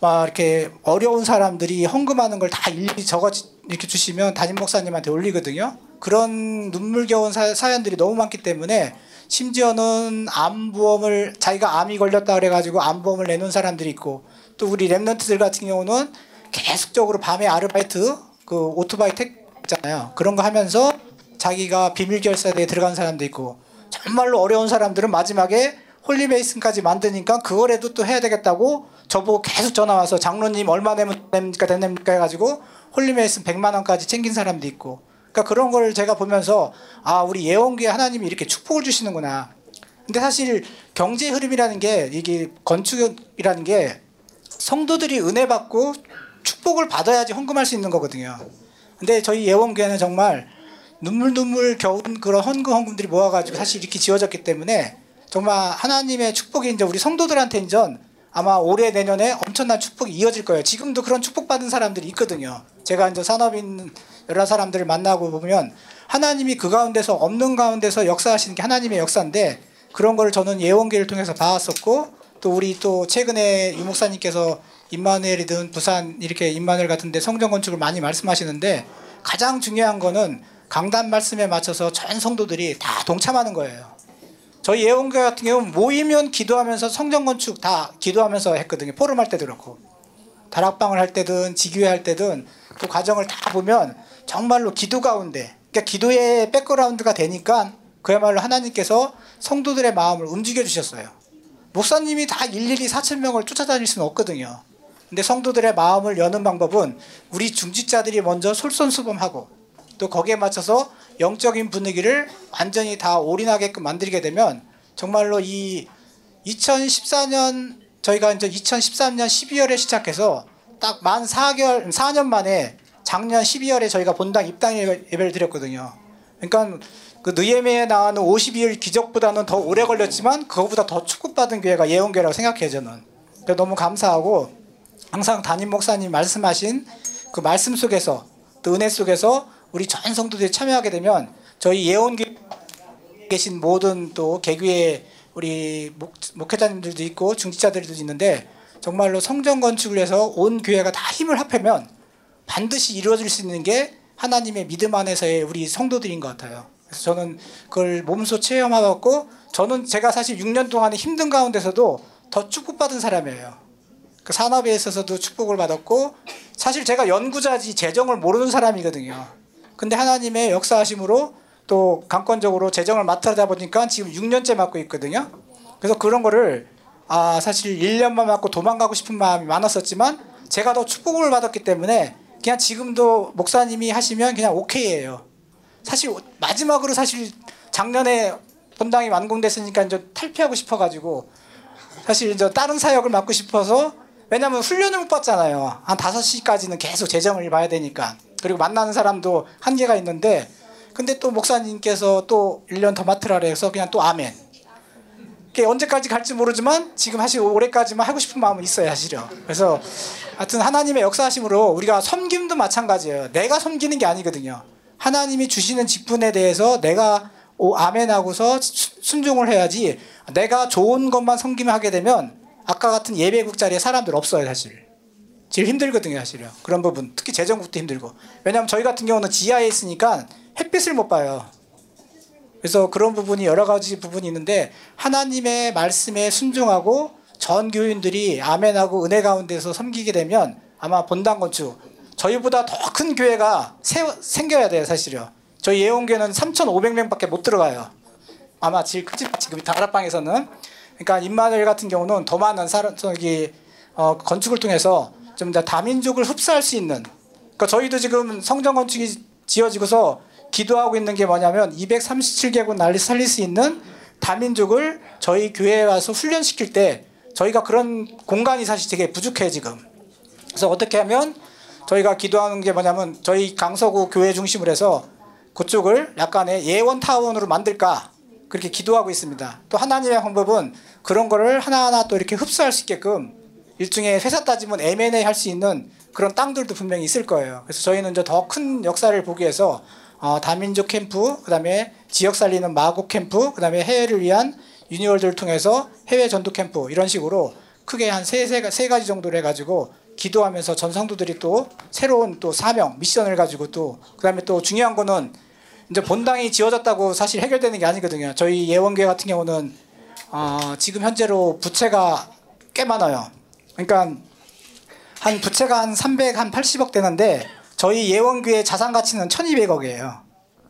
막 이렇게 어려운 사람들이 헌금하는 걸 다 일일이 적어 이렇게 주시면 담임 목사님한테 올리거든요. 그런 눈물겨운 사, 사연들이 너무 많기 때문에 심지어는 암보험을 자기가 암이 걸렸다 그래가지고 암보험을 내놓은 사람들이 있고 또 우리 Remnant들 같은 경우는 계속적으로 밤에 아르바이트 그 오토바이 택 있잖아요. 그런 거 하면서 자기가 비밀 결사대에 들어간 사람도 있고 정말로 어려운 사람들은 마지막에 Holy Mason까지 만드니까 그거라도 또 해야 되겠다고 저보고 계속 전화 와서 장로님 얼마 내면 됩니까 됩니까 해가지고 Holy Mason 100만 원까지 챙긴 사람도 있고. 그러니까 그런 걸 제가 보면서 아 우리 예원교회 하나님이 이렇게 축복을 주시는구나. 근데 사실 경제 흐름이라는 게 이게 건축이라는 게 성도들이 은혜 받고 축복을 받아야지 헌금할 수 있는 거거든요 근데 저희 예원교회는 정말 눈물 눈물 겨운 그런 헌금 헌금들이 모아가지고 사실 이렇게 지어졌기 때문에 정말 하나님의 축복이 이제 우리 성도들한테 이제 아마 올해 내년에 엄청난 축복이 이어질 거예요. 지금도 그런 축복받은 사람들이 있거든요. 제가 이제 산업인 여러 사람들을 만나고 보면 하나님이 그 가운데서 없는 가운데서 역사하시는 게 하나님의 역사인데 그런 걸 저는 예원계를 통해서 봐왔었고 또 우리 또 최근에 유 목사님께서 임마누엘이든 부산 이렇게 임마누엘 같은데 성전 건축을 많이 말씀하시는데 가장 중요한 거는 강단 말씀에 맞춰서 전 성도들이 다 동참하는 거예요. 저희 예원교회 같은 경우는 모이면 기도하면서 성전 건축 다 기도하면서 했거든요. 포럼 할 때도 그렇고 다락방을 할 때든 지교회 할 때든 그 과정을 다 보면 정말로 기도 가운데 그러니까 기도의 백그라운드가 되니까 그야말로 하나님께서 성도들의 마음을 움직여 주셨어요. 목사님이 다 일일이 4천 명을 쫓아다닐 수는 없거든요. 근데 성도들의 마음을 여는 방법은 우리 중직자들이 먼저 솔선수범하고 또 거기에 맞춰서 영적인 분위기를 완전히 다 올인하게끔 만들게 되면 정말로 이 2014년 저희가 이제 2013년 12월에 시작해서 딱 만 4개월 4년 만에 작년 12월에 저희가 본당 입당 예배를 드렸거든요. 그러니까 그 느헤미야에 나오는 52일 기적보다는 더 오래 걸렸지만 그거보다 더 축복받은 교회가 예언교회라고 생각해요 저는. 너무 감사하고 항상 담임 목사님 말씀하신 그 말씀 속에서 또 은혜 속에서 우리 전 성도들이 참여하게 되면 저희 예언교회 계신 모든 또 개교의 우리 목, 목회자님들도 있고 중지자들도 있는데 정말로 성전 건축을 위해서 온 교회가 다 힘을 합하면 반드시 이루어질 수 있는 게 하나님의 믿음 안에서의 우리 성도들인 것 같아요. 그래서 저는 그걸 몸소 체험하고 저는 제가 사실 6년 동안에 힘든 가운데서도 더 축복받은 사람이에요. 그 산업에 있어서도 축복을 받았고 사실 제가 연구자지 재정을 모르는 사람이거든요. 근데 하나님의 역사하심으로 또 강권적으로 재정을 맡아다 보니까 지금 6년째 맡고 있거든요. 그래서 그런 거를 아 사실 1년만 맡고 도망가고 싶은 마음이 많았었지만 제가 더 축복을 받았기 때문에 그냥 지금도 목사님이 하시면 그냥 오케이예요. 사실 마지막으로 사실 작년에 본당이 완공됐으니까 이제 탈피하고 싶어가지고 사실 이제 다른 사역을 맡고 싶어서 왜냐면 훈련을 못 받잖아요. 한 5시까지는 계속 재정을 봐야 되니까. 그리고 만나는 사람도 한계가 있는데 근데 또 목사님께서 또 1년 더 맡으라 그래서 그냥 또 아멘. 그게 언제까지 갈지 모르지만 지금 사실 올해까지만 하고 싶은 마음은 있어요 사실요. 그래서 하여튼 하나님의 역사하심으로 우리가 섬김도 마찬가지예요. 내가 섬기는 게 아니거든요. 하나님이 주시는 직분에 대해서 내가 오, 아멘 하고서 수- 순종을 해야지 내가 좋은 것만 섬기면 하게 되면 아까 같은 예배국 자리에 사람들 없어요 사실. 제일 힘들거든요 사실요. 그런 부분 특히 재정국도 힘들고 왜냐하면 저희 같은 경우는 지하에 있으니까 햇빛을 못 봐요. 그래서 그런 부분이 여러 가지 부분이 있는데 하나님의 말씀에 순종하고 전 교인들이 아멘하고 은혜 가운데서 섬기게 되면 아마 본당 건축 저희보다 더 큰 교회가 세, 생겨야 돼요 사실요. 저희 예원교회는 3,500명밖에 못 들어가요. 아마 지금 지금 다락방에서는 그러니까 임마누엘 같은 경우는 더 많은 사람 저기 어, 건축을 통해서 좀 더 다민족을 흡수할 수 있는 그러니까 저희도 지금 성전 건축이 지어지고서 기도하고 있는 게 뭐냐면 237개국 난리 살릴 수 있는 다민족을 저희 교회에 와서 훈련시킬 때 저희가 그런 공간이 사실 되게 부족해 지금. 그래서 어떻게 하면 저희가 기도하는 게 뭐냐면 저희 강서구 교회 중심으로 해서 그쪽을 약간의 예원 타운으로 만들까 그렇게 기도하고 있습니다. 또 하나님의 방법은 그런 거를 하나하나 또 이렇게 흡수할 수 있게끔 일종의 회사 따지면 M&A 할 수 있는 그런 땅들도 분명히 있을 거예요. 그래서 저희는 이제 더 큰 역사를 보기 위해서 어, 다민족 캠프, 그다음에 지역 살리는 마곡 캠프, 그다음에 해외를 위한 유니월드를 통해서 해외 전도 캠프 이런 식으로 크게 한세세 세 가지 정도를 해가지고 기도하면서 전 성도들이 또 새로운 또 사명, 미션을 가지고 또 그다음에 또 중요한 거는 이제 본당이 지어졌다고 사실 해결되는 게 아니거든요. 저희 예원교회 같은 경우는 어, 지금 현재로 부채가 꽤 많아요. 그러니까 한 부채가 한 300, 한 80억 되는데 저희 예원교회 자산 가치는 1,200억이에요.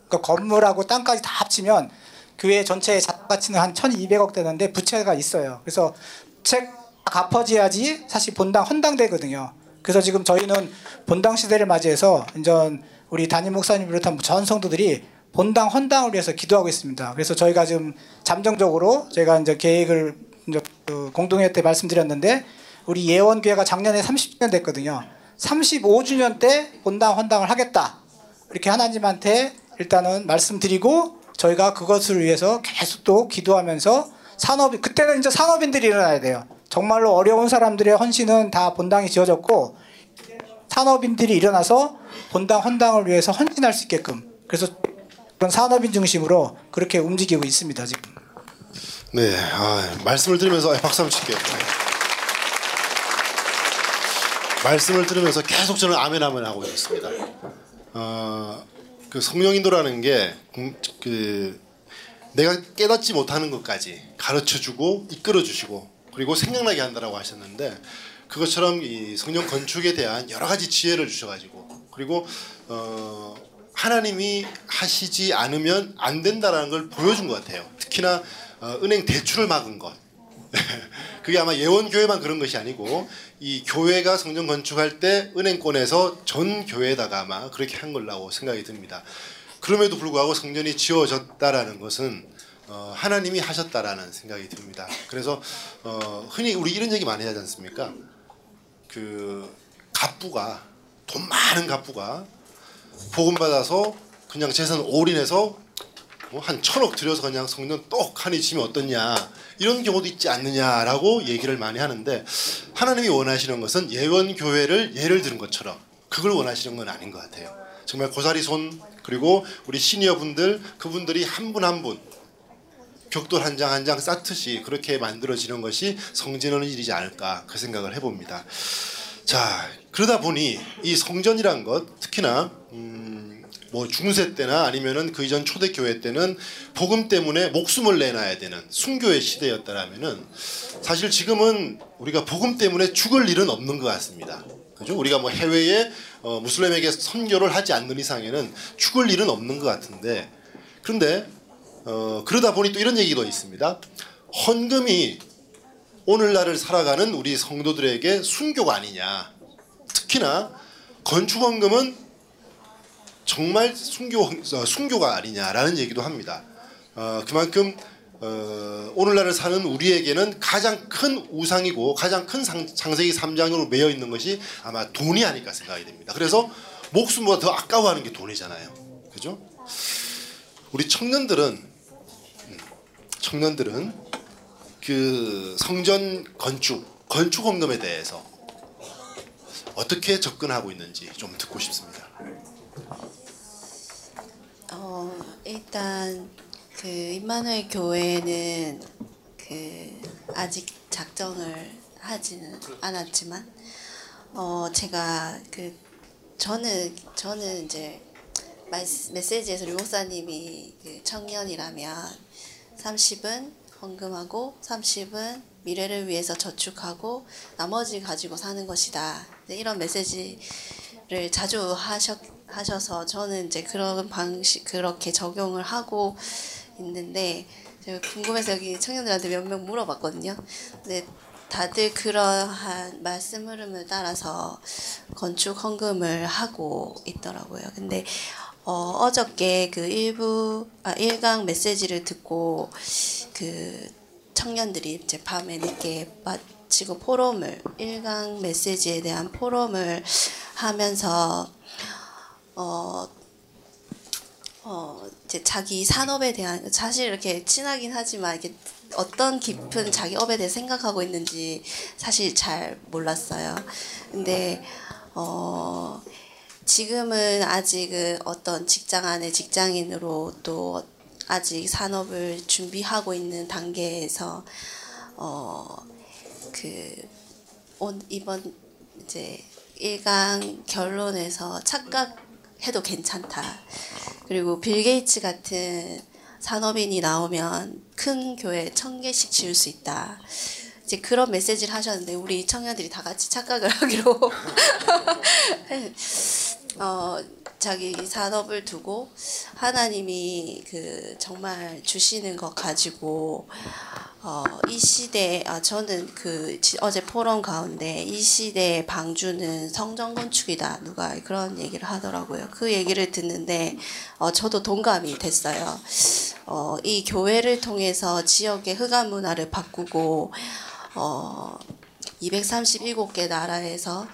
그러니까 건물하고 땅까지 다 합치면 교회 전체의 자산 가치는 한 1,200억 되는데 부채가 있어요. 그래서 부채 갚아져야지 사실 본당 헌당되거든요. 그래서 지금 저희는 본당 시대를 맞이해서 이제 우리 담임 목사님 비롯한 전 성도들이 본당 헌당을 위해서 기도하고 있습니다. 그래서 저희가 지금 잠정적으로 제가 이제 계획을 이제 그 공동회 때 말씀드렸는데 우리 예원교회가 작년에 30주년 됐거든요. 35주년 때 본당 헌당을 하겠다. 이렇게 하나님한테 일단은 말씀드리고 저희가 그것을 위해서 계속 또 기도하면서 산업 그때는 이제 산업인들이 일어나야 돼요. 정말로 어려운 사람들의 헌신은 다 본당이 지어졌고 산업인들이 일어나서 본당 헌당을 위해서 헌신할 수 있게끔 그래서 그런 산업인 중심으로 그렇게 움직이고 있습니다 지금. 네, 아, 말씀을 들으면서 아, 박수 한번 칠게요. 말씀을 들으면서 계속 저는 아멘 아멘 하고 있습니다. 어, 그 성령인도라는 게 그 내가 깨닫지 못하는 것까지 가르쳐주고 이끌어주시고 그리고 생각나게 한다라고 하셨는데 그것처럼 이 성령 건축에 대한 여러 가지 지혜를 주셔가지고 그리고 어, 하나님이 하시지 않으면 안 된다라는 걸 보여준 것 같아요. 특히나 어, 은행 대출을 막은 것. *laughs* 그게 아마 예원교회만 그런 것이 아니고 이 교회가 성전 건축할 때 은행권에서 전 교회에다가 아마 그렇게 한 걸라고 생각이 듭니다. 그럼에도 불구하고 성전이 지어졌다라는 것은 어, 하나님이 하셨다라는 생각이 듭니다. 그래서 어, 흔히 우리 이런 얘기 많이 하지 않습니까? 그 갑부가 돈 많은 갑부가 복음 받아서 그냥 재산 올인해서 뭐 한 천억 들여서 그냥 성전 똑하니 지면 어떻냐 이런 경우도 있지 않느냐라고 얘기를 많이 하는데 하나님이 원하시는 것은 예원 교회를 예를 들은 것처럼 그걸 원하시는 건 아닌 것 같아요. 정말 고사리 손 그리고 우리 시니어 분들 그분들이 한 분 한 분 벽돌 한 장 한 장 쌓듯이 그렇게 만들어지는 것이 성전의 일이지 않을까 그 생각을 해봅니다. 자 그러다 보니 이 성전이란 것 특히나 음, 뭐 중세 때나 아니면은 그 이전 초대 교회 때는 복음 때문에 목숨을 내놔야 되는 순교의 시대였다라면은 사실 지금은 우리가 복음 때문에 죽을 일은 없는 것 같습니다. 그죠? 우리가 뭐 해외에 어, 무슬림에게 선교를 하지 않는 이상에는 죽을 일은 없는 것 같은데 그런데 어, 그러다 보니 또 이런 얘기도 있습니다. 헌금이 오늘날을 살아가는 우리 성도들에게 순교가 아니냐. 특히나 건축 헌금은 정말 순교 어, 순교가 아니냐라는 얘기도 합니다. 어, 그만큼 어, 오늘날을 사는 우리에게는 가장 큰 우상이고 가장 큰 상, 창세기 3장으로 매여 있는 것이 아마 돈이 아닐까 생각이 됩니다. 그래서 목숨보다 더 아까워하는 게 돈이잖아요. 그죠? 우리 청년들은 음, 청년들은 그 성전 건축 건축 헌금에 대해서 어떻게 접근하고 있는지 좀 듣고 싶습니다. 어, 일단 그 임마누엘 교회는 그 아직 작정을 하지는 않았지만 어 제가 그 저는 저는 이제 메시지에서 류 목사님이 그 청년이라면 30은 헌금하고 30은 미래를 위해서 저축하고 나머지 가지고 사는 것이다. 네, 이런 메시지를 자주 하셨 하셔서 저는 이제 그런 방식 그렇게 적용을 하고 있는데 제가 궁금해서 여기 청년들한테 몇 명 물어봤거든요. 근데 다들 그러한 말씀 흐름을 따라서 건축 헌금을 하고 있더라고요. 근데 어, 어저께 그 일부 아, 일강 메시지를 듣고 그 청년들이 이제 밤에 늦게 마 치고 포럼을 일강 메시지에 대한 포럼을 하면서 어, 어, 이제 자기 산업에 대한 사실 이렇게 친하긴 하지만 이게 어떤 깊은 자기 업에 대해 생각하고 있는지 사실 잘 몰랐어요. 근데 어 지금은 아직은 어떤 직장 안에 직장인으로 또 아직 산업을 준비하고 있는 단계에서 어 그 이번 이제 일강 결론에서 착각해도 괜찮다. 그리고 빌 게이츠 같은 산업인이 나오면 큰 교회 천 개씩 지을 수 있다. 이제 그런 메시지를 하셨는데 우리 청년들이 다 같이 착각을 *laughs* 하기로 *laughs* 어 자기 산업을 두고 하나님이 그 정말 주시는 것 가지고 어, 이 시대, 아, 저는 그, 지- 어제 포럼 가운데 이 시대의 방주는 성전 건축이다. 누가 그런 얘기를 하더라고요. 그 얘기를 듣는데, 어, 저도 동감이 됐어요. 어, 이 교회를 통해서 지역의 흑암 문화를 바꾸고, 어, 237개 나라에서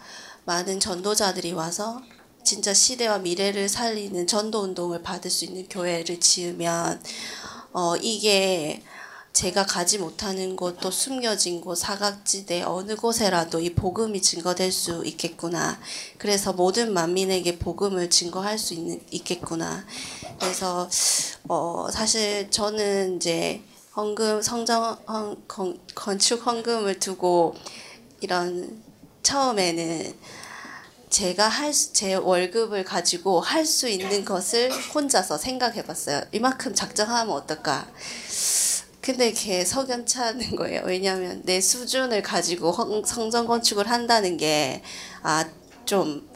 많은 전도자들이 와서 진짜 시대와 미래를 살리는 전도 운동을 받을 수 있는 교회를 지으면 어 이게 제가 가지 못하는 곳 또 숨겨진 곳 사각지대 어느 곳에라도 이 복음이 증거될 수 있겠구나. 그래서 모든 만민에게 복음을 증거할 수 있는 있겠구나. 그래서 어 사실 저는 이제 헌금 성정 헌, 건, 건축 헌금을 두고 이런 처음에는 제가 할 제 월급을 가지고 할 수 있는 것을 혼자서 생각해 봤어요. 이만큼 작정하면 어떨까? 근데 걔 석연치 않은 거예요. 왜냐하면 내 수준을 가지고 헌- 성전 건축을 한다는 게, 아, 좀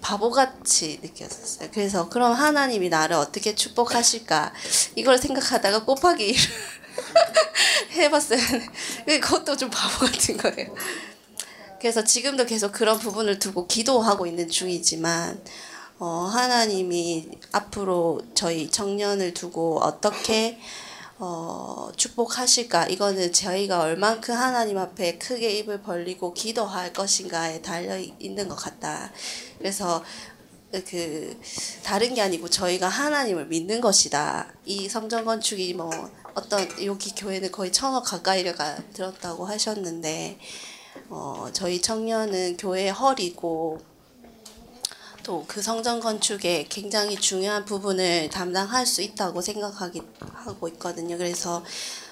바보같이 느꼈었어요. 그래서 그럼 하나님이 나를 어떻게 축복하실까? 이걸 생각하다가 곱하기 1을 *laughs* 해봤어요. 그것도 좀 바보 같은 거예요. 그래서 지금도 계속 그런 부분을 두고 기도하고 있는 중이지만 어, 하나님이 앞으로 저희 청년을 두고 어떻게 어, 축복하실까 이거는 저희가 얼만큼 하나님 앞에 크게 입을 벌리고 기도할 것인가에 달려 있는 것 같다. 그래서 그 다른 게 아니고 저희가 하나님을 믿는 것이다. 이 성전 건축이 뭐 어떤 여기 교회는 거의 천억 가까이가 들었다고 하셨는데 어, 저희 청년은 교회 허리고 또 그 성전 건축에 굉장히 중요한 부분을 담당할 수 있다고 생각하기 하고 있거든요. 그래서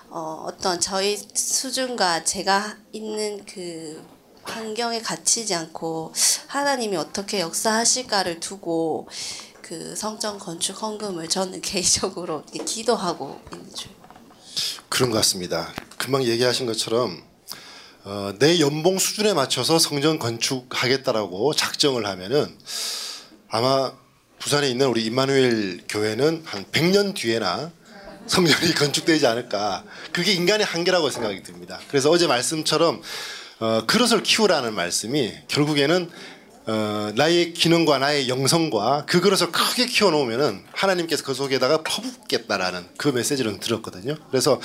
어, 어떤 저희 수준과 제가 있는 그 환경에 갇히지 않고 하나님이 어떻게 역사하실까를 두고 그 성전 건축 헌금을 저는 *laughs* 개인적으로 기도하고 있는 중. 그런 것 같습니다. 금방 얘기하신 것처럼 어, 내 연봉 수준에 맞춰서 성전 건축하겠다라고 작정을 하면은 아마 부산에 있는 우리 임마누엘 교회는 한 100년 뒤에나 성전이 *laughs* 건축되지 않을까. 그게 인간의 한계라고 생각이 듭니다. 그래서 어제 말씀처럼 어, 그릇을 키우라는 말씀이 결국에는 어, 나의 기능과 나의 영성과 그 그릇을 크게 키워놓으면은 하나님께서 그 속에다가 퍼붓겠다라는 그 메시지를 들었거든요. 그래서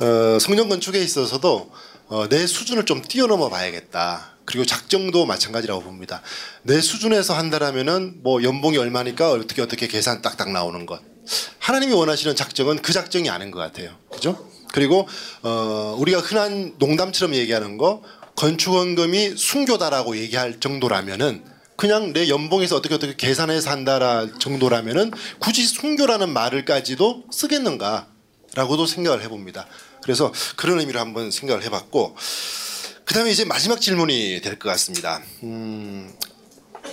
어, 성전 건축에 있어서도 어, 내 수준을 좀 뛰어넘어 봐야겠다. 그리고 작정도 마찬가지라고 봅니다. 내 수준에서 한다라면은 뭐 연봉이 얼마니까 어떻게 어떻게 계산 딱딱 나오는 것. 하나님이 원하시는 작정은 그 작정이 아닌 것 같아요. 그죠? 그리고 어, 우리가 흔한 농담처럼 얘기하는 거 건축원금이 순교다라고 얘기할 정도라면은 그냥 내 연봉에서 어떻게 어떻게 계산해서 한다라 정도라면은 굳이 순교라는 말을까지도 쓰겠는가라고도 생각을 해봅니다. 그래서 그런 의미로 한번 생각을 해봤고 그 다음에 이제 마지막 질문이 될 것 같습니다. 음,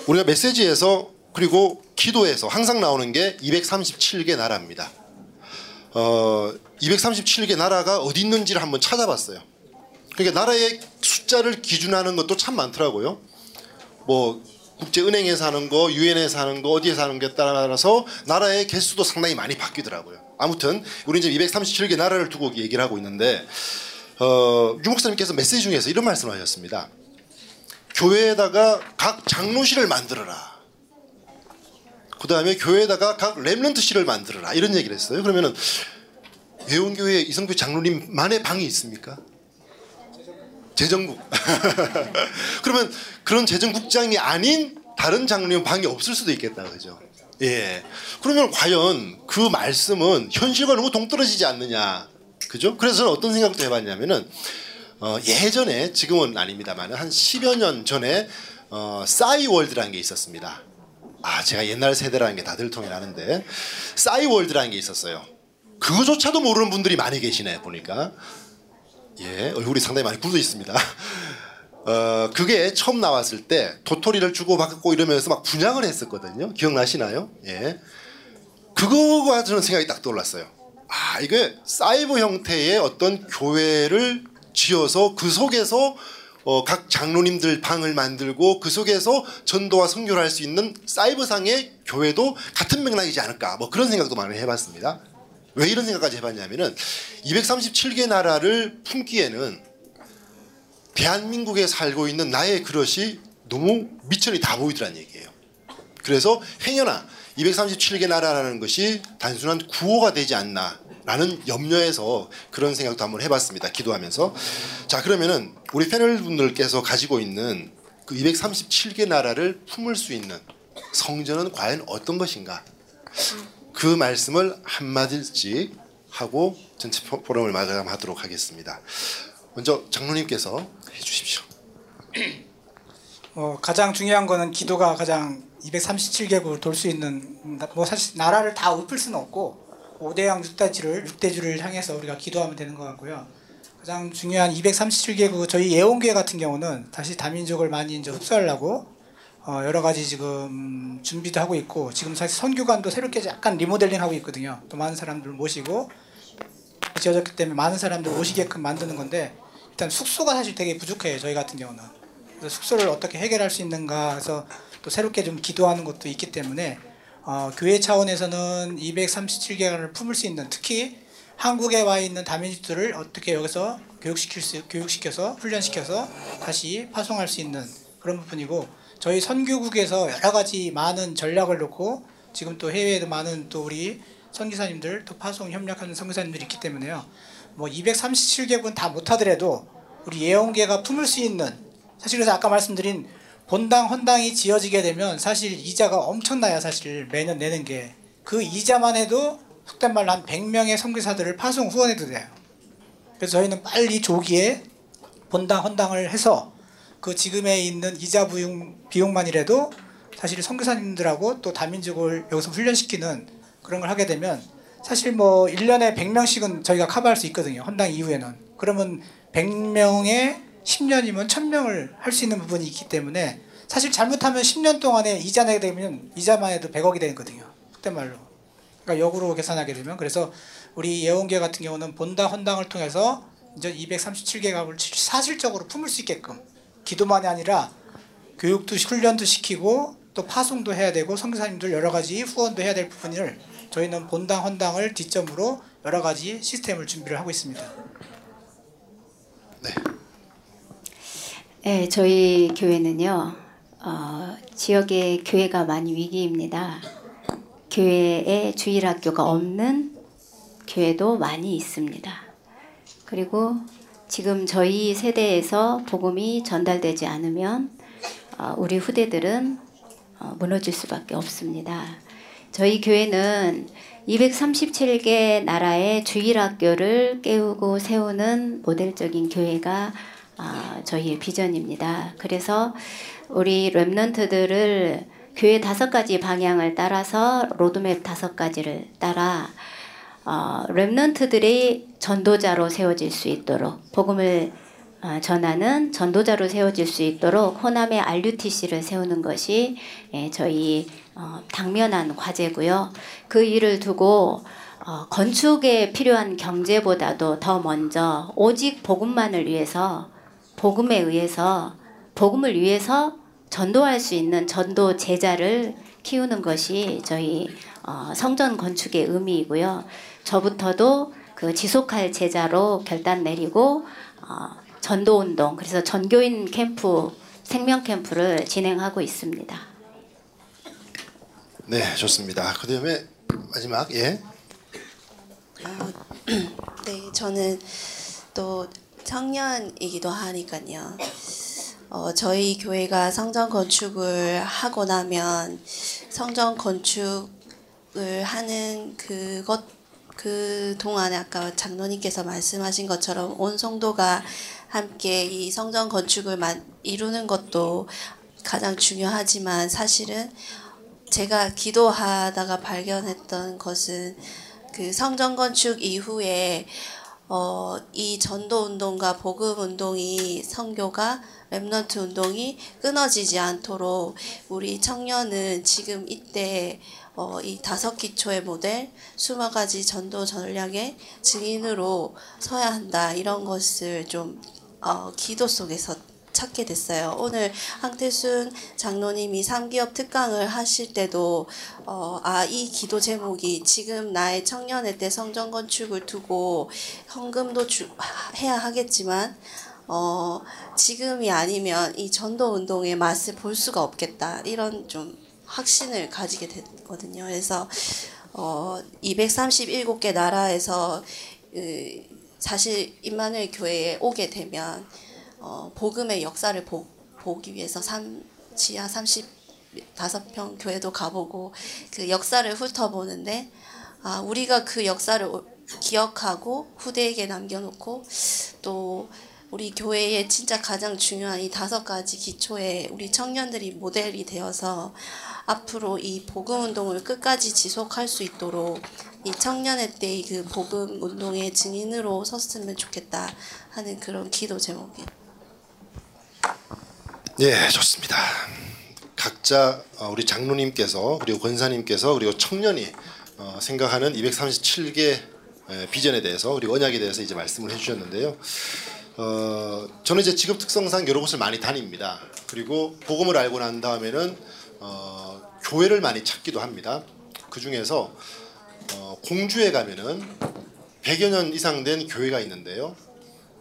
우리가 메시지에서 그리고 기도에서 항상 나오는 게 237개 나라입니다. 어, 237개 나라가 어디 있는지를 한번 찾아봤어요. 그러니까 나라의 숫자를 기준하는 것도 참 많더라고요. 뭐 국제은행에서 하는 거, 유엔에서 하는 거, 어디에서 하는 게 따라서 나라의 개수도 상당히 많이 바뀌더라고요. 아무튼 우리 이제 237개 나라를 두고 얘기를 하고 있는데 어, 유 목사님께서 메시지 중에서 이런 말씀을 하셨습니다. 교회에다가 각 장로실을 만들어라. 그 다음에 교회에다가 각 렘런트 실을 만들어라. 이런 얘기를 했어요. 그러면은 예원교회 이성교 장로님만의 방이 있습니까? 재정국. *laughs* 그러면 그런 재정국장이 아닌 다른 장로님 방이 없을 수도 있겠다. 그죠? 예. 그러면 과연 그 말씀은 현실과 너무 동떨어지지 않느냐. 그죠? 그래서 저는 어떤 생각도 해봤냐면은 어, 예전에 지금은 아닙니다만 한 10여 년 전에 어, 싸이월드라는 게 있었습니다. 아 제가 옛날 세대라는 게 다들 통이 나는데 싸이월드라는 게 있었어요. 그거조차도 모르는 분들이 많이 계시네 보니까 예 얼굴이 상당히 많이 굳어 있습니다. 어 그게 처음 나왔을 때 도토리를 주고 받고 이러면서 막 분양을 했었거든요. 기억나시나요? 예 그거가 저는 생각이 딱 떠올랐어요. 아 이게 사이버 형태의 어떤 교회를 지어서 그 속에서 어, 각 장로님들 방을 만들고 그 속에서 전도와 선교를 할 수 있는 사이버상의 교회도 같은 맥락이지 않을까 뭐 그런 생각도 많이 해봤습니다. 왜 이런 생각까지 해봤냐면은 237개 나라를 품기에는 대한민국에 살고 있는 나의 그릇이 너무 미천이 다 보이더란 얘기예요. 그래서 행여나 237개 나라라는 것이 단순한 구호가 되지 않나 라는 염려에서 그런 생각도 한번 해봤습니다. 기도하면서 자 그러면은 우리 패널 분들께서 가지고 있는 그 237개 나라를 품을 수 있는 성전은 과연 어떤 것인가? 그 말씀을 한 마디씩 하고 전체 포- 포럼을 마감하도록 하겠습니다. 먼저 장로님께서 해주십시오. 어, 가장 중요한 거는 기도가 가장 237개국을 돌 수 있는 뭐 사실 나라를 다 읊을 수는 없고 5대양 6대주를 6대주를 향해서 우리가 기도하면 되는 것 같고요. 가장 중요한 237개국 저희 예원교회 같은 경우는 다시 다민족을 많이 이제 흡수하려고 어, 여러 가지 지금 준비도 하고 있고 지금 사실 선교관도 새롭게 약간 리모델링 하고 있거든요. 또 많은 사람들 모시고 지어졌기 때문에 많은 사람들 오시게끔 만드는 건데 일단 숙소가 사실 되게 부족해요. 저희 같은 경우는. 그래서 숙소를 어떻게 해결할 수 있는가 해서 또 새롭게 좀 기도하는 것도 있기 때문에 어, 교회 차원에서는 237개를 품을 수 있는 특히 한국에 와 있는 다민족들을 어떻게 여기서 교육시킬 수, 교육시켜서 훈련시켜서 다시 파송할 수 있는 그런 부분이고 저희 선교국에서 여러 가지 많은 전략을 놓고 지금 또 해외에도 많은 또 우리 선교사님들 또 파송 협력하는 선교사님들이 있기 때문에요. 뭐 237개국은 다 못하더라도 우리 예언계가 품을 수 있는 사실 그래서 아까 말씀드린 본당 헌당이 지어지게 되면 사실 이자가 엄청나요 사실 매년 내는 게 그 이자만 해도 속된 말로 한 100명의 선교사들을 파송 후원해도 돼요. 그래서 저희는 빨리 조기에 본당 헌당을 해서 그 지금에 있는 이자 비용, 비용만이라도 사실 선교사님들하고 또 다민족을 여기서 훈련시키는 그런 걸 하게 되면 사실 뭐 1년에 100명씩은 저희가 커버할 수 있거든요. 헌당 이후에는. 그러면 100명에 10년이면 1000명을 할 수 있는 부분이 있기 때문에 사실 잘못하면 10년 동안에 이자 내게 되면 이자만 해도 100억이 되거든요. 그때 말로. 그러니까 역으로 계산하게 되면 그래서 우리 예원계 같은 경우는 본당 헌당을 통해서 이제 237개국을 사실적으로 품을 수 있게끔 기도만이 아니라 교육도 훈련도 시키고 또 파송도 해야 되고 선교사님들 여러 가지 후원도 해야 될 부분을 저희는 본당 헌당을 기점으로 여러 가지 시스템을 준비를 하고 있습니다. 네. 네, 저희 교회는요, 어, 지역의 교회가 많이 위기입니다. 교회에 주일학교가 없는 교회도 많이 있습니다. 그리고 지금 저희 세대에서 복음이 전달되지 않으면 어, 우리 후대들은 어, 무너질 수밖에 없습니다. 저희 교회는 237개 나라의 주일학교를 깨우고 세우는 모델적인 교회가 아, 저희의 비전입니다. 그래서 우리 Remnant들을 교회 다섯 가지 방향을 따라서 로드맵 다섯 가지를 따라 어, Remnant들이 전도자로 세워질 수 있도록 복음을 어, 전하는 전도자로 세워질 수 있도록 호남의 RUTC를 세우는 것이 예, 저희 어, 당면한 과제고요. 그 일을 두고 어, 건축에 필요한 경제보다도 더 먼저 오직 복음만을 위해서 복음에 의해서 복음을 위해서 전도할 수 있는 전도 제자를 키우는 것이 저희 어, 성전 건축의 의미이고요. 저부터도 그 지속할 제자로 결단 내리고 어, 전도 운동 그래서 전교인 캠프 생명 캠프를 진행하고 있습니다. 네, 좋습니다. 그다음에 마지막 예. *clears throat* 네, 저는 또 청년이기도 하니까요. 어, 저희 교회가 성전 건축을 하고 나면 성전 건축을 하는 그것 그 동안에 아까 장로님께서 말씀하신 것처럼 온 성도가 함께 이 성전 건축을 만, 이루는 것도 가장 중요하지만 사실은 제가 기도하다가 발견했던 것은 그 성전 건축 이후에 어, 이 전도 운동과 복음 운동이 선교가 Remnant 운동이 끊어지지 않도록 우리 청년은 지금 이때 어, 이 다섯 기초의 모델 수만 가지 전도 전략의 증인으로 서야 한다 이런 것을 좀 어, 기도 속에서 찾게 됐어요. 오늘 황태순 장로님이 삼기업 특강을 하실 때도 어, 아, 이 기도 제목이 지금 나의 청년의 때 성전 건축을 두고 헌금도 주, 해야 하겠지만 어, 지금이 아니면 이 전도 운동의 맛을 볼 수가 없겠다. 이런 좀 확신을 가지게 됐거든요. 그래서 어, 237개 나라에서 으, 사실 임마누엘 교회에 오게 되면 어, 복음의 역사를 보, 보기 위해서 삼, 지하 35평 교회도 가보고 그 역사를 훑어보는데 아, 우리가 그 역사를 기억하고 후대에게 남겨놓고 또 우리 교회의 진짜 가장 중요한 이 다섯 가지 기초에 우리 청년들이 모델이 되어서 앞으로 이 복음 운동을 끝까지 지속할 수 있도록 이 청년의 때의 그 복음 운동의 증인으로 섰으면 좋겠다 하는 그런 기도 제목이에요. 예, 좋습니다. 각자 어, 우리 장로님께서 그리고 권사님께서 그리고 청년이 어, 생각하는 237개 비전에 대해서 그리고 언약에 대해서 이제 말씀을 해주셨는데요. 어, 저는 이제 직업 특성상 여러 곳을 많이 다닙니다. 그리고 복음을 알고 난 다음에는 어, 교회를 많이 찾기도 합니다. 그 중에서 어, 공주에 가면은 100여 년 이상 된 교회가 있는데요.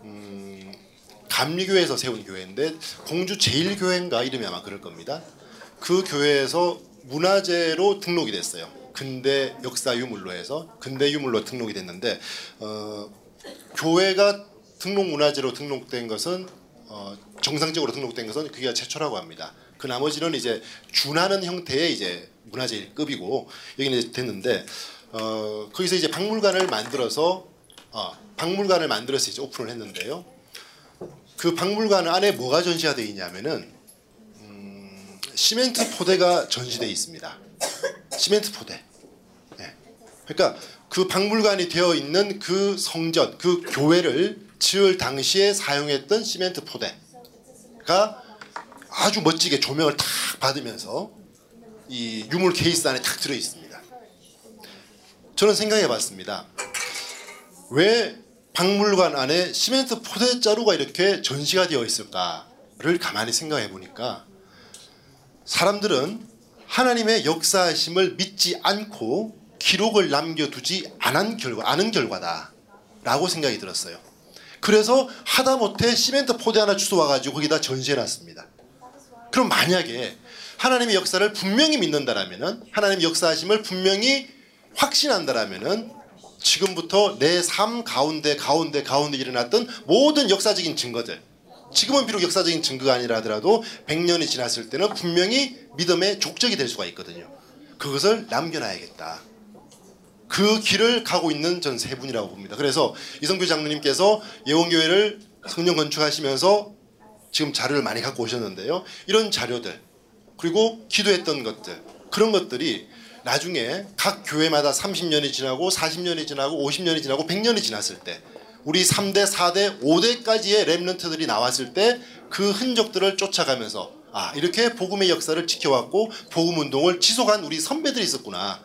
음, 감리교회에서 세운 교회인데 공주 제일교회인가 이름이 아마 그럴 겁니다. 그 교회에서 문화재로 등록이 됐어요. 근대 역사 유물로 해서 근대 유물로 등록이 됐는데 어, 교회가 등록 문화재로 등록된 것은 어, 정상적으로 등록된 것은 그게 최초라고 합니다. 그 나머지는 이제 준하는 형태의 이제 문화재급이고 여기는 됐는데 어, 거기서 이제 박물관을 만들어서 어, 박물관을 만들어서 이제 오픈을 했는데요. 그 박물관 안에 뭐가 전시가 되어 있냐면은 음, 시멘트 포대가 전시되어 있습니다. 시멘트 포대. 네. 그러니까 그 박물관이 되어 있는 그 성전, 그 교회를 지을 당시에 사용했던 시멘트 포대가 아주 멋지게 조명을 탁 받으면서 이 유물 케이스 안에 탁 들어 있습니다. 저는 생각해 봤습니다. 왜 박물관 안에 시멘트 포대 자루가 이렇게 전시가 되어 있을까를 가만히 생각해 보니까 사람들은 하나님의 역사하심을 믿지 않고 기록을 남겨두지 않은 결과, 않은 결과다 라고 생각이 들었어요. 그래서 하다못해 시멘트 포대 하나 주워와가지고 거기다 전시해놨습니다. 그럼 만약에 하나님의 역사를 분명히 믿는다라면은 하나님의 역사하심을 분명히 확신한다라면은 지금부터 내 삶 가운데 가운데 가운데 일어났던 모든 역사적인 증거들 지금은 비록 역사적인 증거가 아니라 하더라도 100년이 지났을 때는 분명히 믿음의 족적이 될 수가 있거든요. 그것을 남겨놔야겠다. 그 길을 가고 있는 전 세 분이라고 봅니다. 그래서 이성규 장로님께서 예원교회를 성령 건축하시면서 지금 자료를 많이 갖고 오셨는데요. 이런 자료들 그리고 기도했던 것들 그런 것들이 나중에 각 교회마다 30년이 지나고 40년이 지나고 50년이 지나고 100년이 지났을 때 우리 3대, 4대, 5대까지의 랩런트들이 나왔을 때 그 흔적들을 쫓아가면서 아 이렇게 복음의 역사를 지켜왔고 복음 운동을 지속한 우리 선배들이 있었구나.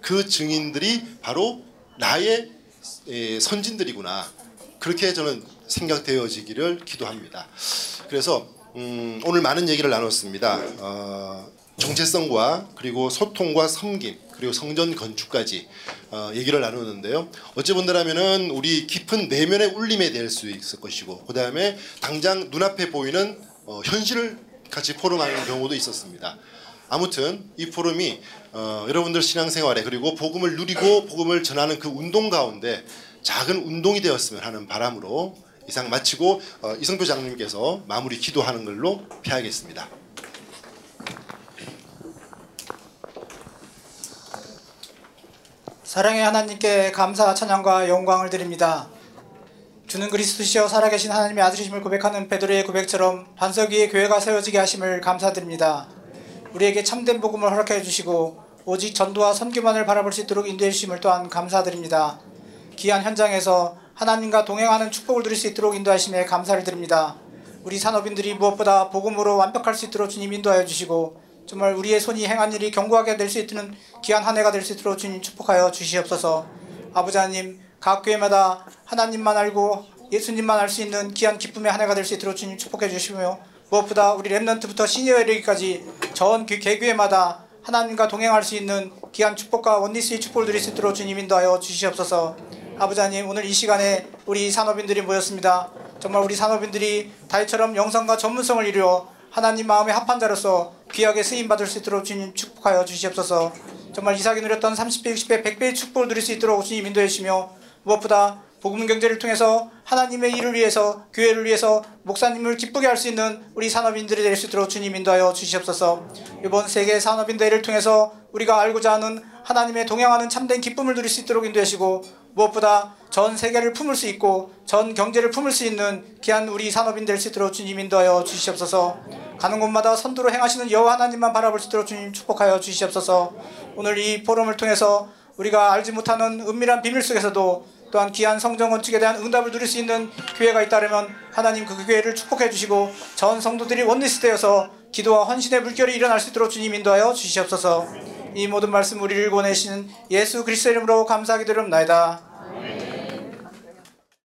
그 증인들이 바로 나의 에, 선진들이구나. 그렇게 저는 생각되어지기를 기도합니다. 그래서 음, 오늘 많은 얘기를 나눴습니다. 어, 정체성과 그리고 소통과 섬김 그리고 성전 건축까지 어, 얘기를 나누는데요. 어찌 본다면은 우리 깊은 내면의 울림에 대할 수 있을 것이고 그 다음에 당장 눈앞에 보이는 어, 현실을 같이 포럼하는 경우도 있었습니다. 아무튼 이 포럼이 어, 여러분들 신앙생활에 그리고 복음을 누리고 복음을 전하는 그 운동 가운데 작은 운동이 되었으면 하는 바람으로 이상 마치고 어, 이성표 장님께서 마무리 기도하는 걸로 피하겠습니다. 사랑의 하나님께 감사 찬양과 영광을 드립니다. 주는 그리스도시여 살아계신 하나님의 아들이심을 고백하는 베드로의 고백처럼 반석 위에 교회가 세워지게 하심을 감사드립니다. 우리에게 참된 복음을 허락해 주시고 오직 전도와 선교만을 바라볼 수 있도록 인도해 주심을 또한 감사드립니다. 귀한 현장에서 하나님과 동행하는 축복을 누릴 수 있도록 인도하심에 감사를 드립니다. 우리 산업인들이 무엇보다 복음으로 완벽할 수 있도록 주님 인도하여 주시고 정말 우리의 손이 행한 일이 견고하게 될 수 있는 귀한 한 해가 될 수 있도록 주님 축복하여 주시옵소서. 아버지 하나님 각 교회마다 하나님만 알고 예수님만 알 수 있는 귀한 기쁨의 한 해가 될 수 있도록 주님 축복해 주시며 무엇보다 우리 랩런트부터 시니어 이르기까지 전 교- 개교회마다 하나님과 동행할 수 있는 귀한 축복과 원리스의 축복을 드릴 수 있도록 주님 인도하여 주시옵소서. 아버지 하나님 오늘 이 시간에 우리 산업인들이 모였습니다. 정말 우리 산업인들이 다이처럼 영성과 전문성을 이루어 하나님 마음의 합한 자로서 귀하게 쓰임 받을 수 있도록 주님 축복하여 주시옵소서. 정말 이삭이 누렸던 30배, 60배, 100배의 축복을 누릴 수 있도록 주님 인도해 주시며 무엇보다 복음 경제를 통해서 하나님의 일을 위해서 교회를 위해서 목사님을 기쁘게 할 수 있는 우리 산업인들이 될 수 있도록 주님 인도하여 주시옵소서. 이번 세계 산업인 대회를 통해서 우리가 알고자 하는 하나님의 동행하는 참된 기쁨을 누릴 수 있도록 인도해 주시고 무엇보다 전 세계를 품을 수 있고 전 경제를 품을 수 있는 귀한 우리 산업인 될 수 있도록 주님 인도하여 주시옵소서. 가는 곳마다 선두로 행하시는 여호와 하나님만 바라볼 수 있도록 주님 축복하여 주시옵소서. 오늘 이 포럼을 통해서 우리가 알지 못하는 은밀한 비밀 속에서도 또한 귀한 성전 건축에 대한 응답을 누릴 수 있는 교회가 있다면 하나님 그 교회를 축복해 주시고 전 성도들이 원리스 되어서 기도와 헌신의 물결이 일어날 수 있도록 주님 인도하여 주시옵소서. 이 모든 말씀 우리를 보내시는 예수 그리스도 이름으로 감사하기 드립나이다.